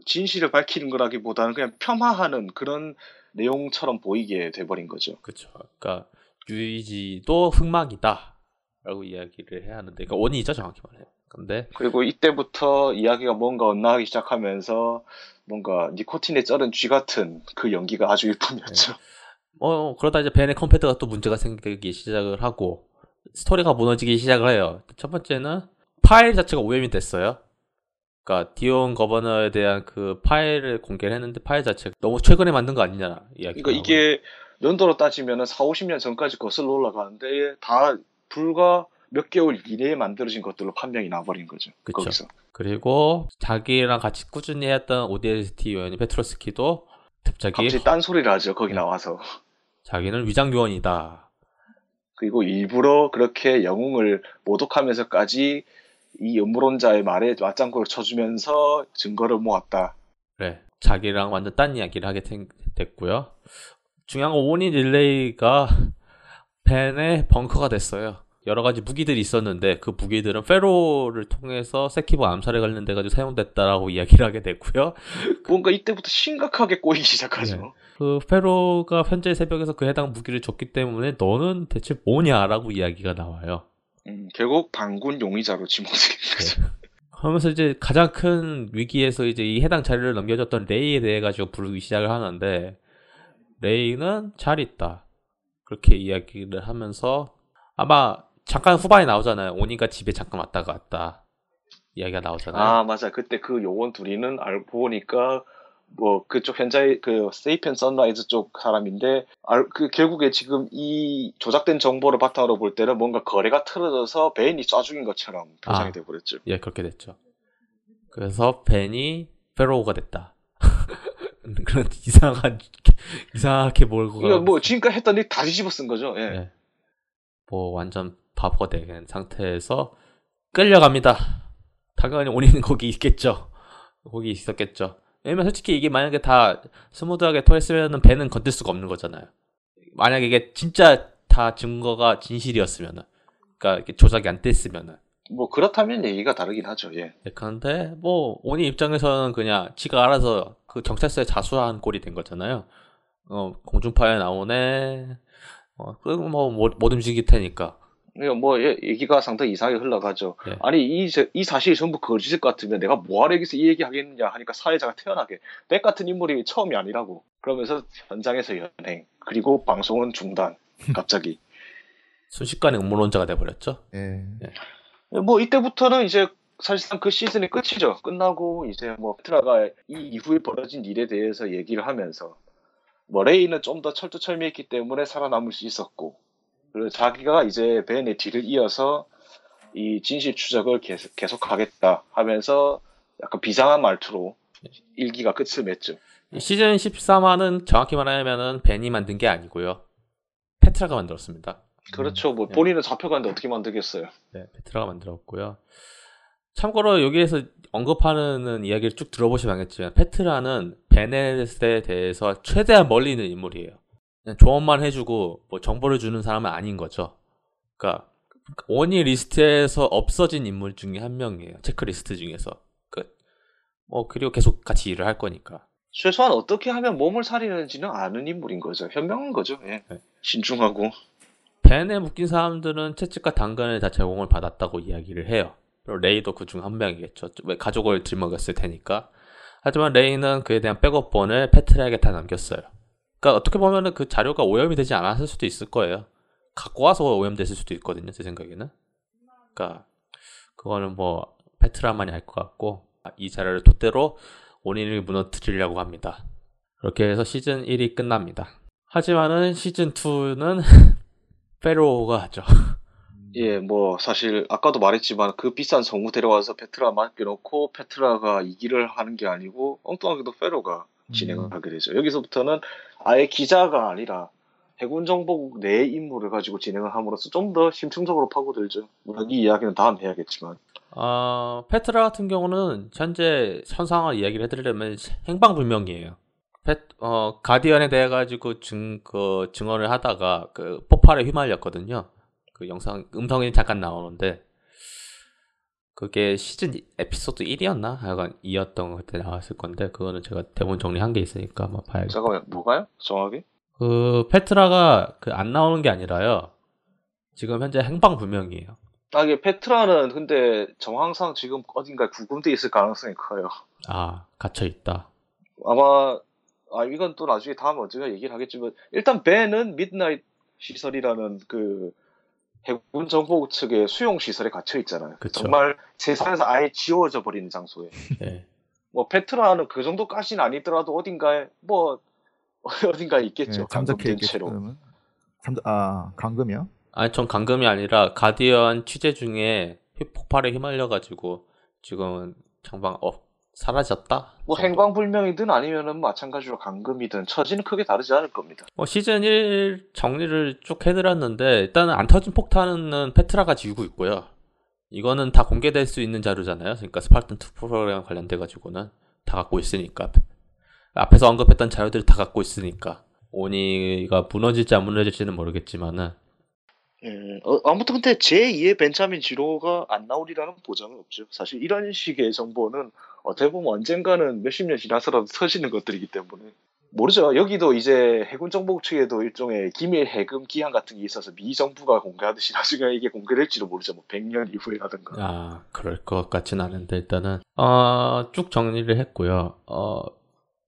진실을 밝히는 거라기보다는 그냥 폄하하는 그런 내용처럼 보이게 돼버린 거죠. 그쵸. 그러니까 유이지도 흑막이다. 라고 이야기를 해야 하는데, 그러니까 원이죠, 정확히 말해요. 근데 그리고 이때부터 이야기가 뭔가 엇나가기 시작하면서 뭔가 니코틴에 쩔은 쥐 같은 그 연기가 아주 일품이었죠. 어, 그러다 이제 벤의 컴패드가 또 문제가 생기기 시작을 하고, 스토리가 무너지기 시작을 해요. 첫 번째는 파일 자체가 오염이 됐어요. 그러니까 디온 거버너에 대한 그 파일을 공개를 했는데 파일 자체가 너무 최근에 만든 거 아니냐 이야기. 그러니까 이게 연도로 따지면 은 4, 50년 전까지 거슬러 올라가는데 다 불과 몇 개월 이내에 만들어진 것들로 판명이 나버린 거죠. 그쵸. 거기서. 그리고 자기랑 같이 꾸준히 했던 ODST 요원이 페트로스키도 갑자기 갑자기 딴 소리를 하죠. 거기 나와서. 자기는 위장 요원이다. 그리고 일부러 그렇게 영웅을 모독하면서까지 이 음모론자의 말에 맞장구를 쳐주면서 증거를 모았다. 그래. 자기랑 완전 딴 이야기를 하게 된- 됐고요. 중요한 건 오니 릴레이가 벤의 벙커가 됐어요. 여러 가지 무기들이 있었는데 그 무기들은 페로를 통해서 세키보 암살에 관련돼 가지고 사용됐다라고 이야기를 하게 됐고요. 뭔가 이때부터 심각하게 꼬이기 시작하죠. 네. 그 페로가 현재 새벽에서 그 해당 무기를 줬기 때문에 너는 대체 뭐냐라고 이야기가 나와요. 음, 결국 반군 용의자로 지목되는 거죠. 그러면서 이제 가장 큰 위기에서 이제 이 해당 자료를 넘겨줬던 레이에 대해 가지고 부르기 시작을 하는데 레이는 잘 있다 그렇게 이야기를 하면서 아마 잠깐 후반에 나오잖아요 오니가 집에 잠깐 왔다 갔다 이야기가 나오잖아요 아 맞아. 그때 그 요원 둘이는 알고 보니까 뭐 그쪽 현자의 그 세이펜 선라이즈 쪽 사람인데 알, 그 결국에 지금 이 조작된 정보를 바탕으로 볼 때는 뭔가 거래가 틀어져서 베인이 쏴 죽인 것처럼 표상이 아. 돼버렸죠. 예 그렇게 됐죠 그래서 벤이 페로우가 됐다 그런 이상한 이상하게 몰고 이거 뭐 지금까지 했던 일 다 뒤집어 쓴 거죠. 예. 네. 뭐 완전 바보가 된 상태에서 끌려갑니다. 당연히 온이는 거기 있겠죠. 거기 있었겠죠. 왜냐면 솔직히 이게 만약에 다 스무드하게 토했으면은 배는 건들 수가 없는 거잖아요. 만약에 이게 진짜 다 증거가 진실이었으면은, 그러니까 조작이 안 됐으면은. 뭐 그렇다면 얘기가 다르긴 하죠. 예. 네, 그런데 뭐 온이 입장에서는 그냥 지가 알아서 그 경찰서에 자수한 꼴이 된 거잖아요. 어 공중파에 나오네. 어 그리고 뭐못 못 움직일 테니까. 이거 뭐 예, 얘기가 상당히 이상하게 흘러가죠. 네. 아니 이, 저- 이 사실이 전부 거짓일 것 같으면 내가 뭐하러 여기서 이 얘기 하겠느냐 하니까 사회자가 태어나게 백 같은 인물이 처음이 아니라고 그러면서 현장에서 연행 그리고 방송은 중단 갑자기 순식간에 음모론자가 돼버렸죠. 예. 뭐 이때부터는 이제 사실상 그 시즌이 끝이죠. 끝나고 이제 뭐 트라가 이 이후에 벌어진 일에 대해서 얘기를 하면서 뭐 레이는 좀 더 철두철미했기 때문에 살아남을 수 있었고 그리고 자기가 이제 벤의 뒤를 이어서 이 진실 추적을 계속, 계속 하겠다 하면서 약간 비상한 말투로 일기가 끝을 맺죠. 이 시즌 13화는 정확히 말하면은 벤이 만든 게 아니고요. 페트라가 만들었습니다. 그렇죠. 뭐 네. 본인은 잡혀가는데 어떻게 만들겠어요. 네, 페트라가 만들었고요. 참고로 여기에서 언급하는 이야기를 쭉 들어보시면 알겠지만 페트라는 베넷에 대해서 최대한 멀리 있는 인물이에요. 그냥 조언만 해주고 뭐 정보를 주는 사람은 아닌 거죠. 그러니까 ONI 리스트에서 없어진 인물 중에 한 명이에요. 체크리스트 중에서. 끝. 뭐 그리고 계속 같이 일을 할 거니까. 최소한 어떻게 하면 몸을 사리는지는 아는 인물인 거죠. 현명한 거죠. 예. 네. 신중하고. 벤에 묶인 사람들은 채찍과 당근을 다 제공을 받았다고 이야기를 해요. 레이도 그중 한 명이겠죠. 왜 가족을 들먹였을 테니까. 하지만 레이는 그에 대한 백업본을 페트라에게 다 남겼어요. 그러니까 어떻게 보면은 그 자료가 오염이 되지 않았을 수도 있을 거예요. 갖고 와서 오염됐을 수도 있거든요. 제 생각에는. 그러니까 그거는 뭐 페트라만이 알 것 같고 이 자료를 토대로 원인을 무너뜨리려고 합니다. 그렇게 해서 시즌 1이 끝납니다. 하지만은 시즌 2는 페로가 하죠. 예, 뭐 사실 아까도 말했지만 그 비싼 성우 데려와서 페트라 맡겨놓고 페트라가 이 길을 하는 게 아니고 엉뚱하게도 페로가 진행을 음. 하게 되죠. 여기서부터는 아예 기자가 아니라 해군 정보국 내 인물을 가지고 진행을 함으로써 좀 더 심층적으로 파고들죠. 뭐 여기 이야기는 다음 해야겠지만. 어, 페트라 같은 경우는 현재 현상을 이야기를 해드리려면 행방불명이에요. 페, 어, 가디언에 대해 가지고 증, 그, 증언을 하다가 그 폭발에 휘말렸거든요. 그 영상, 음성이 잠깐 나오는데, 그게 시즌 에피소드 1이었나? 하여간 2였던 그때 나왔을 건데, 그거는 제가 대본 정리한 게 있으니까 한번 봐야겠다. 잠깐만, 뭐가요? 정확히? 그, 페트라가 그 안 나오는 게 아니라요. 지금 현재 행방불명이에요. 아, 이게 페트라는 근데 정황상 지금 어딘가에 구금돼 있을 가능성이 커요. 아, 갇혀 있다. 아마 아 이건 또 나중에 다음에 언젠가 얘기를 하겠지만 일단 벤은 미드나잇 시설이라는 그 해군 정보국 측의 수용 시설에 갇혀 있잖아요. 그쵸. 정말 세상에서 아예 지워져 버리는 장소에. 예. 뭐 페트라는 그 정도까지는 아니더라도 어딘가에 뭐 어딘가에 있겠죠. 예, 잠적해 감금된 있겠죠. 채로. 잠적 아 감금이요? 아니, 전 감금이 아니라 가디언 취재 중에 휘- 폭발에 휘말려 가지고 지금은 장방 어 사라졌다. 뭐. 행방불명이든 아니면은 마찬가지로 감금이든 처지는 크게 다르지 않을 겁니다. 뭐 시즌 1 정리를 쭉 해드렸는데 일단은 안 터진 폭탄은 페트라가 지우고 있고요. 이거는 다 공개될 수 있는 자료잖아요. 그러니까 스파르탄 2 프로그램 관련돼 가지고는 다 갖고 있으니까 앞에서 언급했던 자료들을 다 갖고 있으니까 오니가 무너질지 안 무너질지는 모르겠지만은 음, 어, 아무튼 근데 제2의 벤자민 지로가 안 나오리라는 보장은 없죠. 사실 이런 식의 정보는 어떻게 보면 언젠가는 몇십 년 지나서라도 터지는 것들이기 때문에 모르죠. 여기도 이제 해군 정보국 측에도 일종의 기밀 해금 기한 같은 게 있어서 미 정부가 공개하듯이 나중에 이게 공개될지도 모르죠. 뭐 100년 이후에라든가. 아, 그럴 것 같진 않은데, 일단은, 어, 쭉 정리를 했고요. 어,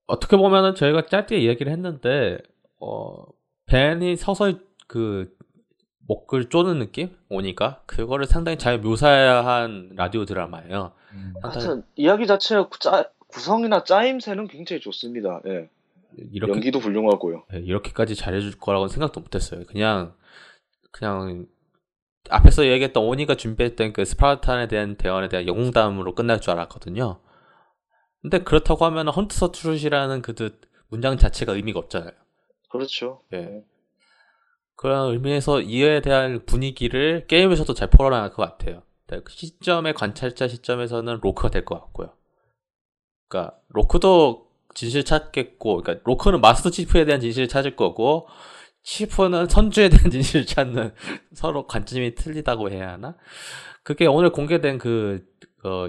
어떻게 보면은 저희가 짧게 이야기를 했는데, 어, 벤이 서서히 그, 목을 쪼는 느낌? 오니까? 그거를 상당히 잘 묘사한 라디오 드라마예요. 음. 하여튼 이야기 자체가 구- 짜- 구성이나 짜임새는 굉장히 좋습니다. 예. 이렇게, 연기도 훌륭하고요. 예, 이렇게까지 잘해줄 거라고는 생각도 못했어요. 그냥, 그냥, 앞에서 얘기했던 오니가 준비했던 그 스파르탄에 대한 대원에 대한 영웅담으로 끝날 줄 알았거든요. 근데 그렇다고 하면 헌트 서트룻이라는 그, 그 문장 자체가 의미가 없잖아요. 그렇죠. 예. 그런 의미에서 이에 대한 분위기를 게임에서도 잘 풀어나갈 것 같아요. 그 시점의 관찰자 시점에서는 로크가 될 것 같고요. 그러니까 로크도 진실 찾겠고, 그러니까 로크는 마스터 치프에 대한 진실을 찾을 거고, 치프는 선주에 대한 진실을 찾는 서로 관점이 틀리다고 해야 하나? 그게 오늘 공개된 그, 어,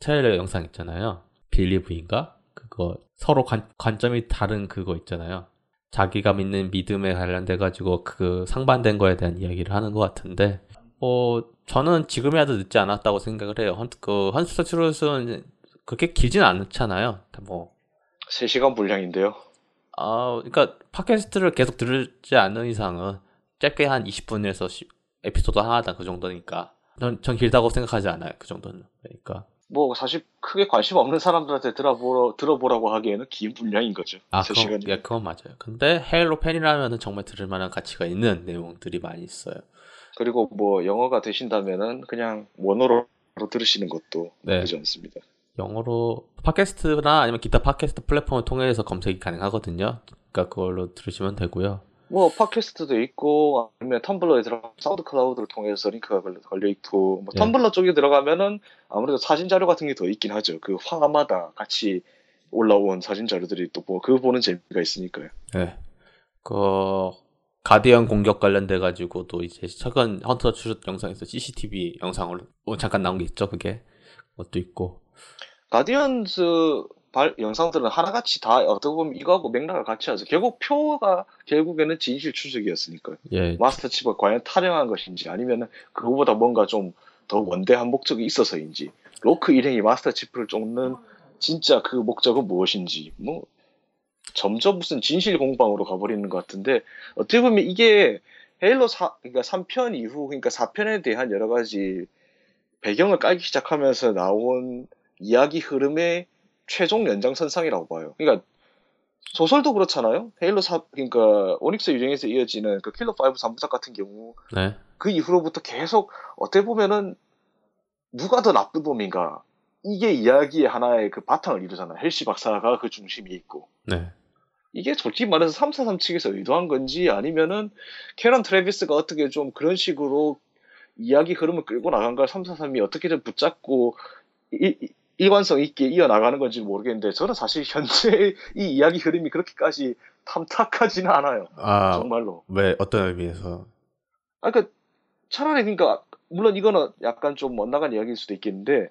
트레일러 영상 있잖아요. 빌리브인가? 그거 서로 관, 관점이 다른 그거 있잖아요. 자기가 믿는 믿음에 관련돼 가지고 그 상반된 거에 대한 이야기를 하는 것 같은데 어 저는 지금이라도 늦지 않았다고 생각을 해요. 헌, 그 헌스터 트롯은 그렇게 길진 않잖아요. 뭐 3시간 분량인데요. 아, 그러니까 팟캐스트를 계속 들지 않는 이상은 짧게 한 20분에서 10, 에피소드 하나당 그 정도니까 전, 전 길다고 생각하지 않아요. 그 정도는. 그러니까 뭐 사실 크게 관심 없는 사람들한테 들어보라, 들어보라고 하기에는 긴 분량인 거죠. 아, 3시간이. 그건, 예, 그건 맞아요. 근데 헤일로 팬이라면은 정말 들을 만한 가치가 있는 내용들이 많이 있어요. 그리고 뭐 영어가 되신다면은 그냥 원어로 들으시는 것도 네. 나쁘지 않습니다. 영어로 팟캐스트나 아니면 기타 팟캐스트 플랫폼을 통해서 검색이 가능하거든요. 그러니까 그걸로 들으시면 되고요. 뭐 팟캐스트도 있고 아니면 텀블러에 들어가 사우드 클라우드를 통해서 링크가 걸려, 있고 뭐 예. 텀블러 쪽에 들어가면은 아무래도 사진 자료 같은 게 더 있긴 하죠. 그 화마다 같이 올라온 사진 자료들이 또 뭐 그거 보는 재미가 있으니까요. 네. 그 가디언 공격 관련돼 가지고도 이제 최근 헌터 추적 영상에서 CCTV 영상으로 뭐 잠깐 나온 게 있죠. 그게 그것도 있고. 가디언즈 발, 영상들은 하나같이 다 어떻게 보면 이거하고 맥락을 같이 하죠. 결국 표가 결국에는 진실 추적이었으니까요. 예. 마스터 칩을 과연 타령한 것인지 아니면은 그거보다 뭔가 좀 더 원대한 목적이 있어서인지 로크 일행이 마스터 칩을 쫓는 진짜 그 목적은 무엇인지 뭐 점점 무슨 진실 공방으로 가버리는 것 같은데 어떻게 보면 이게 헤일로 4 그러니까 3편 이후 그러니까 4편에 대한 여러 가지 배경을 깔기 시작하면서 나온 이야기 흐름의 최종 연장선상이라고 봐요. 그러니까 소설도 그렇잖아요. 헤일로 4 그러니까 오닉스 유령에서 이어지는 그 킬러 5 3부작 같은 경우 네. 그 이후로부터 계속 어떻게 보면은 누가 더 나쁜 놈인가 이게 이야기의 하나의 그 바탕을 이루잖아. 헬시 박사가 그 중심이 있고 네. 이게 솔직히 말해서 343 측에서 의도한 건지 아니면은 캐런 트래비스가 어떻게 좀 그런 식으로 이야기 흐름을 끌고 나간 걸 343이 어떻게든 붙잡고 이- 이- 일관성 있게 이어나가는 건지 모르겠는데 저는 사실 현재 이 이야기 흐름이 그렇게까지 탐탁하지는 않아요. 아, 정말로. 왜 어떤 의미에서? 아, 그러니까 차라리 그러니까 물론 이거는 약간 좀 엇나간 이야기일 수도 있겠는데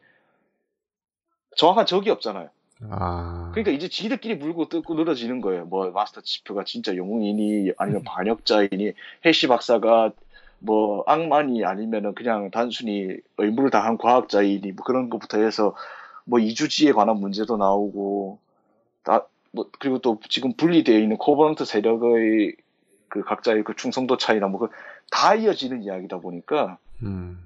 정확한 적이 없잖아요. 아. 그러니까 이제 지들끼리 물고 뜯고 늘어지는 거예요. 뭐 마스터 치프가 진짜 영웅이니 아니면 반역자이니 해시 박사가 뭐 악마니 아니면은 그냥 단순히 의무를 다한 과학자이니 뭐 그런 것부터 해서 뭐 이주지에 관한 문제도 나오고 다 뭐 그리고 또 지금 분리되어 있는 코버넌트 세력의 그 각자의 그 충성도 차이나 뭐 그 다 이어지는 이야기다 보니까 음.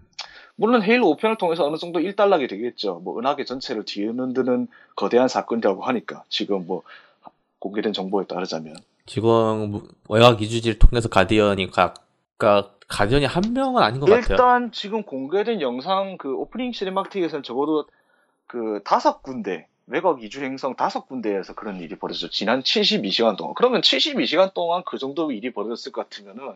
물론 헤일로 5편을 통해서 어느 정도 일단락이 되겠죠. 뭐 은하계 전체를 뒤흔드는 거대한 사건이라고 하니까 지금 뭐 공개된 정보에 따르자면 지금 무- 외곽 이주지를 통해서 가디언이 각각 가디언이 한 명은 아닌 것 같아요. 일단 지금 공개된 영상 그 오프닝 시네마틱에서는 적어도 그 다섯 군데 외곽 이주 행성 다섯 군데에서 그런 일이 벌어졌죠. 지난 72시간 동안. 그러면 72시간 동안 그 정도 일이 벌어졌을 것 같으면은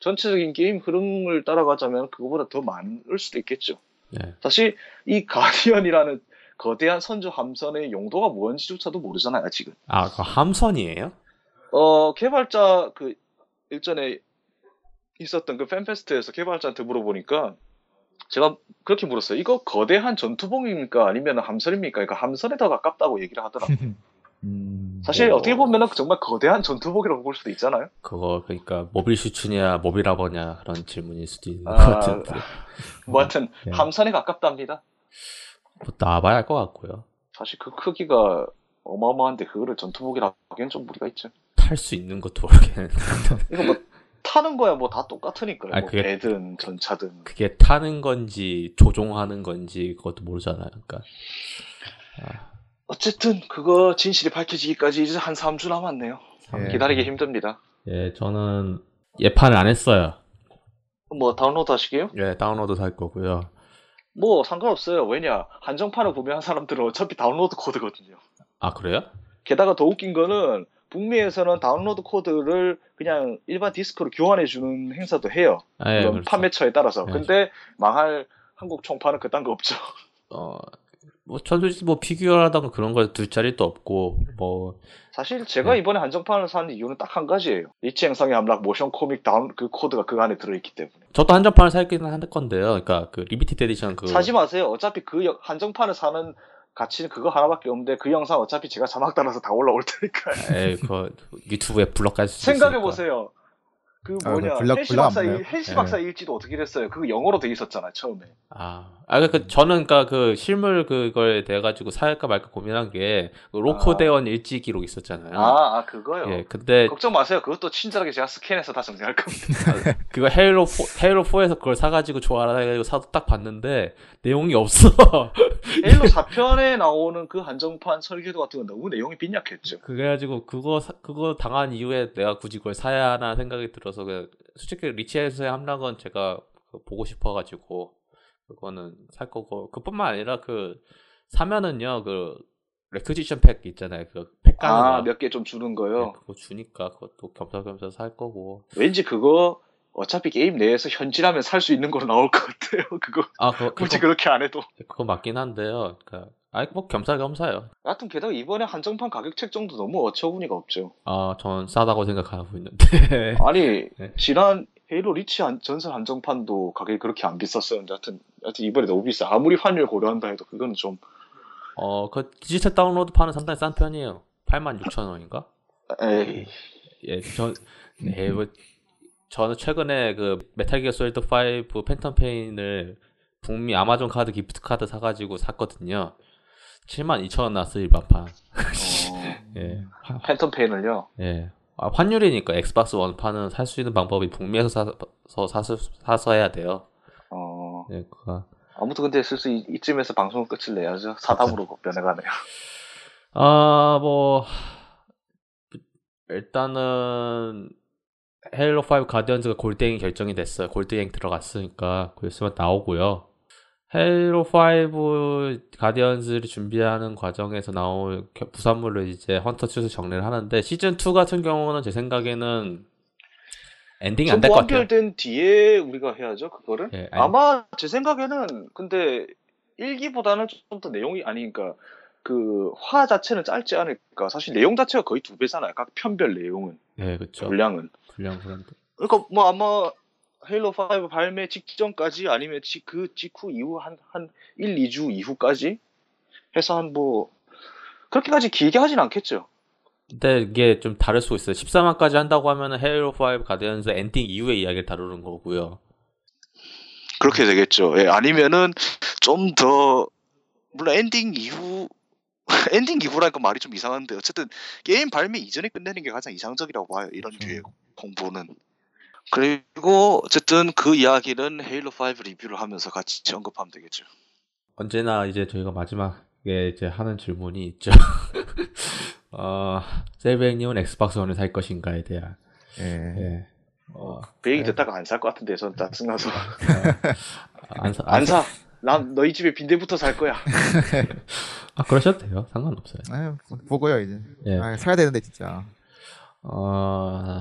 전체적인 게임 흐름을 따라가자면 그거보다 더 많을 수도 있겠죠. 네. 사실 이 가디언이라는 거대한 선주 함선의 용도가 뭔지조차도 모르잖아요, 아직은. 아, 그 함선이에요? 어, 개발자 그 일전에 있었던 그 팬페스트에서 개발자한테 물어보니까 제가 그렇게 물었어요. 이거 거대한 전투봉입니까? 아니면 함선입니까? 그러니까 함선에 더 가깝다고 얘기를 하더라고요. 음, 사실 어. 어떻게 보면은 정말 거대한 전투복이라고 볼 수도 있잖아요. 그거 그러니까 모빌 슈츠냐 모빌라버냐 그런 질문일 수도 있는 아, 것 같은데 뭐 하여튼 네. 함선에 가깝답니다. 뭐 나와봐야 할 것 같고요. 사실 그 크기가 어마어마한데 그거를 전투복이라고 하기엔 좀 무리가 있죠. 탈 수 있는 것도 모르겠는데 이거 뭐 타는 거야 뭐 다 똑같으니까요. 아, 뭐 그게- 배든 전차든. 그게 타는 건지 조종하는 건지 그것도 모르잖아요. 그러니까 어쨌든 그거 진실이 밝혀지기까지 이제 한 3주 남았네요. 예. 기다리기 힘듭니다. 예 저는 예판을 안 했어요. 뭐 다운로드 하시게요? 예 다운로드 할 거고요. 뭐 상관없어요. 왜냐 한정판을 구매한 사람들은 어차피 다운로드 코드거든요. 아 그래요? 게다가 더 웃긴 거는 북미에서는 다운로드 코드를 그냥 일반 디스크로 교환해 주는 행사도 해요. 아, 예, 그렇죠. 판매처에 따라서. 네. 근데 망할 한국 총판은 그딴 거 없죠. 어, 뭐, 저도 뭐 피규어라던가 그런 걸둘 자리도 없고, 뭐, 사실 제가 네. 이번에 한정판을 산 이유는 딱 한 가지예요. 리치 행성의 함락 모션 코믹 다운 그 코드가 그 안에 들어있기 때문에. 저도 한정판을 살기는 할 건데요. 그러니까 그 리미티드 에디션 그 사지 마세요. 어차피 그 여- 한정판을 사는 가치는 그거 하나밖에 없는데 그 영상 어차피 제가 자막 따라서 다 올라올 테니까. 에이, 그 유튜브에 블럭 깔수 생각해 보세요. 그 아, 뭐냐 그 블락- 헬시 블락 박사 안 일? 헬시 네. 박사 일지도 어떻게 됐어요? 그거 영어로 돼 있었잖아요 처음에. 아, 아, 그, 저는, 그니까, 그, 실물 그걸 돼 가지고 살까 말까 고민한 게, 그 로코데온 일지 기록 있었잖아요. 아, 아 그거요. 예, 근데, 걱정 마세요. 그것도 친절하게 제가 스캔해서 다 정리할 겁니다. 그거 헤일로 4, 헤일로 4에서 그걸 사가지고 좋아라 해가지고 사도 딱 봤는데, 내용이 없어. 헤일로 4편에 나오는 그 한정판 설계도 같은 건 너무 내용이 빈약했죠. 그래가지고, 그거, 사- 그거 당한 이후에 내가 굳이 그걸 사야 하나 생각이 들어서, 그, 솔직히 리치에서의 함락은 제가 그 보고 싶어가지고, 그거는 살 거고, 그뿐만 아니라 그, 사면은요, 그, requisition 팩 있잖아요. 그, 팩 가는 아, 거. 몇개 좀 주는 네, 거요. 그거 주니까 그것도 겸사겸사 살 거고. 왠지 그거 어차피 게임 내에서 현질하면 살 수 있는 걸로 나올 것 같아요. 그거 아, 그거, 굳이 그거, 그렇게 안 해도. 그거 맞긴 한데요. 그니까, 아이, 뭐, 겸사겸사요. 하여튼 게다가 이번에 한정판 가격 책정도 너무 어처구니가 없죠. 아, 전 싸다고 생각하고 있는데. 아니 네. 지난 헤일로 리치 한- 전설 한정판도 가격이 그렇게 안 비쌌었는데 하여튼, 하여튼 이번에 너무 비싸. 아무리 환율 고려한다 해도 그건 좀 어, 그, 디지털 다운로드 판은 상당히 싼 편이에요. 86,000원인가? 에이 예, 저, 예, 뭐, 저는 최근에 그, 메탈 기어 솔리드 5 팬텀 페인을 북미 아마존 카드 gift 카드 사가지고 샀거든요. 72,000원 나왔어요, 일반판. 어, 예. 화- 팬텀 페인을요. 예. 아, 환율이니까 엑스박스 원 판은 살 수 있는 방법이 북미에서 사서 사서, 사서 해야 돼요. 어 예, 그거. 아무튼 근데 슬슬 이- 이쯤에서 방송을 끝을 내야죠. 사담으로 변해가네요. 아, 뭐 일단은 헤일로 5 가디언즈가 골드행 결정이 됐어요. 골드행 들어갔으니까 골스만 나오고요. 헤일로 5 가디언즈를 준비하는 과정에서 나올 겨- 부산물을 이제 헌터 추스 정리를 하는데 시즌 2 같은 경우는 제 생각에는 엔딩이 안 될 것 같아요. 완결된 뒤에 우리가 해야죠. 그거를. 예, 아마 제 생각에는 근데 일기보다는 좀 더 내용이 아니니까 그 화 자체는 짧지 않을까. 사실 내용 자체가 거의 두 배잖아요. 각 편별 내용은 네, 그렇죠. 분량은. 분량 그런데. 그러니까 뭐 아마 헤일로 5 발매 직전까지 아니면 지- 그 직후 이후 한, 한 1, 2주 이후까지 해서 한 뭐 그렇게까지 길게 하진 않겠죠. 근데 이게 좀 다를 수 있어요. 14화까지 한다고 하면은 헤일로 5 가디언즈 엔딩 이후의 이야기를 다루는 거고요. 그렇게 되겠죠. 예, 아니면은 좀 더 물론 엔딩 이후 엔딩 이후라니까 말이 좀 이상한데 어쨌든 게임 발매 이전에 끝내는 게 가장 이상적이라고 봐요. 이런 그렇죠. 뒤에 공부는. 그리고 어쨌든 그 이야기는 헤일로 5 리뷰를 하면서 같이 언급하면 되겠죠. 언제나 이제 저희가 마지막에 이제 하는 질문이 있죠. 어, 셀베님은 엑스박스 원을 살 것인가에 대한. 예. 예. 어, 그 얘기 네. 듣다가 안 살 것 같은데 전 짜증나서 안 사, 안 사. 난 너희 집에 빈대부터 살 거야. 아, 그러셔도 돼요. 상관없어요. 아유, 보고요 이제. 예. 아, 사야 되는데 진짜. 어,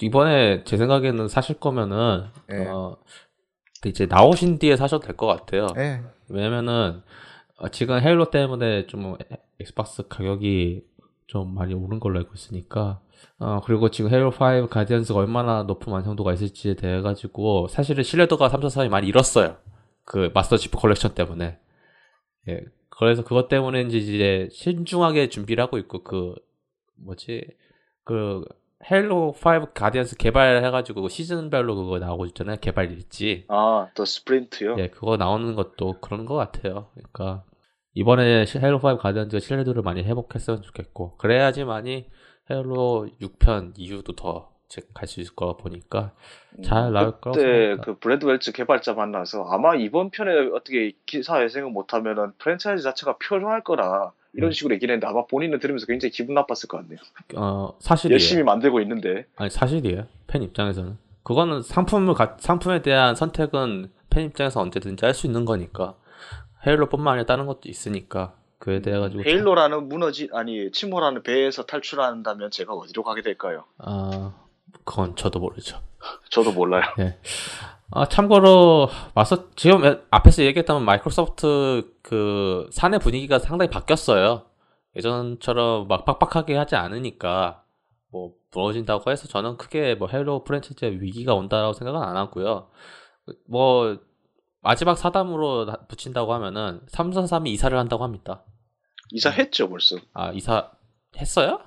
이번에 제 생각에는 사실 거면은, 예. 어, 이제 나오신 뒤에 사셔도 될 것 같아요. 예. 왜냐면은 어, 지금 헤일로 때문에 좀 엑스박스 가격이 좀 많이 오른 걸로 알고 있으니까 어 그리고 지금 헤일로 5 가디언즈가 얼마나 높은 완성도가 있을지에 대해 가지고 사실은 신뢰도가 343이 많이 잃었어요. 그 마스터 치프 컬렉션 때문에. 예. 그래서 그것 때문에 이제 신중하게 준비를 하고 있고 그 뭐지 그 헤일로 5 가디언스 개발해가지고 시즌별로 그거 나오고 있잖아요. 개발 일지. 아, 더 스프린트요? 예, 그거 나오는 것도 그런 것 같아요. 그러니까 이번에 헤일로 5 가디언즈가 신뢰도를 많이 회복했으면 좋겠고 그래야지만이 헤일로 6편 이후도 더 갈 수 있을 거 보니까 잘 나올 거라고 그때. 그 브래드 웰츠 개발자 만나서 아마 이번 편에 어떻게 기사 예생을 못하면은 프랜차이즈 자체가 표류할 거라 이런 음. 식으로 얘기를 했는데 아마 본인은 들으면서 굉장히 기분 나빴을 것 같네요. 어 사실이에요. 열심히 만들고 있는데 아니 사실이에요. 팬 입장에서는 그거는 상품을 가- 상품에 대한 선택은 팬 입장에서 언제든지 할 수 있는 거니까 헤일로뿐만 아니라 다른 것도 있으니까 그에 대해 가지고 헤일로라는 무너지 아니 침몰하는 배에서 탈출한다면 제가 어디로 가게 될까요? 아 그건 저도 모르죠. 저도 몰라요. 아, 참고로 마서 지금 앞에서 얘기했던 마이크로소프트 그 사내 분위기가 상당히 바뀌었어요. 예전처럼 막 빡빡하게 하지 않으니까 뭐 무너진다고 해서 저는 크게 뭐 Halo 프랜차이즈 위기가 온다라고 생각은 안 하고요. 뭐 마지막 사담으로 나- 붙인다고 하면은 삼사삼이 이사를 한다고 합니다. 이사했죠 벌써. 아 이사 했어요?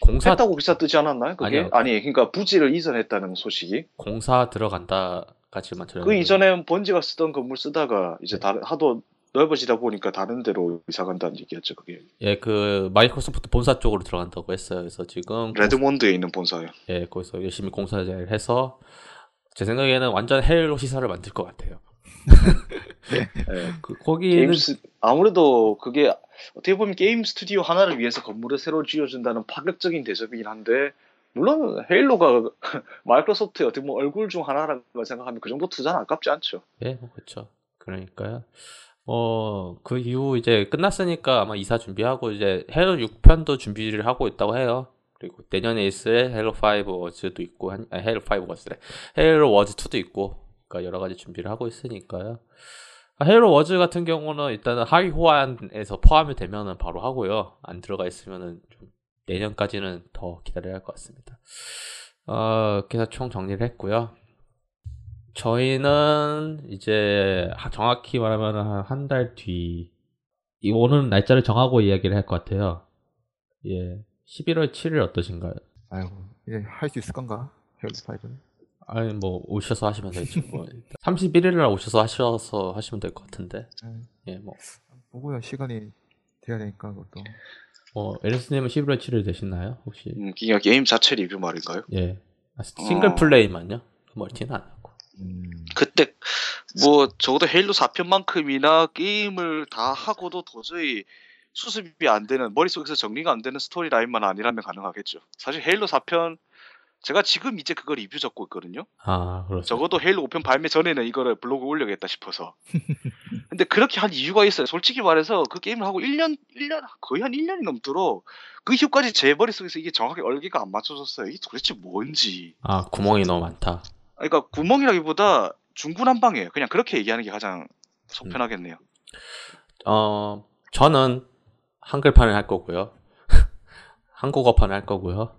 공사 했다고 기사 뜨지 않았나요? 그게 아니요. 아니 그러니까 부지를 이전했다는 소식이. 공사 들어간다 까지만 들었는데 그 이전에 Bungie가 쓰던 건물 쓰다가 이제 다른 하도 넓어지다 보니까 다른 데로 이사 간다는 얘기였죠. 그게 예, 그 마이크로소프트 본사 쪽으로 들어간다고 했어요. 그래서 지금 레드몬드에 있는 본사요. 예, 거기서 열심히 공사 잘 해서 제 생각에는 완전 Halo 시사를 만들 것 같아요. 예. 그, 거기는 게임스 아무래도 그게 어떻게 보면 게임 스튜디오 하나를 위해서 건물을 새로 지어준다는 파격적인 대접이긴 한데 물론 Halo가 마이크로소프트의 어떻게 보면 얼굴 중 하나라고 생각하면 그 정도 투자는 아깝지 않죠. 예, 뭐 그렇죠. 그러니까요. 어, 그 이후 이제 끝났으니까 아마 이사 준비하고 이제 헤일로 6편도 준비를 하고 있다고 해요. 그리고 내년에 있을 헤일로 5 워즈도 있고 한, 아니, 헤일로 5 워즈래. 헤일로 워즈 2도 있고 그러니까 여러 가지 준비를 하고 있으니까요. 아, 헤일로 워즈 같은 경우는 일단은 하위 호환에서 포함이 되면은 바로 하고요. 안 들어가 있으면은 좀 내년까지는 더 기다려야 할 것 같습니다. 어, 그래서 총 정리를 했고요. 저희는 이제 하- 정확히 말하면 한한달 뒤, 이 오는 날짜를 정하고 이야기를 할 것 같아요. 예. 11월 7일 어떠신가요? 아이고 이제 할 수 있을 건가? Halo Five는. 아니, 뭐, 오셔서 하시면 되죠. 뭐, 31일 날 오셔서 하셔서 하시면 될 것 같은데. 음. 예, 뭐, 보고요 시간이 돼야 되니까 그것도. 뭐, 에리스님은 11월 7일 되시나요? 혹시? 음, 그냥 게임 자체 리뷰 말인가요? 예. 아, 싱글 어. 플레이만요? 멀티는 안 하고. 음. 그때 뭐 적어도 Halo 4편만큼이나 게임을 다 하고도 도저히 수습이 안 되는 머릿속에서 정리가 안 되는 스토리 라인만 아니라면 가능하겠죠. 사실 Halo 4편 제가 지금 이제 그거 리뷰 적고 있거든요. 아, 그렇죠. 적어도 Halo 5편 발매 전에는 이거를 블로그 올려야겠다 싶어서. 근데 그렇게 한 이유가 있어요. 솔직히 말해서 그 게임을 하고 1년, 1년, 거의 한 1년이 넘도록 그 이후까지 제 머릿속에서 이게 정확하게 얼개가 안 맞춰졌어요. 이게 도대체 뭔지. 아, 구멍이 너무 많다. 그러니까 구멍이라기보다 중구난방이에요. 그냥 그렇게 얘기하는 게 가장 속 편하겠네요. 어, 저는 한글판을 할 거고요. 한국어판을 할 거고요.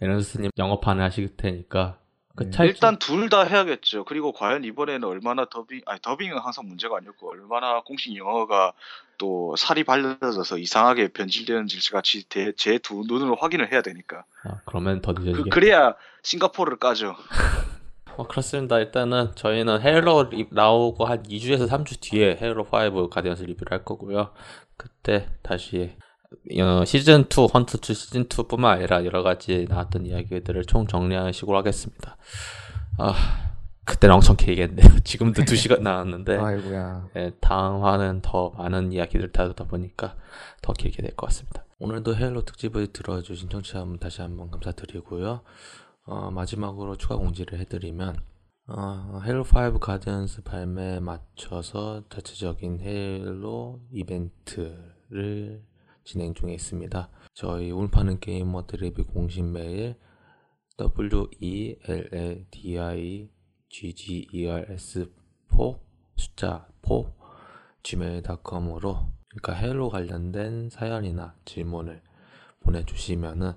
에너스님 영어판을 하실 테니까 그 네. 차이 일단 둘 다 해야겠죠. 그리고 과연 이번에는 얼마나 더빙, 아니 더빙은 항상 문제가 아니었고 얼마나 공식 영어가 또 살이 발라져서 이상하게 변질되는지 같이 제 두 눈으로 확인을 해야 되니까. 아, 그러면 더 그, 늦어지게. 그래야 싱가포르를 까죠. 어, 그렇습니다. 일단은 저희는 헤일로 리- 나오고 한 2주에서 3주 뒤에 헤일로 5 가디언스 리뷰를 할 거고요. 그때 다시 어, 시즌 2, 헌트 2 시즌 2뿐만 아니라 여러 가지 나왔던 이야기들을 총 정리하는 식으로 하겠습니다. 아, 그때는 엄청 길겠네요. 지금도 2 시간 나왔는데 아이고야. 예, 다음 화는 더 많은 이야기를 다루다 보니까 더 길게 될 것 같습니다. 오늘도 헤일로 특집을 들어주신 청취자분 다시 한번 감사드리고요. 어, 마지막으로 추가 공지를 해드리면 어, 헤일로 5 가디언스 발매에 맞춰서 자체적인 헤일로 이벤트를 진행 중에 있습니다. 저희 울파는 게이머 드 리뷰 공식 메일 w e l l d i g g e r s 4 숫자 4 gmail.com으로 그러니까 Halo 관련된 사연이나 질문을 보내주시면은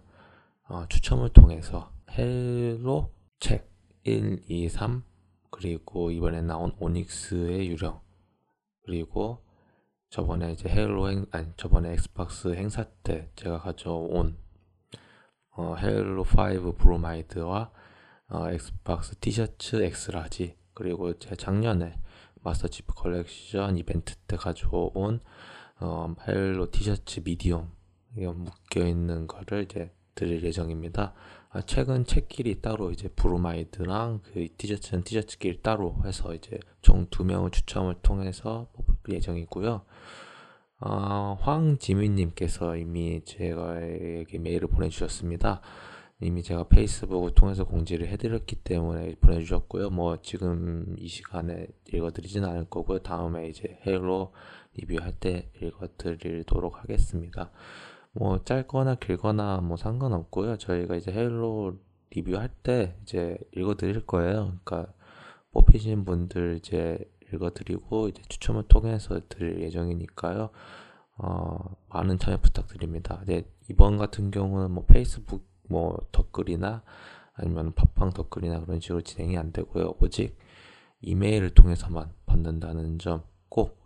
어, 추첨을 통해서 Halo 책 1, 2, 3 그리고 이번에 나온 오닉스의 유령 그리고 저번에 이제 Halo 행 아니 저번에 Xbox 행사 때 제가 가져온 어, Halo 5 브로마이드와 어, Xbox 티셔츠 X-large 그리고 제 작년에 Master Chief Collection 이벤트 때 가져온 어, Halo 티셔츠 medium 이게 묶여 있는 거를 이제 드릴 예정입니다. 아, 책은 책끼리 따로 이제 브로마이드랑 그 티셔츠는 티셔츠끼리 따로 해서 이제 총 두 명을 추첨을 통해서 뽑을 예정이고요. 어, 황지민님께서 이미 제가에게 메일을 보내주셨습니다. 이미 제가 페이스북을 통해서 공지를 해드렸기 때문에 보내주셨고요. 뭐 지금 이 시간에 읽어드리진 않을 거고요. 다음에 이제 헤일로 리뷰할 때 읽어드리도록 하겠습니다. 뭐 짧거나 길거나 뭐 상관없고요. 저희가 이제 헤일로 리뷰할 때 이제 읽어 드릴 거예요. 그러니까 뽑히신 분들 이제 읽어 드리고 이제 추첨을 통해서 드릴 예정이니까요. 어, 많은 참여 부탁드립니다. 네, 이번 같은 경우는 뭐 페이스북 뭐 덧글이나 아니면 팟빵 덧글이나 그런 식으로 진행이 안 되고요. 오직 이메일을 통해서만 받는다는 점 꼭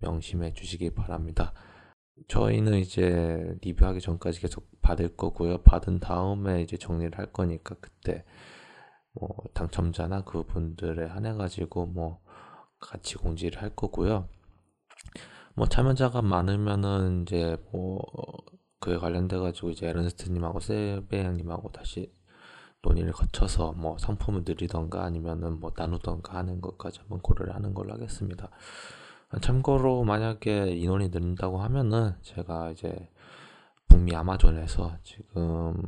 명심해 주시기 바랍니다. 저희는 이제 리뷰하기 전까지 계속 받을 거고요. 받은 다음에 이제 정리를 할 거니까 그때 뭐 당첨자나 그분들에 한해 가지고 뭐 같이 공지를 할 거고요. 뭐 참여자가 많으면은 이제 뭐 그에 관련돼 가지고 이제 에른스트님하고 세베양님하고 다시 논의를 거쳐서 뭐 상품을 드리던가 아니면은 뭐 나누던가 하는 것까지 한번 고려를 하는 걸로 하겠습니다. 참고로 만약에 인원이 늘린다고 하면은 제가 이제 북미 아마존에서 지금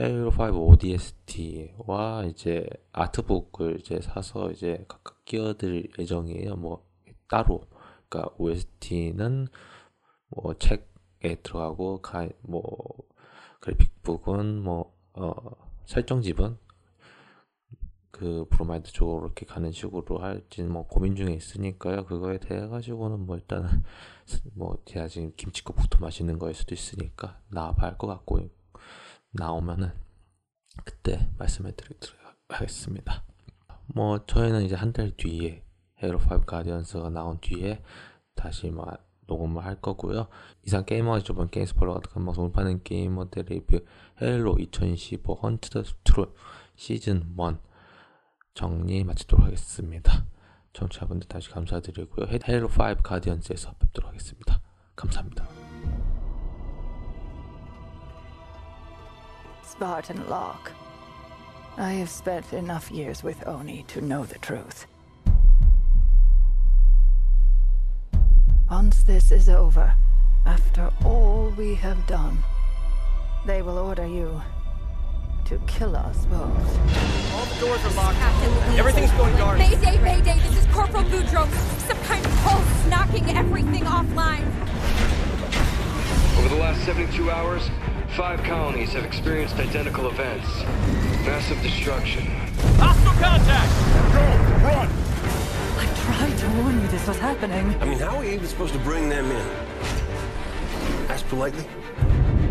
헤일로 5 ODST와 이제 아트북을 이제 사서 이제 각각 끼워드릴 예정이에요. 뭐 따로 그러니까 OST는 뭐 책에 들어가고 가, 뭐 graphic book은 뭐 어, 설정집은 그 브로마이드 쪽으로 이렇게 가는 식으로 할지는 뭐 고민 중에 있으니까요. 그거에 대해 가지고는 뭐 일단은 뭐 제가 지금 김치국부터 마시는 거일 수도 있으니까 나와봐야 할 것 같고 나오면은 그때 말씀해 드리도록 하겠습니다. 뭐 저희는 이제 한 달 뒤에 헤로 5 가디언스가 나온 뒤에 다시 뭐 녹음을 할 거고요. 이상 게이머가 저번 게임스포러 같은 방송을 파는 게이머들 리뷰 헤일로 2015 헌트 더 트롤 시즌 1 정리 마치도록 하겠습니다. 청취자분들 다시 감사드리고요. 헤일로 5 가디언스에서 뵙도록 하겠습니다. 감사합니다. Spartan Locke. I have spent enough years with Oni to know the truth. Once this is over, after all we have done, they will order you to kill us both. All the doors are locked. Captain Everything's going dark. Mayday, Mayday, this is Corporal Boudreaux. Some kind of pulse knocking everything offline. Over the last 72 hours, five colonies have experienced identical events. Massive destruction. Hostile contact! Go! Run! I tried to warn you this was happening. I mean, how are we even supposed to bring them in? Ask politely?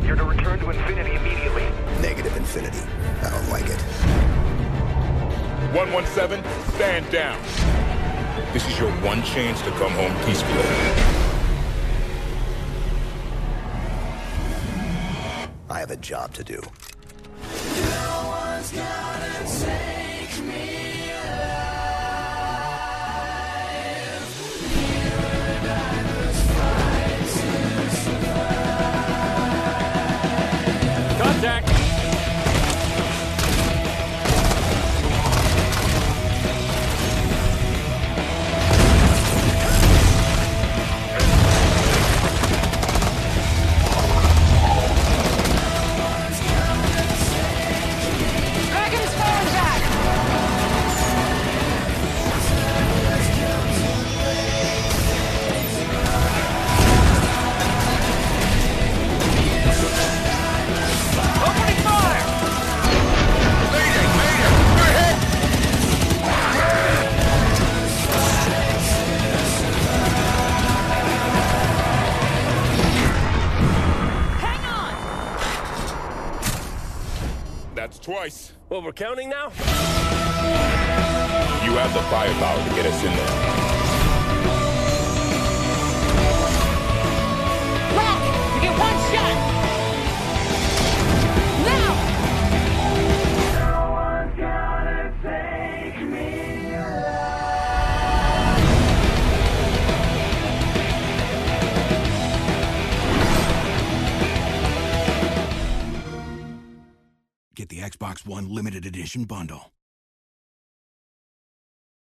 You're to return to Infinity immediately. Negative infinity. I don't like it. 117, stand down. This is your one chance to come home peacefully. I have a job to do. Contact! Twice. Well, we're counting now? You have the firepower to get us in there. Xbox One limited edition bundle.